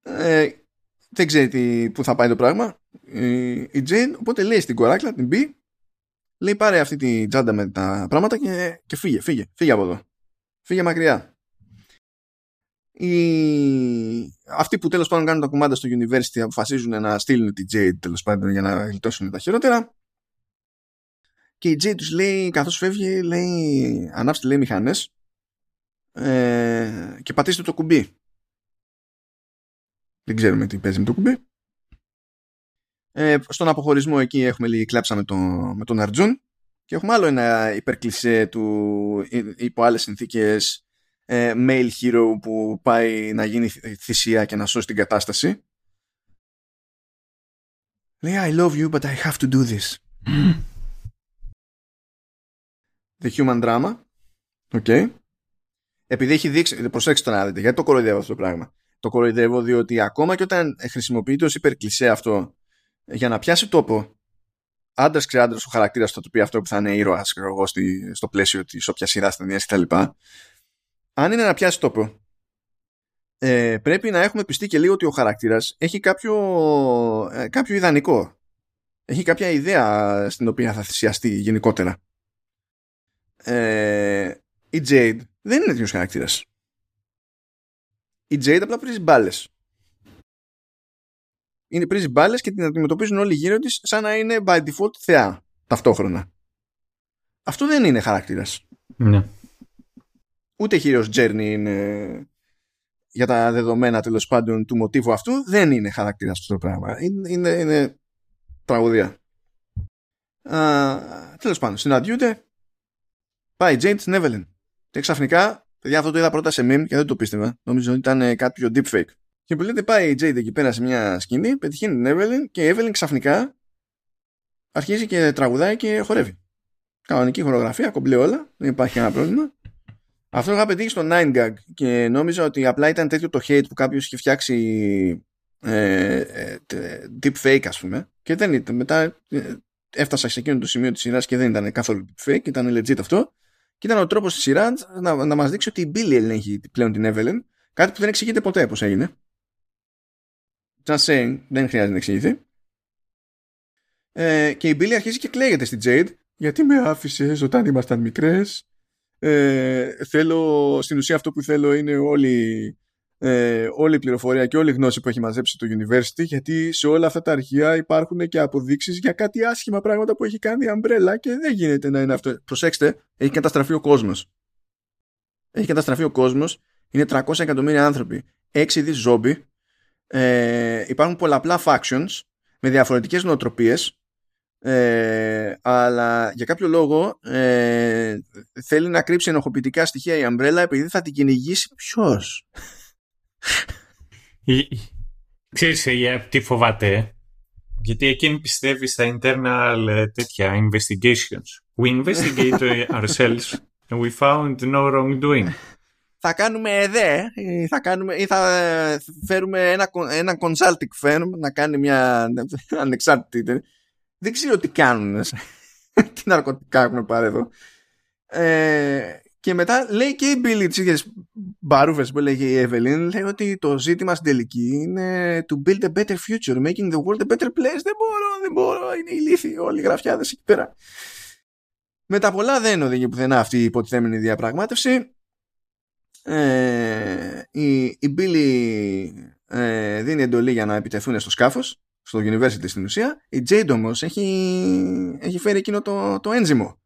Ε, δεν ξέρει τι, πού θα πάει το πράγμα η, η Jane, οπότε λέει στην κοράκλα, την B λέει πάρε αυτή τη τζάντα με τα πράγματα και, και φύγε, φύγε, φύγε από εδώ. Φύγε μακριά. Οι... αυτοί που τέλος πάντων κάνουν τα κουμάντα στο university αποφασίζουν να στείλουν τη Jade τέλος πάντων για να γλιτώσουν τα χειρότερα. Και η Jade τους λέει καθώς φεύγει λέει ανάψτε λέει μηχανές ε, και πατήστε το κουμπί. Δεν ξέρουμε τι παίζει με το κουμπί ε, στον αποχωρισμό εκεί έχουμε λίγη κλάψα με, τον, με τον Αρτζούν και έχουμε άλλο ένα υπερκλεισέ του υπό άλλες συνθήκες ε, male hero που πάει να γίνει θυσία και να σώσει την κατάσταση. Λέει I love you but I have to do this. The human drama. Okay. Επειδή έχει δείξει, προσέξτε να δείτε, γιατί το κοροϊδεύω αυτό το πράγμα. Το κοροϊδεύω διότι ακόμα και όταν χρησιμοποιείται ως υπερκλεισέ αυτό για να πιάσει τόπο άντρας ξεάντρα ο χαρακτήρας θα το πει αυτό που θα είναι ήρωας στο πλαίσιο της όποιας σειράς ταινίας κτλ αν είναι να πιάσει τόπο, ε, πρέπει να έχουμε πιστεί και λίγο ότι ο χαρακτήρας έχει κάποιο, ε, κάποιο ιδανικό. Έχει κάποια ιδέα στην οποία θα θυσιαστεί γενικότερα. Ε, η Jade δεν είναι τέτοιος χαρακτήρας. Η Jade απλά πρίζει μπάλες. Είναι πρίζει μπάλες και την αντιμετωπίζουν όλοι γύρω της σαν να είναι by default θεά ταυτόχρονα. Αυτό δεν είναι χαρακτήρας. Ναι ούτε χείρος Journey είναι για τα δεδομένα τέλος πάντων του μοτίβου αυτού δεν είναι χαρακτήρας αυτό το πράγμα. Είναι, είναι, είναι τραγωδία. Τέλος πάντων, συναντιούνται. Πάει η Jade στην Evelyn. Και ξαφνικά, παιδιά, αυτό το είδα πρώτα σε meme και δεν το πίστευα. Νομίζω ότι ήταν ε, κάτι πιο deepfake. Και που λέτε πάει η Jade εκεί πέρα σε μια σκηνή, πετυχαίνει την Evelyn και η Evelyn ξαφνικά αρχίζει και τραγουδάει και χορεύει. Κανονική χορογραφία, κομπλέ όλα, δεν υπάρχει κανένα πρόβλημα. Αυτό είχα πετύχει στο 9gag και νόμιζα ότι απλά ήταν τέτοιο το hate που κάποιος είχε φτιάξει ε, ε, deepfake ας πούμε και δεν ήταν. Μετά ε, έφτασα σε εκείνο το σημείο της σειράς και δεν ήταν καθόλου deepfake, ήταν legit αυτό και ήταν ο τρόπος της σειράς να, να μας δείξει ότι η Billy ελέγχει πλέον την Evelyn κάτι που δεν εξηγείται ποτέ πώς έγινε just saying, δεν χρειάζεται να εξηγηθεί ε, και η Billy αρχίζει και κλαίγεται στην Jade γιατί με άφησες όταν ήμασταν μικρές; Ε, θέλω, στην ουσία αυτό που θέλω είναι όλη, ε, όλη η πληροφορία και όλη η γνώση που έχει μαζέψει το University γιατί σε όλα αυτά τα αρχεία υπάρχουν και αποδείξεις για κάτι άσχημα πράγματα που έχει κάνει η Umbrella και δεν γίνεται να είναι αυτό. Προσέξτε, έχει καταστραφεί ο κόσμος. Έχει καταστραφεί ο κόσμος, είναι 300 εκατομμύρια άνθρωποι, 6 δις ζόμπι, ε, υπάρχουν πολλαπλά factions με διαφορετικές νοοτροπίες ε, αλλά για κάποιο λόγο ε, θέλει να κρύψει ενοχοποιητικά στοιχεία η Umbrella επειδή θα την κυνηγήσει ποιος. Ξέρεις για τι φοβάται γιατί εκείνη πιστεύει στα internal ε, τέτοια investigations. We investigated ourselves and we found no wrongdoing. Θα κάνουμε ΕΔΕ ή θα, κάνουμε, ή θα φέρουμε ένα, ένα consulting firm να κάνει μια ανεξάρτητη δεν ξέρω τι κάνουν. τι ναρκωτικά έχουν πάρει εδώ. Ε, και μετά λέει και η Billy τις ίδιες μπαρούφες που λέγει η Evelyn λέει ότι το ζήτημα στην τελική είναι to build a better future, making the world a better place. Δεν μπορώ, δεν μπορώ, είναι ηλίθιοι όλοι οι γραφιάδες εκεί πέρα. Με τα πολλά δεν οδηγεί πουθενά αυτή η υποτιθέμενη διαπραγμάτευση. Ε, η, η Billy ε, δίνει εντολή για να επιτεθούν στο σκάφος στο University στην ουσία. Η Jade όμως έχει, έχει φέρει εκείνο το, το ένζυμο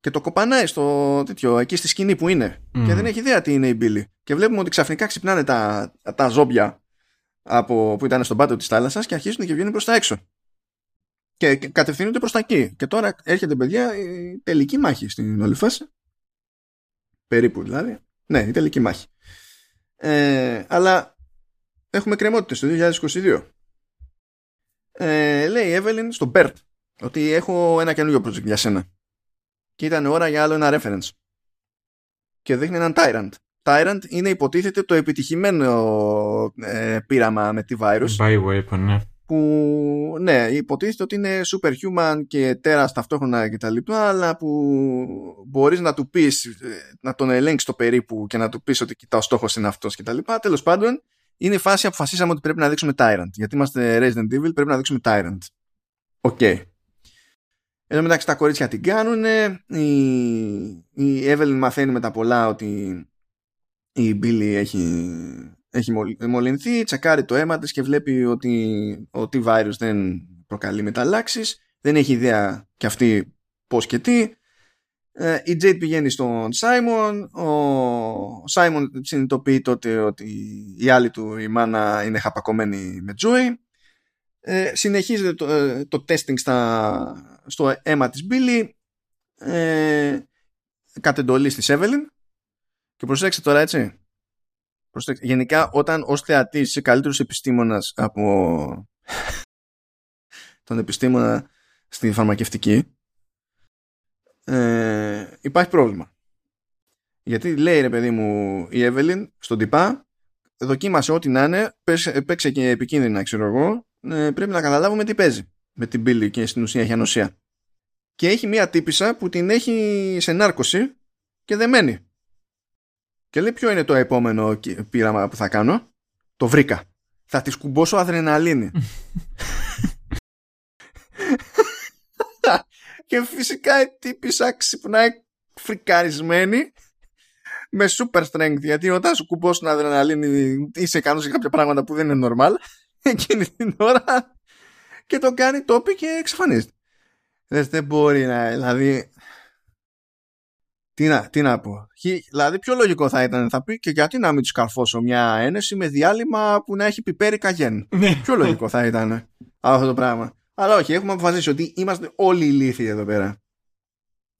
και το κοπανάει στο τέτοιο, εκεί στη σκηνή που είναι. Και δεν έχει ιδέα τι είναι η Billy. Και βλέπουμε ότι ξαφνικά ξυπνάνε τα, τα ζόμπια από, που ήταν στον πάτο της θάλασσας και αρχίζουν και βγαίνουν προς τα έξω. Και, και κατευθύνονται προς τα εκεί. Και τώρα έρχεται, παιδιά, η τελική μάχη στην όλη φάση. Περίπου δηλαδή. Ναι, η τελική μάχη. Ε, αλλά έχουμε κρεμότητες το 2022 ε, λέει η Evelyn στον Bert ότι έχω ένα καινούριο project για σένα. Και ήταν ώρα για άλλο ένα reference. Και δείχνει έναν Tyrant. Tyrant είναι υποτίθεται το επιτυχημένο ε, πείραμα με τη virus. By ναι. Που ναι, υποτίθεται ότι είναι superhuman και τέρας ταυτόχρονα και τα λοιπά, αλλά που μπορείς να του πεις, ε, να τον ελέγξεις το περίπου και να του πεις ότι κοιτά ο στόχος είναι αυτός και τα λοιπά. Τέλος πάντων, είναι η φάση αποφασίσαμε ότι πρέπει να δείξουμε Tyrant. Γιατί είμαστε Resident Evil, πρέπει να δείξουμε Tyrant. OK. Okay. Εντωμεταξύ τα κορίτσια την κάνουν. Η, η Evelyn μαθαίνει με τα πολλά ότι η Billy έχει, έχει μολυνθεί, τσεκάρει το αίμα της και βλέπει ότι ο T-Virus δεν προκαλεί μεταλλάξεις. Δεν έχει ιδέα κι αυτή πώς και τι. Ε, η Jade πηγαίνει στον Simon ο Simon συνειδητοποιεί τότε ότι η άλλη του η μάνα είναι χαπακωμένη με Joy ε, συνεχίζεται το, ε, το testing στα, στο αίμα της Billy ε, κατ' εντολή της Evelyn και προσέξτε τώρα έτσι προσέξτε, γενικά όταν ως θεατής είσαι καλύτερος επιστήμονας από τον επιστήμονα στη φαρμακευτική ε, υπάρχει πρόβλημα. Γιατί λέει ρε παιδί μου η Εύελιν στον τυπά δοκίμασε ό,τι να είναι, παίξε και επικίνδυνα ξέρω εγώ, ε, πρέπει να καταλάβουμε τι παίζει με την πύλη και στην ουσία έχει ανοσία. Και έχει μία τύπησα που την έχει σε νάρκωση και δεν μένει. Και λέει ποιο είναι το επόμενο πείραμα που θα κάνω; Το βρήκα. Θα της κουμπώσω αδρεναλίνη. και φυσικά η τύπησα ξυπνάει φρικαρισμένη με super strength γιατί όταν σου κουμπώσουν αδρεναλίνη είσαι ικανός σε κάποια πράγματα που δεν είναι normal εκείνη την ώρα και το κάνει τόπι και εξαφανίζεται δεν μπορεί να δηλαδή τι να, τι να πω. Δηλαδή, πιο λογικό θα ήταν θα πει και γιατί να μην τους καρφώσω μια ένεση με διάλειμμα που να έχει πιπέρι καγέν. Ναι. πιο λογικό θα ήταν αυτό το πράγμα. Αλλά όχι, έχουμε αποφασίσει ότι είμαστε όλοι ηλίθιοι εδώ πέρα.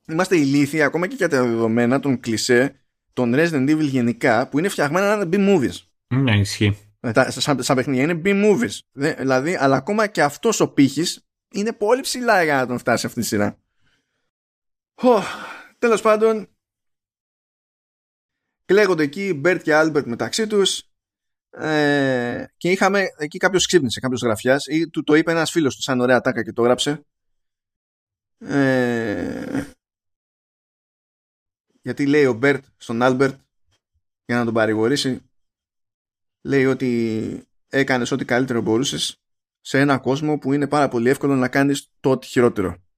Είμαστε ηλίθιοι ακόμα και για τα δεδομένα των κλισέ των Resident Evil γενικά που είναι φτιαγμένα να είναι B-movies. Ναι, ισχύει. Ε, σαν, σαν παιχνίδια είναι B-movies. Δηλαδή, αλλά ακόμα και αυτός ο πήχης είναι πολύ ψηλά για να τον φτάσει αυτή τη σειρά. Oh, τέλος πάντων, κλαίγονται εκεί Μπέρτ και Άλμπερτ μεταξύ τους ε, και είχαμε εκεί κάποιος ξύπνησε, κάποιος γραφιάς ή του το είπε ένας φίλος του σαν ωραία ατάκα και το γράψε ε, γιατί λέει ο Μπέρτ στον Άλμπερτ για να τον παρηγορήσει λέει ότι έκανες ό,τι καλύτερο μπορούσες σε ένα κόσμο που είναι πάρα πολύ εύκολο να κάνεις το ό,τι χειρότερο.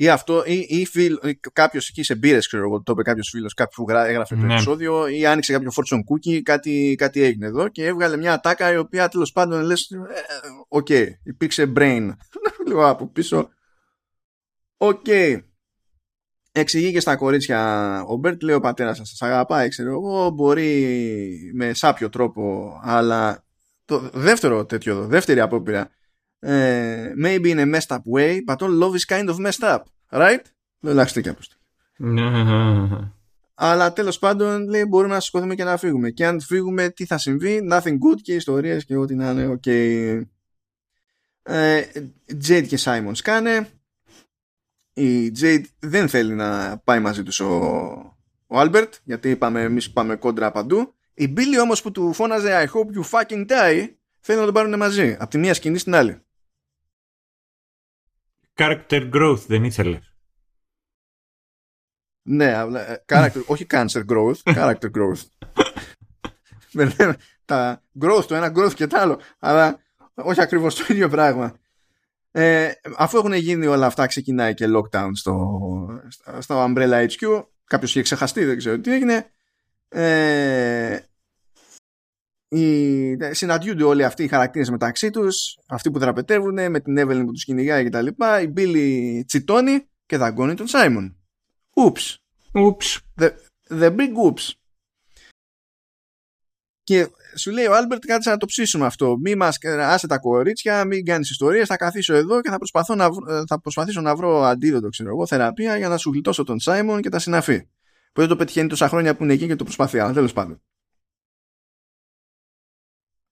Ή αυτό, ή, ή, φίλ, ή κάποιος εκεί σε μπύρες, ξέρω εγώ, το είπε κάποιος φίλος, κάποιο που έγραφε το ναι. επεισόδιο, ή άνοιξε κάποιο fortune cookie, κάτι, κάτι έγινε εδώ και έβγαλε μια ατάκα η οποία τέλος πάντων λες, ε, OK, okay, υπήρξε brain. Λίγο από πίσω. OK. Okay. Εξηγεί και στα κορίτσια ο Μπέρτ, λέει ο πατέρα σας, σας αγαπάει, ξέρω εγώ, μπορεί με σάπιο τρόπο, αλλά το δεύτερο τέτοιο, δεύτερη απόπειρα, ε, maybe in a messed up way, but all love is kind of messed up, right? Εντάξει, και Αλλά τέλος πάντων λέει μπορούμε να σηκωθούμε και να φύγουμε. Και αν φύγουμε, τι θα συμβεί, nothing good και ιστορίες και ό,τι να είναι, ok. Ε, Jade και Simon σκάνε η Jade δεν θέλει να πάει μαζί τους ο, ο Albert γιατί είπαμε εμείς πάμε κόντρα παντού η Billy όμως που του φώναζε I hope you fucking die θέλει να τον πάρουν μαζί από τη μία σκηνή στην άλλη Character growth δεν ήθελες ναι, ε, character, όχι cancer growth, character growth. τα growth το ένα growth και το άλλο, αλλά όχι ακριβώς το ίδιο πράγμα. Ε, αφού έχουν γίνει όλα αυτά, ξεκινάει και lockdown στο, στο Umbrella HQ. Κάποιος είχε ξεχαστεί, δεν ξέρω τι έγινε. Ε, οι, συναντιούνται όλοι αυτοί οι χαρακτήρες μεταξύ τους αυτοί που δραπετεύουν με την Evelyn που τους κυνηγάει και τα λοιπά η Billy τσιτώνει και δαγκώνει τον Simon Oops Oops The, the big oops και σου λέει ο Άλμπερτ κάτσε να το ψήσουμε αυτό. Μη μασάτε κορίτσια, μην κάνεις ιστορίες. Θα καθίσω εδώ και θα, προσπαθώ να, θα προσπαθήσω να βρω αντίδοτο, ξέρω εγώ, θεραπεία για να σου γλιτώσω τον Σάιμον και τα συναφή. Που δεν το πετυχαίνει τόσα χρόνια που είναι εκεί και το προσπαθεί. Αλλά τέλος πάντων.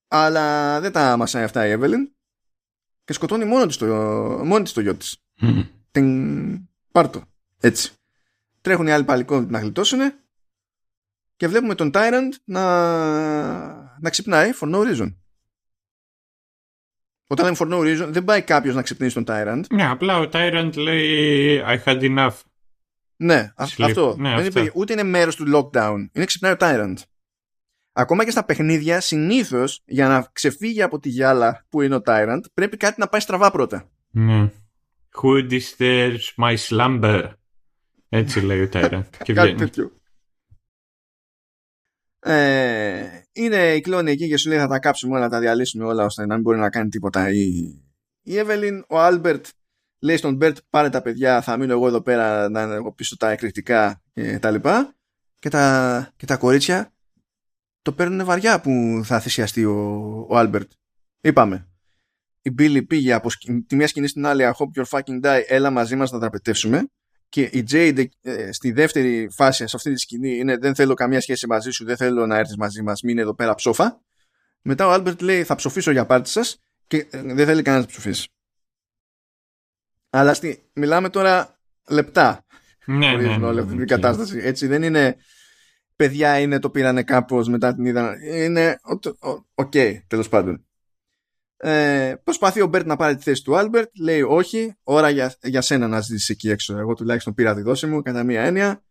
Αλλά δεν τα μασάει αυτά η Εύελιν και σκοτώνει μόνη της το, μόνη της το γιο της. Mm. Την πάρτο. Έτσι. Τρέχουν οι άλλοι παλικοί να γλιτώσουν και βλέπουμε τον Tyrant να, να ξυπνάει for no reason. Όταν λέμε for no reason, δεν πάει κάποιος να ξυπνήσει τον Tyrant. Ναι, απλά ο Tyrant λέει I had enough. Ναι, αυτό. Ναι, δεν αυτό. ούτε είναι μέρος του lockdown. Είναι ξυπνάει ο Tyrant. Ακόμα και στα παιχνίδια, συνήθως για να ξεφύγει από τη γυάλα που είναι ο Tyrant, πρέπει κάτι να πάει στραβά πρώτα. Ναι. Who disturbs my slumber; Έτσι λέει ο Tyrant. και κάτι τέτοιο. Ε, είναι οι κλώνοι εκεί και σου λέει θα τα κάψουμε όλα, θα τα διαλύσουμε όλα ώστε να μην μπορεί να κάνει τίποτα η, η Εύελιν. Ο Άλμπερτ λέει στον Μπέρτ πάρε τα παιδιά, θα μείνω εγώ εδώ πέρα να ενεργοποιήσω τα εκρηκτικά και τα λοιπά. Και τα, και τα κορίτσια το παίρνουν βαριά που θα θυσιαστεί ο, ο Άλμπερτ. Είπαμε. Η Μπίλη πήγε από τη μία σκηνή στην άλλη I hope you fucking die, έλα μαζί μας να δραπετεύσουμε και η Jade ε, στη δεύτερη φάση σε αυτή τη σκηνή είναι δεν θέλω καμία σχέση μαζί σου, δεν θέλω να έρθεις μαζί μας, μείνε εδώ πέρα ψόφα. Μετά ο Άλμπερτ λέει θα ψοφήσω για πάρτη σας και ε, δεν θέλει κανένας να ψοφήσει. Αλλά στη, μιλάμε τώρα λεπτά. Ναι, ναι, ναι, όλη αυτή την κατάσταση. Έτσι δεν είναι παιδιά είναι το πήρανε κάπως μετά την είδα. Είναι ok, okay, τέλος πάντων. Ε, προσπαθεί ο Μπέρτ να πάρει τη θέση του Άλμπερτ. Λέει όχι, ώρα για, για σένα να ζήσεις εκεί έξω. Εγώ τουλάχιστον πήρα τη δόση μου κατά μία έννοια.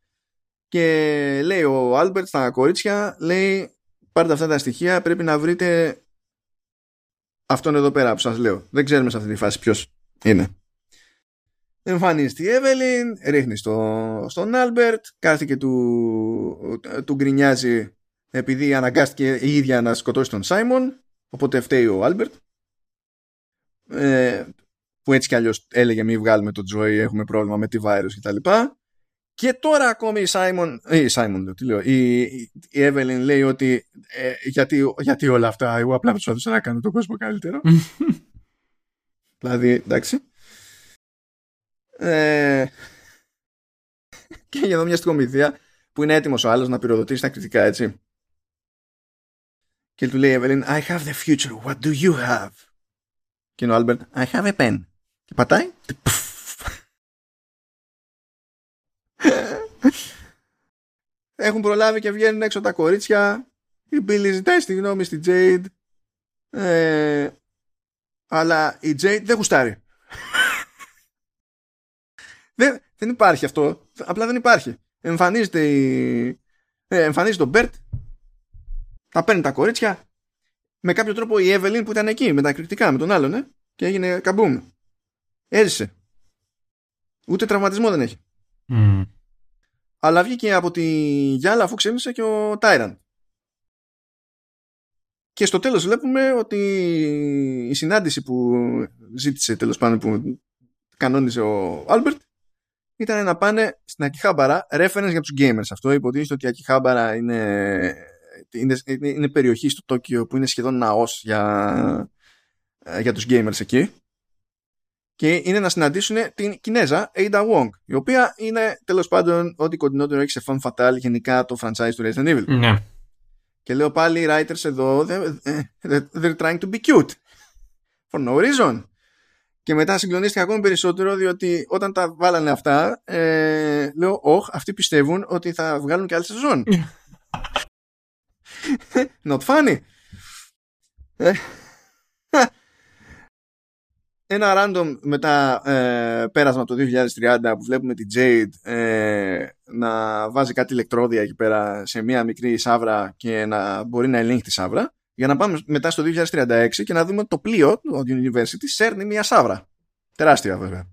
Και λέει ο Άλμπερτ στα κορίτσια, λέει πάρτε αυτά τα στοιχεία, πρέπει να βρείτε αυτόν εδώ πέρα που σας λέω. Δεν ξέρουμε σε αυτή τη φάση ποιος είναι. Εμφανίζεται η Εύελιν, ρίχνει στο, στον Άλμπερτ, κάθεται και του, του γκρινιάζει επειδή αναγκάστηκε η ίδια να σκοτώσει τον Σάιμον, οπότε φταίει ο Άλμπερτ ε, που έτσι κι αλλιώς έλεγε μη βγάλουμε το Joy, έχουμε πρόβλημα με τη virus κτλ. Και, και τώρα ακόμη η Simon, ε, η Simon λέω, τι λέω, η, η Evelyn λέει ότι ε, γιατί, γιατί όλα αυτά, εγώ απλά προσπαθούσα να κάνω τον κόσμο καλύτερο. δηλαδή, εντάξει. Ε, και για εδώ μια στιχομυθία που είναι έτοιμος ο άλλος να πυροδοτήσει τα εκρηκτικά, έτσι. Και του λέει η Εβελίν, I have the future, what do you have? Και είναι ο Άλμπερτ, I have a pen. Και πατάει. Έχουν προλάβει και βγαίνουν έξω τα κορίτσια. Η Μπίλη ζητάει συγγνώμη στη Τζέιντ. Ε, αλλά η Τζέιντ δεν γουστάρει. Δεν, δεν υπάρχει αυτό. Απλά δεν υπάρχει. Εμφανίζεται η... Ε, εμφανίζεται ο Μπέρτ. Τα παίρνει τα κορίτσια. Με κάποιο τρόπο η Εύελιν που ήταν εκεί με τα εκρηκτικά με τον άλλον ε, και έγινε καμπούμ. Έζησε. Ούτε τραυματισμό δεν έχει. Mm. Αλλά βγήκε από τη γυάλα αφού ξέμισε και ο Tyrant. Και στο τέλος βλέπουμε ότι η συνάντηση που ζήτησε τέλος πάντων που κανόνιζε ο Άλμπερτ ήταν να πάνε στην Ακιχάμπαρα reference για τους gamers. Αυτό υποτίθεται ότι η Ακιχάμπαρα είναι, είναι, είναι περιοχή στο Τόκιο που είναι σχεδόν ναός για, για τους gamers εκεί και είναι να συναντήσουν την Κινέζα Ada Wong, η οποία είναι τέλος πάντων ό,τι κοντινότερο έχει σε femme fatale γενικά το franchise του Resident Evil. Ναι. Και λέω πάλι οι writers εδώ they're trying to be cute for no reason. Και μετά συγκλονίστηκα ακόμη περισσότερο διότι όταν τα βάλανε αυτά ε, λέω όχι αυτοί πιστεύουν ότι θα βγάλουν και άλλη σεζόν. Not funny. Ε, ένα random μετά ε, πέρασμα το 2030 που βλέπουμε την Jade ε, να βάζει κάτι ηλεκτρόδια εκεί πέρα σε μια μικρή σαύρα και να μπορεί να ελέγχει τη σαύρα για να πάμε μετά στο 2036 και να δούμε το πλοίο του University σέρνει μια σαύρα. Τεράστια βέβαια.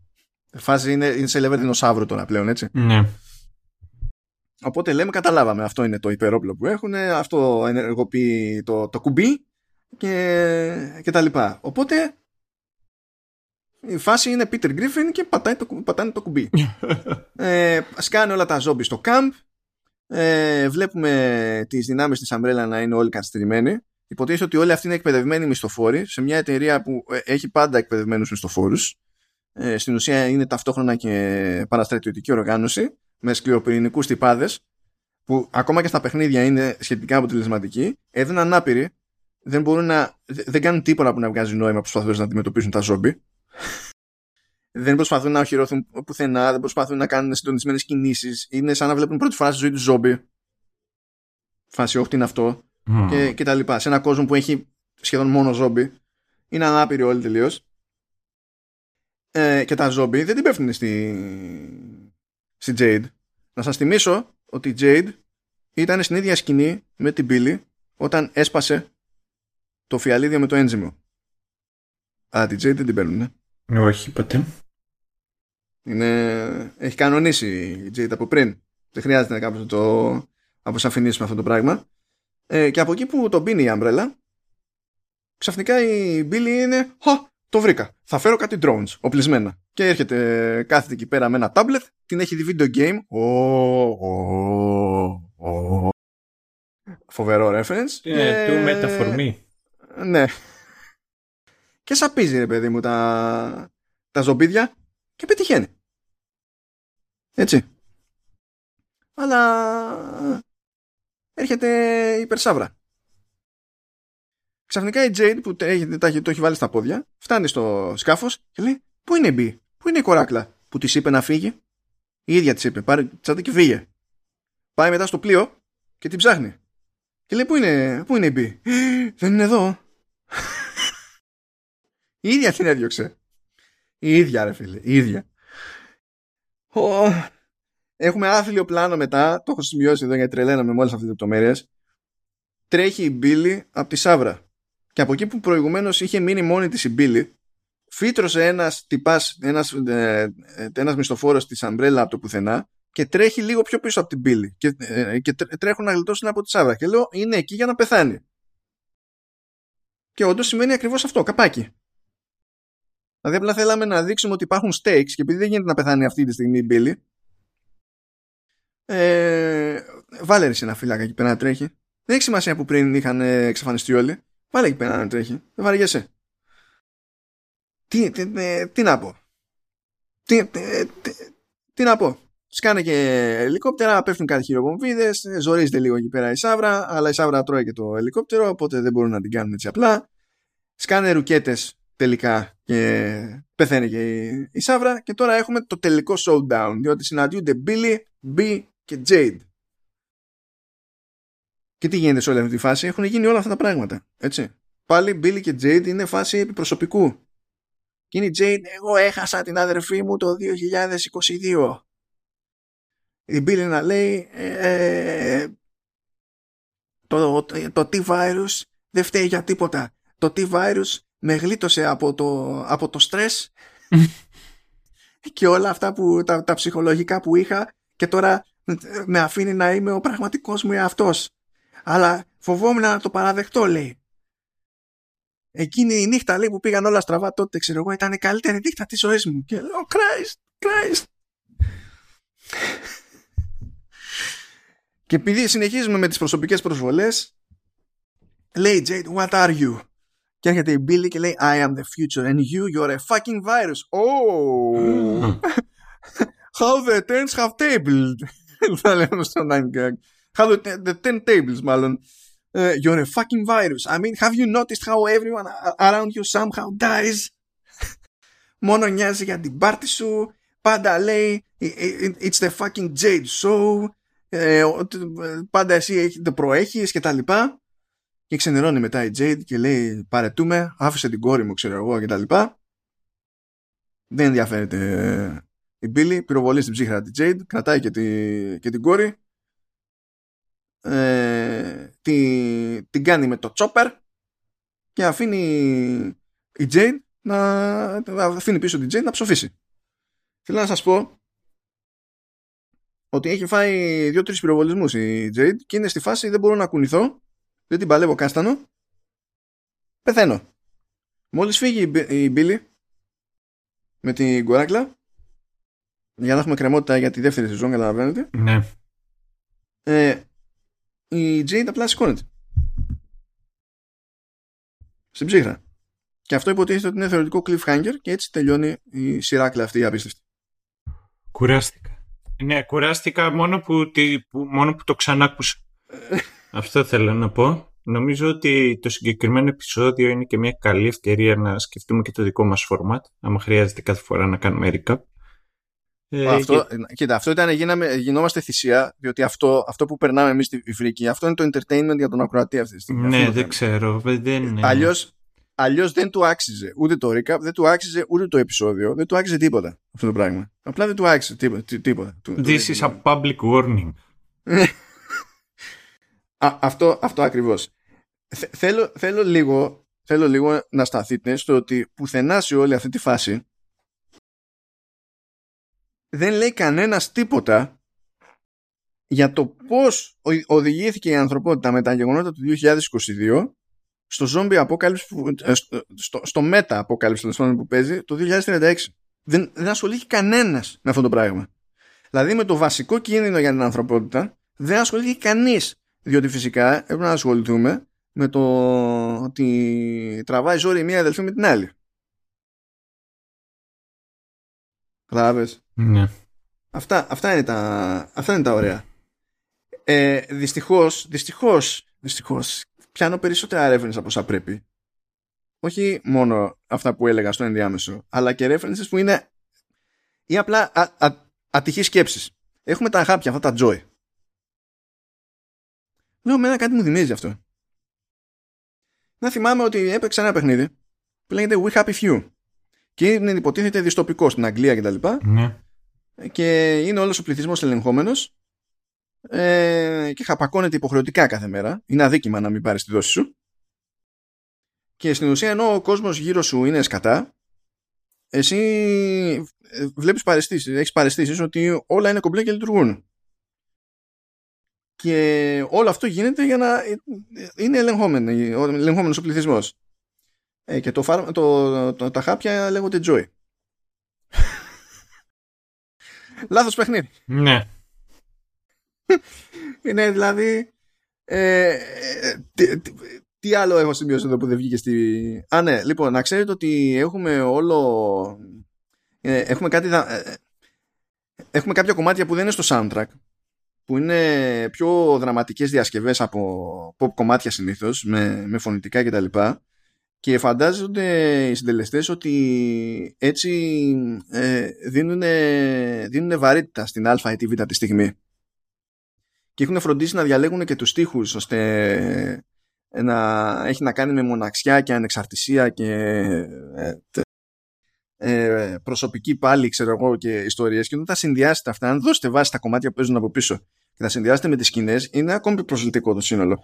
Φάση είναι, είναι σε level δεινοσαύρου τώρα πλέον έτσι. Ναι. Οπότε λέμε καταλάβαμε αυτό είναι το υπερόπλο που έχουν, αυτό ενεργοποιεί το, το κουμπί και, και τα λοιπά. Οπότε η φάση είναι Peter Griffin και πατάει το, πατάνε το κουμπί. ε, σκάνε όλα τα ζόμπι στο camp. Ε, βλέπουμε τις δυνάμεις της Umbrella να είναι όλοι καθυστερημένοι. Υποτίθεται ότι όλοι αυτοί είναι εκπαιδευμένοι μισθοφόροι σε μια εταιρεία που ε, έχει πάντα εκπαιδευμένους μισθοφόρους. Ε, στην ουσία είναι ταυτόχρονα και παραστρατιωτική οργάνωση με σκληροπυρηνικούς τυπάδες που ακόμα και στα παιχνίδια είναι σχετικά αποτελεσματικοί. Εδώ είναι ανάπηροι. Δεν, μπορούν να, δεν κάνουν τίποτα που να βγάζει νόημα προσπαθώντας να αντιμετωπίσουν τα ζόμπι δεν προσπαθούν να οχυρωθούν πουθενά, δεν προσπαθούν να κάνουν συντονισμένες κινήσεις. Είναι σαν να βλέπουν πρώτη φορά στη ζωή τους ζόμπι. Φάση, όχι, είναι αυτό. Mm. Και, και τα λοιπά. Σε ένα κόσμο που έχει σχεδόν μόνο ζόμπι. Είναι ανάπηροι όλοι τελείως. Ε, και τα ζόμπι δεν την πέφτουν στη, στη Jade. Να σας θυμίσω ότι η Jade ήταν στην ίδια σκηνή με την Billy όταν έσπασε το φιαλίδιο με το ένζυμο. Αλλά την Jade δεν την παίρνουν. Όχι, ποτέ. Είναι... Έχει κανονίσει η Jade από πριν. Δεν χρειάζεται να κάπως το αποσαφηνίσουμε αυτό το πράγμα. Ε, και από εκεί που το μπίνει η Umbrella, ξαφνικά η Billy είναι «Χα, το βρήκα. Θα φέρω κάτι drones, οπλισμένα». Και έρχεται, κάθεται εκεί πέρα με ένα tablet, την έχει δει video game. Oh, oh, oh. Φοβερό reference. Ε, του μεταφορμή. Ναι. Και σαπίζει, ρε παιδί μου, τα, τα ζομπίδια και πετυχαίνει. Έτσι. Αλλά έρχεται η Περσάβρα. Ξαφνικά η Jade που το έχει, το έχει βάλει στα πόδια φτάνει στο σκάφος και λέει Πού είναι η Μπι, πού είναι η κοράκλα που της είπε να φύγει; Η ίδια της είπε πάρε τσάντα και φύγε. Πάει μετά στο πλοίο και την ψάχνει. Και λέει πού είναι, πού είναι η Μπι; Δεν είναι εδώ. η ίδια την έδιωξε. Η ίδια ρε φίλε, η ίδια. Έχουμε άθλιο πλάνο μετά, το έχω σημειώσει εδώ γιατί τρελαίναμε με όλες αυτές τις λεπτομέρειες. Τρέχει η Μπίλη από τη Σάβρα. Και από εκεί που προηγουμένως είχε μείνει μόνη της η Μπίλη, φύτρωσε ένας τυπάς, ένας, ε, ε, ένας μισθοφόρος της Αμπρέλα από το πουθενά και τρέχει λίγο πιο πίσω από την Μπίλη και, ε, και τρέχουν να γλιτώσουν από τη Σάβρα. Και λέω είναι εκεί για να πεθάνει. Και όντως σημαίνει ακριβώς αυτό, καπάκι. Δηλαδή απλά θέλαμε να δείξουμε ότι υπάρχουν stakes και επειδή δεν γίνεται να πεθάνει αυτή τη στιγμή η Μπίλη ε, βάλε εσύ ένα φύλακα εκεί πέρα να τρέχει. Δεν έχει σημασία που πριν είχαν εξαφανιστεί όλοι. Βάλε εκεί πέρα να τρέχει. Δεν βαριέσαι. Τι, τι, τι, τι να πω. Τι, τι, τι, τι να πω. σκάνε και ελικόπτερα, πέφτουν κάτι χειροβομβίδε, ζορίζεται λίγο εκεί πέρα η Σάβρα, αλλά η Σάβρα τρώει και το ελικόπτερο, οπότε δεν μπορούν να την κάνουν έτσι απλά. Σκάνε ρουκέτες τελικά και πεθαίνει και η, η Σάβρα και τώρα έχουμε το τελικό showdown διότι συναντιούνται Billy, B και Jade. Και τι γίνεται σε όλη αυτή τη φάση, έχουν γίνει όλα αυτά τα πράγματα. Έτσι. Πάλι Billy και Jade είναι φάση επιπροσωπικού. Και είναι η Jade, εγώ έχασα την αδερφή μου το 2022. Η Billy να λέει, ε, το, το, το T-Virus δεν φταίει για τίποτα. Το T-Virus με γλίτωσε από το, από το στρες και όλα αυτά που, τα, τα ψυχολογικά που είχα και τώρα με αφήνει να είμαι ο πραγματικός μου εαυτός. Αλλά φοβόμουν να το παραδεχτώ, λέει. Εκείνη η νύχτα λέει, που πήγαν όλα στραβά τότε, ξέρω εγώ, ήταν η καλύτερη νύχτα της ζωής μου. Και λέω, Christ, Christ. και επειδή συνεχίζουμε με τις προσωπικές προσβολές, λέει Jade, what are you? Και έρχεται η Billy και λέει I am the future and you, you're a fucking virus. Oh! How the tens have tabled. Θα λέμε στο 9 gag. How the, the ten tables μάλλον. Uh, you're a fucking virus. I mean, have you noticed how everyone around you somehow dies? Μόνο νοιάζει για την πάρτι σου. Πάντα λέει it's the fucking Jade show. Ε, πάντα εσύ το προέχεις και τα λοιπά και ξενερώνει μετά η Jade και λέει παρετούμε, άφησε την κόρη μου ξέρω εγώ και τα λοιπά. Δεν ενδιαφέρεται η Billy, πυροβολεί στην ψύχρα τη Jade, κρατάει και, τη, και την κόρη ε, τη, την κάνει με το chopper και αφήνει η Jade να, αφήνει πίσω την Jade να ψοφήσει. Θέλω να σας πω ότι έχει φάει δύο-τρεις πυροβολισμούς η Jade και είναι στη φάση δεν μπορώ να κουνηθώ δεν την παλεύω κάστανο, πεθαίνω. Μόλις φύγει η Μπίλη με την κοράκλα, για να έχουμε κρεμότητα για τη δεύτερη σεζόν, καταλαβαίνετε. Ναι. Ε, η Jade απλά σηκώνεται. Στην ψύχρα. Και αυτό υποτίθεται ότι είναι θεωρητικό cliffhanger και έτσι τελειώνει η σειράκλα αυτή η απίστευτη. Κουράστηκα. Ναι, κουράστηκα μόνο που, που, μόνο που το ξανάκουσα. Αυτό θέλω να πω. Νομίζω ότι το συγκεκριμένο επεισόδιο είναι και μια καλή ευκαιρία να σκεφτούμε και το δικό μας format, άμα χρειάζεται κάθε φορά να κάνουμε recap. Ε, αυτό, και... Κοίτα, αυτό ήταν γίναμε, γινόμαστε θυσία, διότι αυτό, αυτό που περνάμε εμείς στη Φρίκη, αυτό είναι το entertainment για τον ακροατή αυτή τη στιγμή. Ναι, δεν ξέρω. Δεν... Αλλιώς, αλλιώς δεν του άξιζε ούτε το recap, δεν του άξιζε ούτε το επεισόδιο, δεν του άξιζε τίποτα αυτό το πράγμα. Απλά δεν του άξιζε τίποτα. τίποτα. This is a public warning. Α, αυτό, αυτό ακριβώς. θέλω, θέλω, λίγο, θέλω λίγο να σταθείτε στο ότι πουθενά σε όλη αυτή τη φάση δεν λέει κανένας τίποτα για το πώς οδηγήθηκε η ανθρωπότητα με τα γεγονότα του 2022 στο zombie apocalypse που, ε, στο, στο meta apocalypse που παίζει το 2036. Δεν, δεν ασχολήθηκε κανένας με αυτό το πράγμα. Δηλαδή με το βασικό κίνδυνο για την ανθρωπότητα δεν ασχολήθηκε κανείς διότι φυσικά έπρεπε να ασχοληθούμε με το ότι τραβάει ζόρι μία αδελφή με την άλλη. Κατάλαβες; Ναι. Αυτά, αυτά, είναι τα, αυτά είναι τα ωραία. Ε, δυστυχώς, δυστυχώς, δυστυχώς, πιάνω περισσότερα references από όσα πρέπει. Όχι μόνο αυτά που έλεγα στο ενδιάμεσο, αλλά και references που είναι ή απλά α, α, ατυχείς σκέψεις. Έχουμε τα χάπια, αυτά τα joy. Λέω, μένα κάτι μου θυμίζει αυτό. Να θυμάμαι ότι έπαιξε ένα παιχνίδι που λέγεται We Happy Few. Και είναι υποτίθεται διστοπικό στην Αγγλία κτλ. Ναι. Και είναι όλος ο πληθυσμός ελεγχόμενος. Ε, και χαπακώνεται υποχρεωτικά κάθε μέρα. Είναι αδίκημα να μην πάρεις τη δόση σου. Και στην ουσία ενώ ο κόσμος γύρω σου είναι σκατά, εσύ ε, βλέπεις παρεστήσεις, έχεις παρεστήσεις ότι όλα είναι κομπλέ και λειτουργούν. Και όλο αυτό γίνεται για να είναι ελεγχόμενος ο πληθυσμός. Ε, και το, το, το, τα χάπια λέγονται Joy. Λάθος παιχνίδι. Ναι. είναι δηλαδή... Ε, τι, τι, άλλο έχω σημειώσει εδώ που δεν βγήκε στη... Α, ναι, λοιπόν, να ξέρετε ότι έχουμε όλο... Ε, έχουμε κάτι... Ε, έχουμε κάποια κομμάτια που δεν είναι στο soundtrack που είναι πιο δραματικές διασκευές από pop κομμάτια συνήθως με, με φωνητικά κτλ. Και, και φαντάζονται οι συντελεστές ότι έτσι ε, δίνουν, βαρύτητα στην α ή τη β τη στιγμή. Και έχουν φροντίσει να διαλέγουν και τους στίχους ώστε να έχει να κάνει με μοναξιά και ανεξαρτησία και ε, ε, προσωπική πάλι, ξέρω εγώ, και ιστορίες και όταν τα συνδυάσετε αυτά, αν δώσετε βάση στα κομμάτια που παίζουν από πίσω και τα συνδυάσετε με τις σκηνές, είναι ακόμη πιο προσλητικό το σύνολο.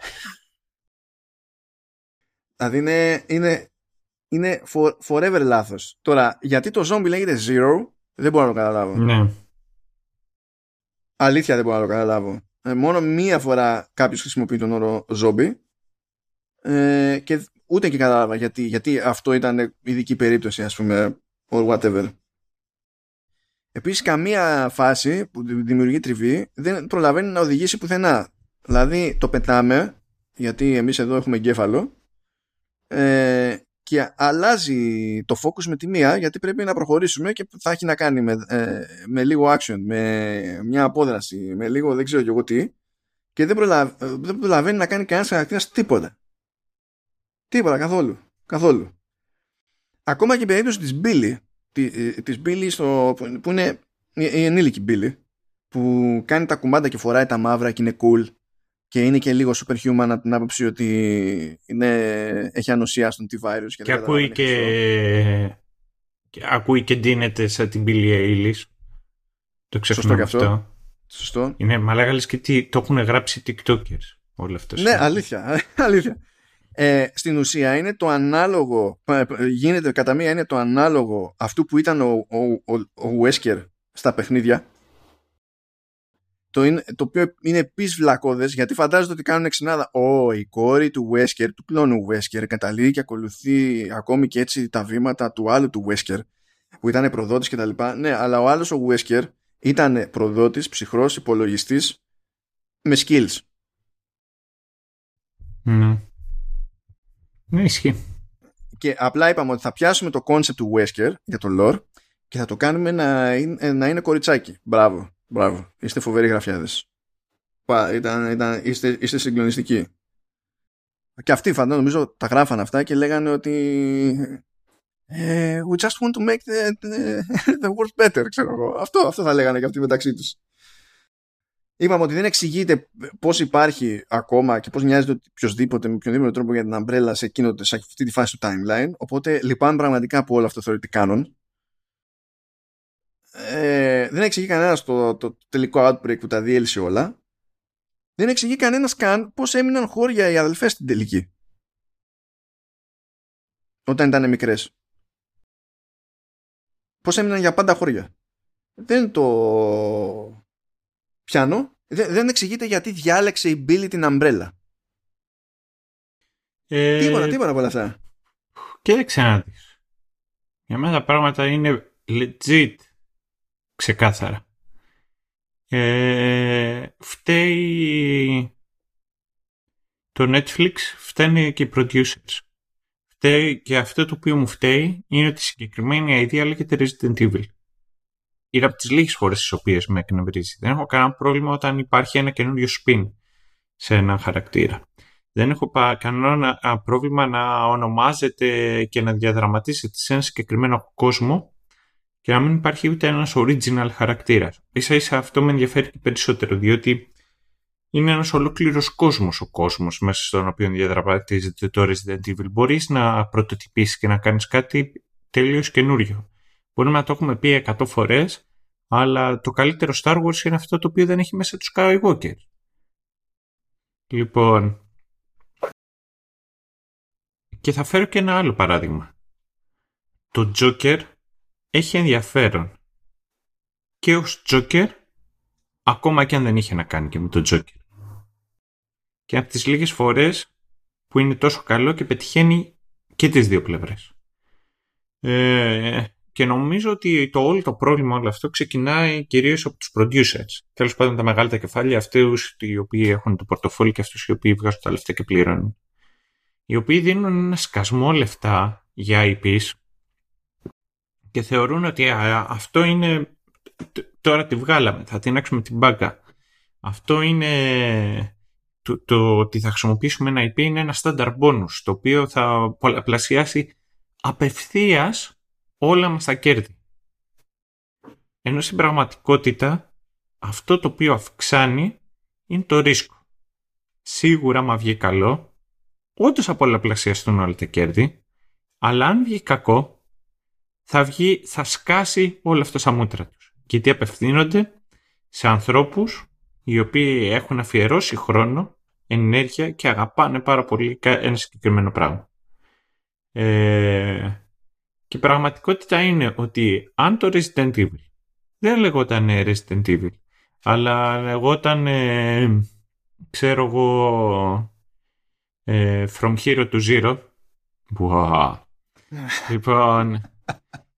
Δηλαδή είναι, είναι, είναι for, forever λάθος. Τώρα, γιατί το zombie λέγεται zero, δεν μπορώ να το καταλάβω. Ναι. Αλήθεια δεν μπορώ να το καταλάβω. Ε, μόνο μία φορά κάποιος χρησιμοποιεί τον όρο zombie ε, και ούτε και κατάλαβα γιατί, γιατί αυτό ήταν ειδική περίπτωση ας πούμε or whatever. Επίσης καμία φάση που δημιουργεί τριβή δεν προλαβαίνει να οδηγήσει πουθενά. Δηλαδή το πετάμε, γιατί εμείς εδώ έχουμε εγκέφαλο, ε, και αλλάζει το focus με τη μία γιατί πρέπει να προχωρήσουμε και θα έχει να κάνει με, ε, με λίγο action, με μια απόδραση, με λίγο δεν ξέρω και εγώ τι και δεν, προλαβαίνει, δεν προλαβαίνει να κάνει κανένας χαρακτήρας τίποτα. Τίποτα καθόλου. Καθόλου ακόμα και η περίπτωση της Billy της Billy στο, που είναι η ενήλικη Billy που κάνει τα κουμάντα και φοράει τα μαύρα και είναι cool και είναι και λίγο superhuman από την άποψη ότι είναι, έχει ανοσία στον T-Virus και, και ακούει και, και ακούει και ντύνεται σαν την Billy Eilish το ξεχνάμε αυτό. αυτό. Σωστό. Είναι μαλάγαλες και τι, το έχουν γράψει TikTokers όλο αυτός. Ναι, αλήθεια, αλήθεια ε, στην ουσία είναι το ανάλογο, γίνεται κατά μία είναι το ανάλογο αυτού που ήταν ο, ο, ο, Wesker στα παιχνίδια το, είναι, το οποίο είναι επίσης βλακώδες γιατί φαντάζονται ότι κάνουν εξυνάδα. Ω, η κόρη του Wesker, του κλόνου Wesker, καταλήγει και ακολουθεί ακόμη και έτσι τα βήματα του άλλου του Wesker που ήταν προδότης κτλ. Ναι, αλλά ο άλλος ο Wesker ήταν προδότης, ψυχρός, υπολογιστής με skills. Ναι. Ναι, ισχύει. Και απλά είπαμε ότι θα πιάσουμε το concept του Wesker για το lore και θα το κάνουμε να είναι, να είναι κοριτσάκι. Μπράβο, μπράβο. Είστε φοβεροί γραφιάδες. Ήταν, ήταν, είστε, είστε συγκλονιστικοί. Και αυτοί φαντάζομαι νομίζω τα γράφαν αυτά και λέγανε ότι ε, we just want to make the, the, the world better, ξέρω εγώ. Αυτό, αυτό θα λέγανε και αυτοί μεταξύ τους. Είπαμε ότι δεν εξηγείται πώς υπάρχει ακόμα και πώς μοιάζεται οποιοδήποτε με οποιοδήποτε τρόπο για την αμπρέλα σε, εκείνο, σε αυτή τη φάση του timeline. Οπότε λυπάμαι πραγματικά που όλο αυτό θεωρείται κάνον. Ε, δεν εξηγεί κανένα το, το, τελικό outbreak που τα διέλυσε όλα. Δεν εξηγεί κανένας καν πώς έμειναν χώρια οι αδελφές στην τελική. Όταν ήταν μικρές. Πώς έμειναν για πάντα χώρια. Δεν το πιάνω. Δεν, δεν εξηγείται γιατί διάλεξε η Billy την αμπρέλα. Ε... Τίποτα, τίποτα από όλα αυτά. Και ξανά Για μένα τα πράγματα είναι legit ξεκάθαρα. Ε, φταίει το Netflix, φταίνε και οι producers. Φταίει και αυτό το οποίο μου φταίει είναι ότι η συγκεκριμένη idea λέγεται Resident Evil είναι από τις λίγες φορέ τι οποίες με εκνευρίζει. Δεν έχω κανένα πρόβλημα όταν υπάρχει ένα καινούριο spin σε ένα χαρακτήρα. Δεν έχω κανένα πρόβλημα να ονομάζεται και να διαδραματίζεται σε ένα συγκεκριμένο κόσμο και να μην υπάρχει ούτε ένας original χαρακτήρας. σα ίσα αυτό με ενδιαφέρει και περισσότερο, διότι είναι ένας ολόκληρος κόσμος ο κόσμος μέσα στον οποίο διαδραματίζεται το Resident Evil. Μπορείς να πρωτοτυπήσεις και να κάνεις κάτι τελείως καινούριο. Μπορούμε να το έχουμε πει 100 φορές, αλλά το καλύτερο Star Wars είναι αυτό το οποίο δεν έχει μέσα τους Skywalker. Λοιπόν, και θα φέρω και ένα άλλο παράδειγμα. Το Joker έχει ενδιαφέρον και ως Joker, ακόμα και αν δεν είχε να κάνει και με το Joker. Και από τις λίγες φορές που είναι τόσο καλό και πετυχαίνει και τις δύο πλευρές. Ε, και νομίζω ότι το όλο το πρόβλημα όλο αυτό ξεκινάει κυρίως από τους producers. Τέλος πάντων, τα μεγάλα τα κεφάλια, αυτούς οι οποίοι έχουν το πορτοφόλι και αυτούς οι οποίοι βγάζουν τα λεφτά και πληρώνουν. Οι οποίοι δίνουν ένα σκασμό λεφτά για IPs και θεωρούν ότι αυτό είναι τώρα τη βγάλαμε, θα την άξουμε την μπάκα. Αυτό είναι το, το ότι θα χρησιμοποιήσουμε ένα IP είναι ένα standard bonus, το οποίο θα πολλαπλασιάσει απευθείας όλα μας τα κέρδη. Ενώ στην πραγματικότητα αυτό το οποίο αυξάνει είναι το ρίσκο. Σίγουρα, μα βγει καλό, όντως θα πολλαπλασιαστούν όλα τα κέρδη, αλλά αν βγει κακό, θα, βγει, θα σκάσει όλα αυτά στα μούτρα τους. Γιατί απευθύνονται σε ανθρώπους οι οποίοι έχουν αφιερώσει χρόνο, ενέργεια και αγαπάνε πάρα πολύ ένα συγκεκριμένο πράγμα. Ε, και η πραγματικότητα είναι ότι αν το Resident Evil δεν λεγόταν Resident Evil, αλλά λεγόταν, ε, ξέρω εγώ, ε, From Hero to Zero, λοιπόν,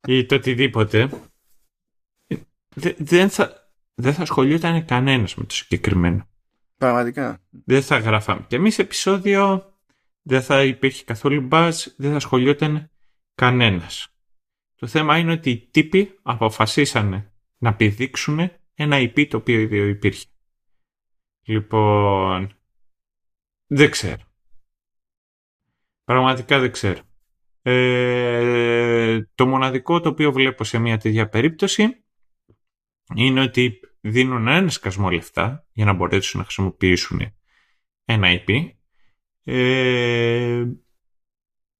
ή το οτιδήποτε, δεν θα, δεν θα ασχολιόταν κανένας με το συγκεκριμένο. Πραγματικά. Δεν θα γράφαμε. Και εμείς επεισόδιο δεν θα υπήρχε καθόλου μπάζ, δεν θα ασχολιόταν κανένας. Το θέμα είναι ότι οι τύποι αποφασίσανε να πηδήξουν ένα IP το οποίο ήδη υπήρχε. Λοιπόν, δεν ξέρω. Πραγματικά δεν ξέρω. Ε, το μοναδικό το οποίο βλέπω σε μια τέτοια περίπτωση είναι ότι δίνουν ένα σκασμό λεφτά για να μπορέσουν να χρησιμοποιήσουν ένα IP. Ε,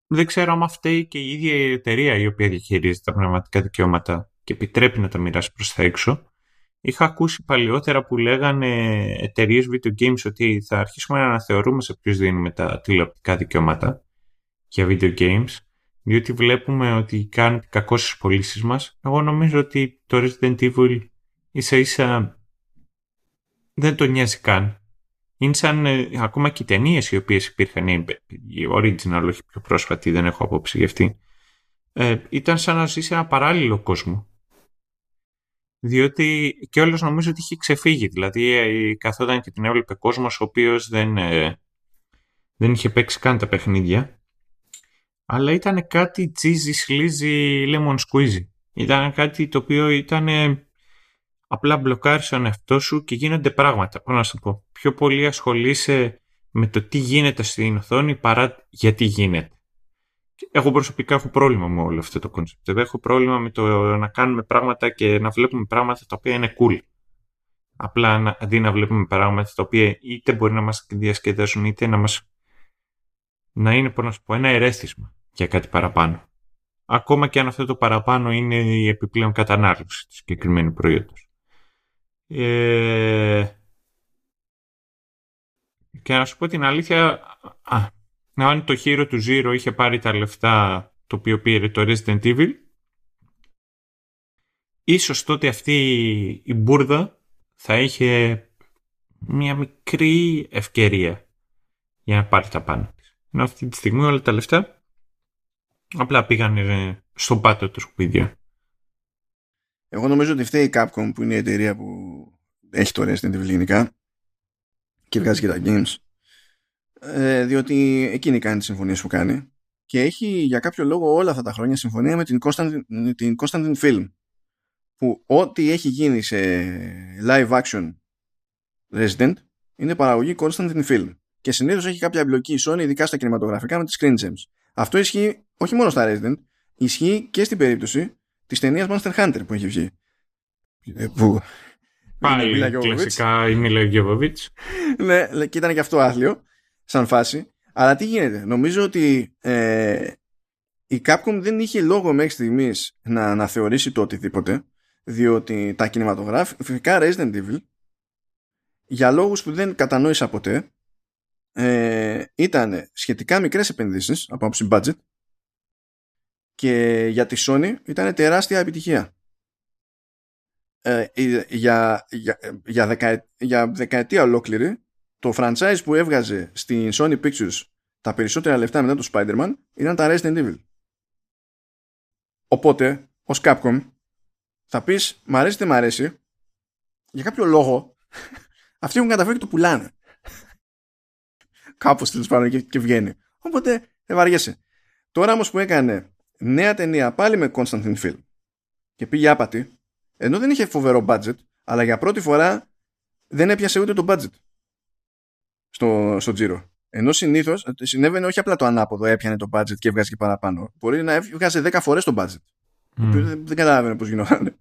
δεν ξέρω αν φταίει και η ίδια η εταιρεία η οποία διαχειρίζεται τα πνευματικά δικαιώματα και επιτρέπει να τα μοιράσει προς τα έξω. Είχα ακούσει παλιότερα που λέγανε εταιρείες video games ότι θα αρχίσουμε να αναθεωρούμε σε ποιους δίνουμε τα τηλεοπτικά δικαιώματα για video games διότι βλέπουμε ότι κάνουν κακό στις πωλήσεις μας. Εγώ νομίζω ότι το Resident Evil ίσα ίσα δεν το νοιάζει καν. Είναι σαν ε, ακόμα και οι ταινίες οι οποίες υπήρχαν, η, original, όχι πιο πρόσφατη, δεν έχω απόψη γι' αυτή, ε, ήταν σαν να ζει σε ένα παράλληλο κόσμο. Διότι και όλος νομίζω ότι είχε ξεφύγει. Δηλαδή ε, καθόταν και την έβλεπε κόσμος ο οποίος δεν, ε, δεν είχε παίξει καν τα παιχνίδια. Αλλά ήταν κάτι cheesy, sleazy, lemon squeezy. Ήταν κάτι το οποίο ήταν απλά μπλοκάρει τον εαυτό σου και γίνονται πράγματα. Πώς να σου πω. Πιο πολύ ασχολείσαι με το τι γίνεται στην οθόνη παρά γιατί γίνεται. Εγώ προσωπικά έχω πρόβλημα με όλο αυτό το concept. Έχω πρόβλημα με το να κάνουμε πράγματα και να βλέπουμε πράγματα τα οποία είναι cool. Απλά αντί να βλέπουμε πράγματα τα οποία είτε μπορεί να μας διασκεδάσουν είτε να μας να είναι, πώς να σου πω, ένα ερέθισμα για κάτι παραπάνω. Ακόμα και αν αυτό το παραπάνω είναι η επιπλέον κατανάλωση του συγκεκριμένου προϊόντος. Ε... Και να σου πω την αλήθεια, α, αν το Hero του Zero είχε πάρει τα λεφτά το οποίο πήρε το Resident Evil, ίσως τότε αυτή η μπουρδα θα είχε μια μικρή ευκαιρία για να πάρει τα πάνω της. Ενώ αυτή τη στιγμή όλα τα λεφτά απλά πήγαν στον πάτο τους σκουπίδια. Εγώ νομίζω ότι φταίει η Capcom που είναι η εταιρεία που έχει το Resident Evil γενικά και βγάζει και τα games ε, διότι εκείνη κάνει τις συμφωνίες που κάνει και έχει για κάποιο λόγο όλα αυτά τα χρόνια συμφωνία με την Constantine, την Constantine Film που ό,τι έχει γίνει σε live action Resident είναι παραγωγή Constantine Film και συνήθως έχει κάποια εμπλοκή η Sony ειδικά στα κινηματογραφικά με τις Screen Gems. Αυτό ισχύει όχι μόνο στα Resident, ισχύει και στην περίπτωση της ταινίας Monster Hunter που έχει βγει. Ε, που Πάλι κλασικά η Μίλα Γιώβοβιτς. ναι, και ήταν και αυτό άθλιο σαν φάση. Αλλά τι γίνεται. Νομίζω ότι ε, η Capcom δεν είχε λόγο μέχρι στιγμής να αναθεωρήσει το οτιδήποτε διότι τα κινηματογραφικά Resident Evil για λόγους που δεν κατανόησα ποτέ ε, ήταν σχετικά μικρές επενδύσεις από άποψη budget και για τη Sony ήταν τεράστια επιτυχία. Ε, για, για, για, δεκα, για δεκαετία ολόκληρη το franchise που έβγαζε στην Sony Pictures τα περισσότερα λεφτά μετά το Spider-Man ήταν τα Resident Evil. Οπότε, ως Capcom, θα πεις μ' αρέσει δεν μ' αρέσει, για κάποιο λόγο αυτοί έχουν καταφέρει και το πουλάνε. Κάπως τέλος πάντων και, και βγαίνει. Οπότε δεν βαριέσαι. Τώρα όμως που έκανε νέα ταινία πάλι με Constantine Film και πήγε άπατη, ενώ δεν είχε φοβερό budget, αλλά για πρώτη φορά δεν έπιασε ούτε το budget στο, στο τζίρο. Ενώ συνήθως συνέβαινε όχι απλά το ανάποδο, έπιανε το budget και έβγαζε και παραπάνω. Μπορεί να έβγαζε 10 φορές το budget. Mm. Δεν, δεν καταλάβαινε πώς γινόταν.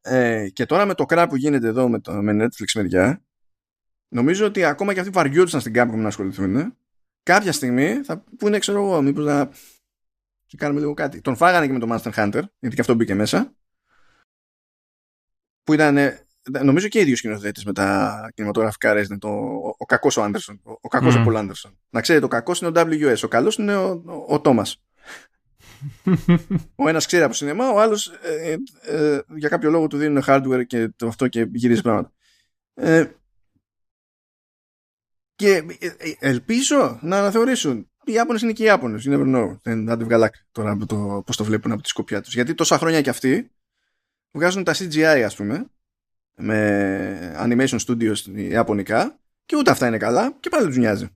Ε, και τώρα με το κρά που γίνεται εδώ με, το, με Netflix μεριά, νομίζω ότι ακόμα και αυτοί βαριόντουσαν στην Capcom να ασχοληθούν. Κάποια στιγμή θα πούνε, ξέρω εγώ, μήπως να και κάνουμε λίγο κάτι. Τον φάγανε και με το Monster Hunter, γιατί και αυτό μπήκε μέσα. Που ήταν, νομίζω και οι δύο σκηνοθέτες με τα κινηματογραφικά Resident. Ο, ο, ο κακός ο Άντερσον. Ο, ο κακός mm. ο Πολ Άντερσον. Να ξέρετε, ο κακός είναι ο WS. Ο καλός είναι ο, ο, ο ο ένας ξέρει από σινεμά, ο άλλος ε, ε, ε, για κάποιο λόγο του δίνουν hardware και το αυτό και γυρίζει πράγματα. Ε, και ε, ελπίζω να αναθεωρήσουν οι Ιάπωνες είναι και οι Ιάπωνες. You never know. Δεν θα βγάλει τώρα από το, πώς το βλέπουν από τη σκοπιά τους. Γιατί τόσα χρόνια και αυτοί βγάζουν τα CGI ας πούμε με animation studios ιαπωνικά και ούτε αυτά είναι καλά και πάλι τους νοιάζει.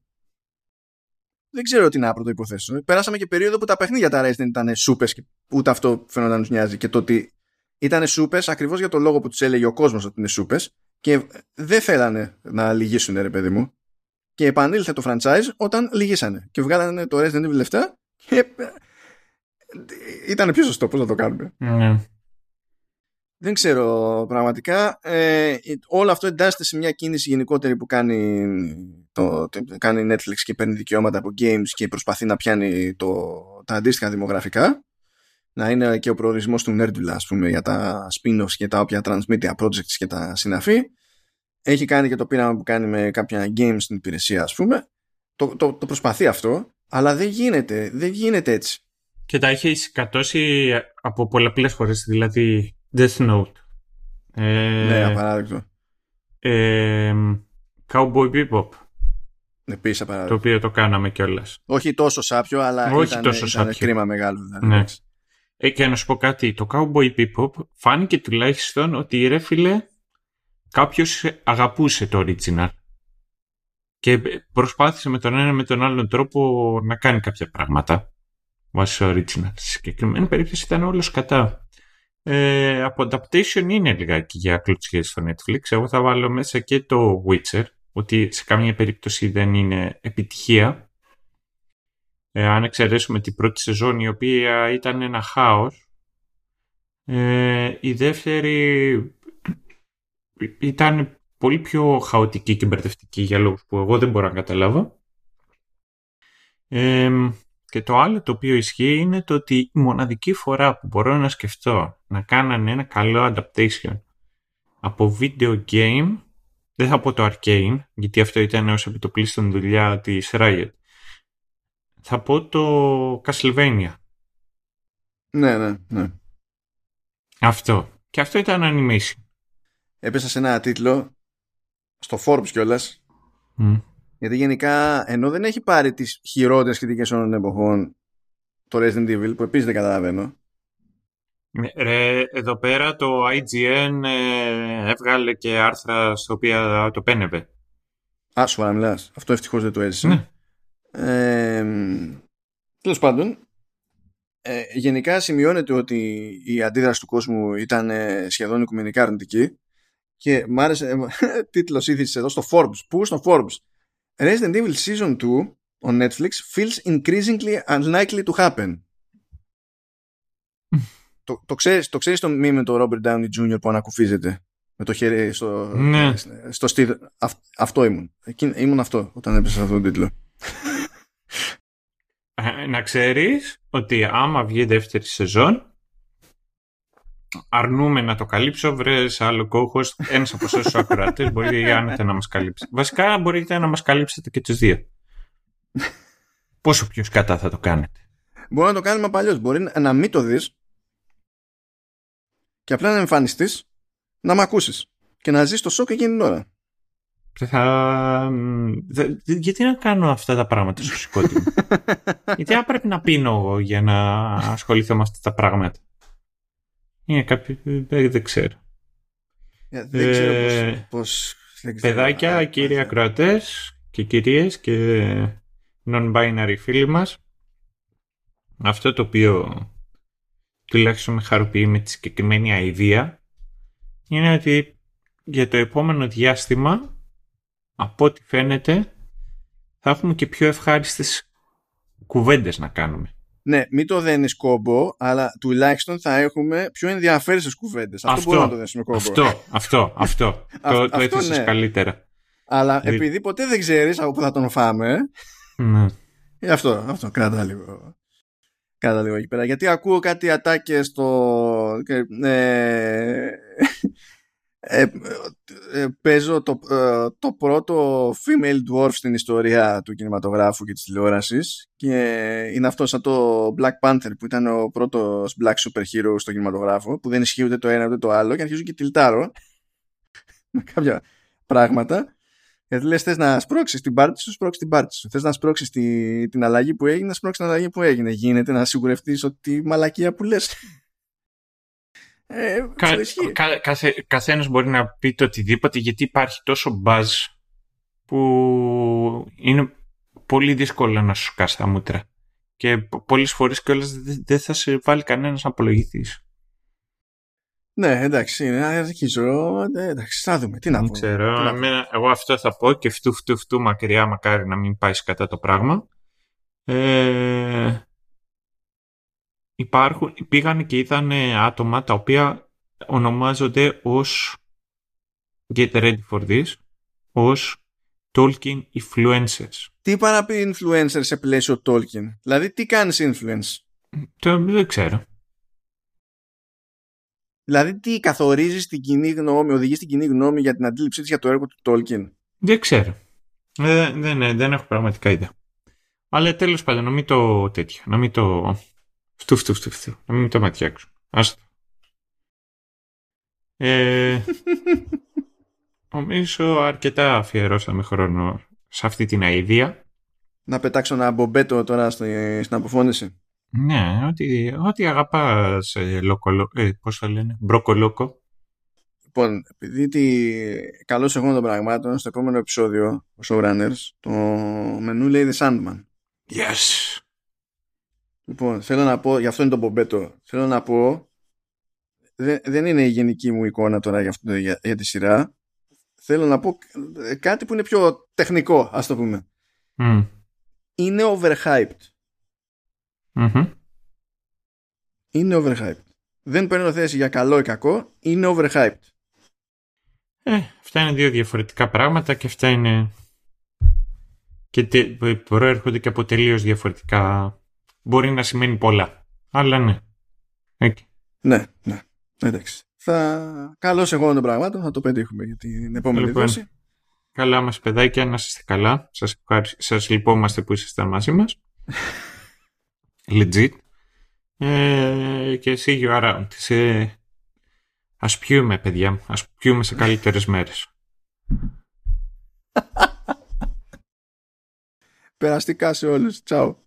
Δεν ξέρω τι να πρωτοϋποθέσω. Περάσαμε και περίοδο που τα παιχνίδια τα Resident ήταν σούπες και ούτε αυτό φαίνονταν να τους νοιάζει. Και το ότι ήταν σούπες ακριβώς για το λόγο που τους έλεγε ο κόσμος ότι είναι σούπες και δεν θέλανε να λυγίσουν, ρε παιδί μου και επανήλθε το franchise όταν λυγίσανε και βγάλανε το Resident Evil 7 και ε, ήταν πιο σωστό πώς να το κάνουμε. Ναι. Δεν ξέρω πραγματικά. Ε, όλο αυτό εντάσσεται σε μια κίνηση γενικότερη που κάνει, το, κάνει Netflix και παίρνει δικαιώματα από games και προσπαθεί να πιάνει το, τα αντίστοιχα δημογραφικά. Να είναι και ο προορισμός του Nerdville, ας πούμε, για τα spin-offs και τα όποια transmedia projects και τα συναφή έχει κάνει και το πείραμα που κάνει με κάποια games στην υπηρεσία ας πούμε το, το, το προσπαθεί αυτό αλλά δεν γίνεται, δεν γίνεται έτσι και τα έχει σκατώσει από πολλαπλές φορές δηλαδή Death Note ε, ναι απαράδεκτο ε, Cowboy Bebop Επίσης απαράδεκτο το οποίο το κάναμε κιόλας. όχι τόσο σάπιο αλλά όχι ήταν, τόσο ήταν σάπιο. κρίμα μεγάλο δηλαδή. ναι. ε, και να σου πω κάτι το Cowboy Bebop φάνηκε τουλάχιστον ότι ρε φίλε κάποιος αγαπούσε το original και προσπάθησε με τον ένα με τον άλλον τρόπο να κάνει κάποια πράγματα βάσει το original. Σε συγκεκριμένη περίπτωση ήταν όλος κατά. Ε, από adaptation είναι λιγάκι για κλωτσιές στο Netflix. Εγώ θα βάλω μέσα και το Witcher, ότι σε καμία περίπτωση δεν είναι επιτυχία. Ε, αν εξαιρέσουμε την πρώτη σεζόν η οποία ήταν ένα χάος, ε, η δεύτερη ήταν πολύ πιο χαοτική και μπερδευτική για λόγους που εγώ δεν μπορώ να καταλάβω. και το άλλο το οποίο ισχύει είναι το ότι η μοναδική φορά που μπορώ να σκεφτώ να κάνανε ένα καλό adaptation από video game, δεν θα πω το Arcane, γιατί αυτό ήταν ως επιτοπλίστων δουλειά της Riot. Θα πω το Castlevania. Ναι, ναι, ναι. Αυτό. Και αυτό ήταν animation έπεσα σε ένα τίτλο στο Forbes κιόλας. Mm. Γιατί γενικά, ενώ δεν έχει πάρει τις χειρότερες κριτικές όλων των εποχών το Resident Evil, που επίσης δεν καταλαβαίνω. Ε, ρε, εδώ πέρα το IGN ε, έβγαλε και άρθρα στα οποία το πένευε. Α, σου μιλά. Αυτό ευτυχώς δεν το έζησε. Ναι. Ε, Τέλος πάντων, ε, γενικά σημειώνεται ότι η αντίδραση του κόσμου ήταν σχεδόν οικουμενικά αρνητική και μ' άρεσε τίτλος είδησης εδώ στο Forbes. Πού στο Forbes. Resident Evil Season 2 on Netflix feels increasingly unlikely to happen. το, το, ξέρεις, το ξέρεις το μήνυμα με το Robert Downey Jr. που ανακουφίζεται; Με το χέρι στο, ναι. στο στυλ. αυτό ήμουν. ήμουν αυτό όταν έπεσα αυτόν τον τίτλο. Ε, να ξέρεις ότι άμα βγει δεύτερη σεζόν αρνούμε να το καλύψω, βρε άλλο κόχο. Ένας από εσάς τους ακροατές μπορεί άνετα να μας καλύψει. Βασικά μπορείτε να μας καλύψετε και τους δύο. Πόσο πιο σκατά θα το κάνετε. Μπορεί να το κάνουμε παλιώ. Μπορεί να μην το δεις και απλά να εμφανιστείς να με ακούσεις και να ζεις το σοκ εκείνη την ώρα. Θα... Γιατί να κάνω αυτά τα πράγματα στο σηκώτη μου; Γιατί αν πρέπει να πίνω εγώ για να ασχοληθώ με αυτά τα πράγματα. Είναι κάποιο. Δεν ξέρω. Ε, δεν ξέρω ε, πώς, παιδάκια, κύριοι ακροατές και κυρίες και non-binary φίλοι μας αυτό το οποίο τουλάχιστον με χαροποιεί με τη συγκεκριμένη αηδία είναι ότι για το επόμενο διάστημα, από ό,τι φαίνεται, θα έχουμε και πιο ευχάριστες κουβέντες να κάνουμε. Ναι, μην το δένεις κόμπο, αλλά τουλάχιστον θα έχουμε πιο ενδιαφέρουσες κουβέντες. Αυτό, αυτό μπορούμε να το δέσουμε κόμπο. Αυτό, αυτό, αυτό. το το έθεσες ναι. καλύτερα. Αλλά δηλαδή... επειδή ποτέ δεν ξέρεις από πού θα τον φάμε. Ναι. Ε, αυτό, αυτό, κράτα λίγο. Κράτα λίγο εκεί πέρα. Γιατί ακούω κάτι ατάκες στο. Ε, ε, ε, παίζω το, ε, το πρώτο female dwarf στην ιστορία του κινηματογράφου και της τηλεόρασης και είναι αυτό σαν το Black Panther που ήταν ο πρώτος black superhero στο κινηματογράφο που δεν ισχύει ούτε το ένα ούτε το άλλο και αρχίζω και τυλτάρω με κάποια πράγματα γιατί λες θες να σπρώξεις την πάρτι σου, σπρώξεις την πάρτι σου. Θες να σπρώξεις τη, την αλλαγή που έγινε, σπρώξεις την αλλαγή που έγινε. Γίνεται να σιγουρευτείς ότι μαλακία που λες ε, κα, κα, κάθε, καθένας μπορεί να πει το οτιδήποτε γιατί υπάρχει τόσο buzz που είναι πολύ δύσκολο να σου κάσει τα μούτρα. Και πολλές φορές κιόλας δεν θα σε βάλει κανένας να απολογηθείς. Ναι, εντάξει, είναι, αρχίζω, ε, εντάξει, θα δούμε, τι να πω. Ξέρω, εγώ αυτό θα πω και φτού φτού φτού μακριά μακάρι να μην πάεις κατά το πράγμα. Ε, υπάρχουν, πήγαν και είδαν άτομα τα οποία ονομάζονται ως get ready for this ως Tolkien influencers. Τι είπα να πει influencer σε πλαίσιο Tolkien; Δηλαδή τι κάνεις influence; Το, δεν ξέρω. Δηλαδή τι καθορίζεις την κοινή γνώμη, οδηγείς την κοινή γνώμη για την αντίληψή της για το έργο του Tolkien; Δεν ξέρω. Ε, δεν, δεν, δεν έχω πραγματικά ιδέα. Αλλά τέλος πάντων να μην το τέτοιο, να μην το Φτου, φτου, φτου, φτου. Να μην το ματιάξω. Άστο. Ε, νομίζω αρκετά αφιερώσαμε χρόνο σε αυτή την αηδία. Να πετάξω ένα μπομπέτο τώρα στην αποφώνηση. Ναι, ότι, ότι αγαπάς ε, λοκολο, ε, πώς το λένε, μπροκολόκο. Λοιπόν, επειδή τη... καλώς εγώ των πραγμάτων, στο επόμενο επεισόδιο, ο Showrunners, το μενού λέει The Sandman. Yes! Λοιπόν, θέλω να πω, γι' αυτό είναι το μπομπέτο. Θέλω να πω, δεν, δεν είναι η γενική μου εικόνα τώρα για, αυτό, για, για τη σειρά. Θέλω να πω κάτι που είναι πιο τεχνικό, ας το πούμε. Mm. Είναι overhyped. Mm-hmm. Είναι overhyped. Δεν παίρνω θέση για καλό ή κακό, είναι overhyped. Ε, αυτά είναι δύο διαφορετικά πράγματα και αυτά είναι και προέρχονται και από τελείως διαφορετικά μπορεί να σημαίνει πολλά. Αλλά ναι. Okay. Ναι, ναι. Εντάξει. Θα... Καλώς εγώ των πραγμάτων θα το πετύχουμε για την επόμενη λοιπόν, δόση. Καλά μας παιδάκια, να είστε καλά. Σας, ευχαρι... σας λυπόμαστε που ήσασταν μαζί μας. Legit. Ε, και see you around. Σε... Ας πιούμε, παιδιά μου. Ας πιούμε σε καλύτερες μέρες. Περαστικά σε όλους. Τσάου.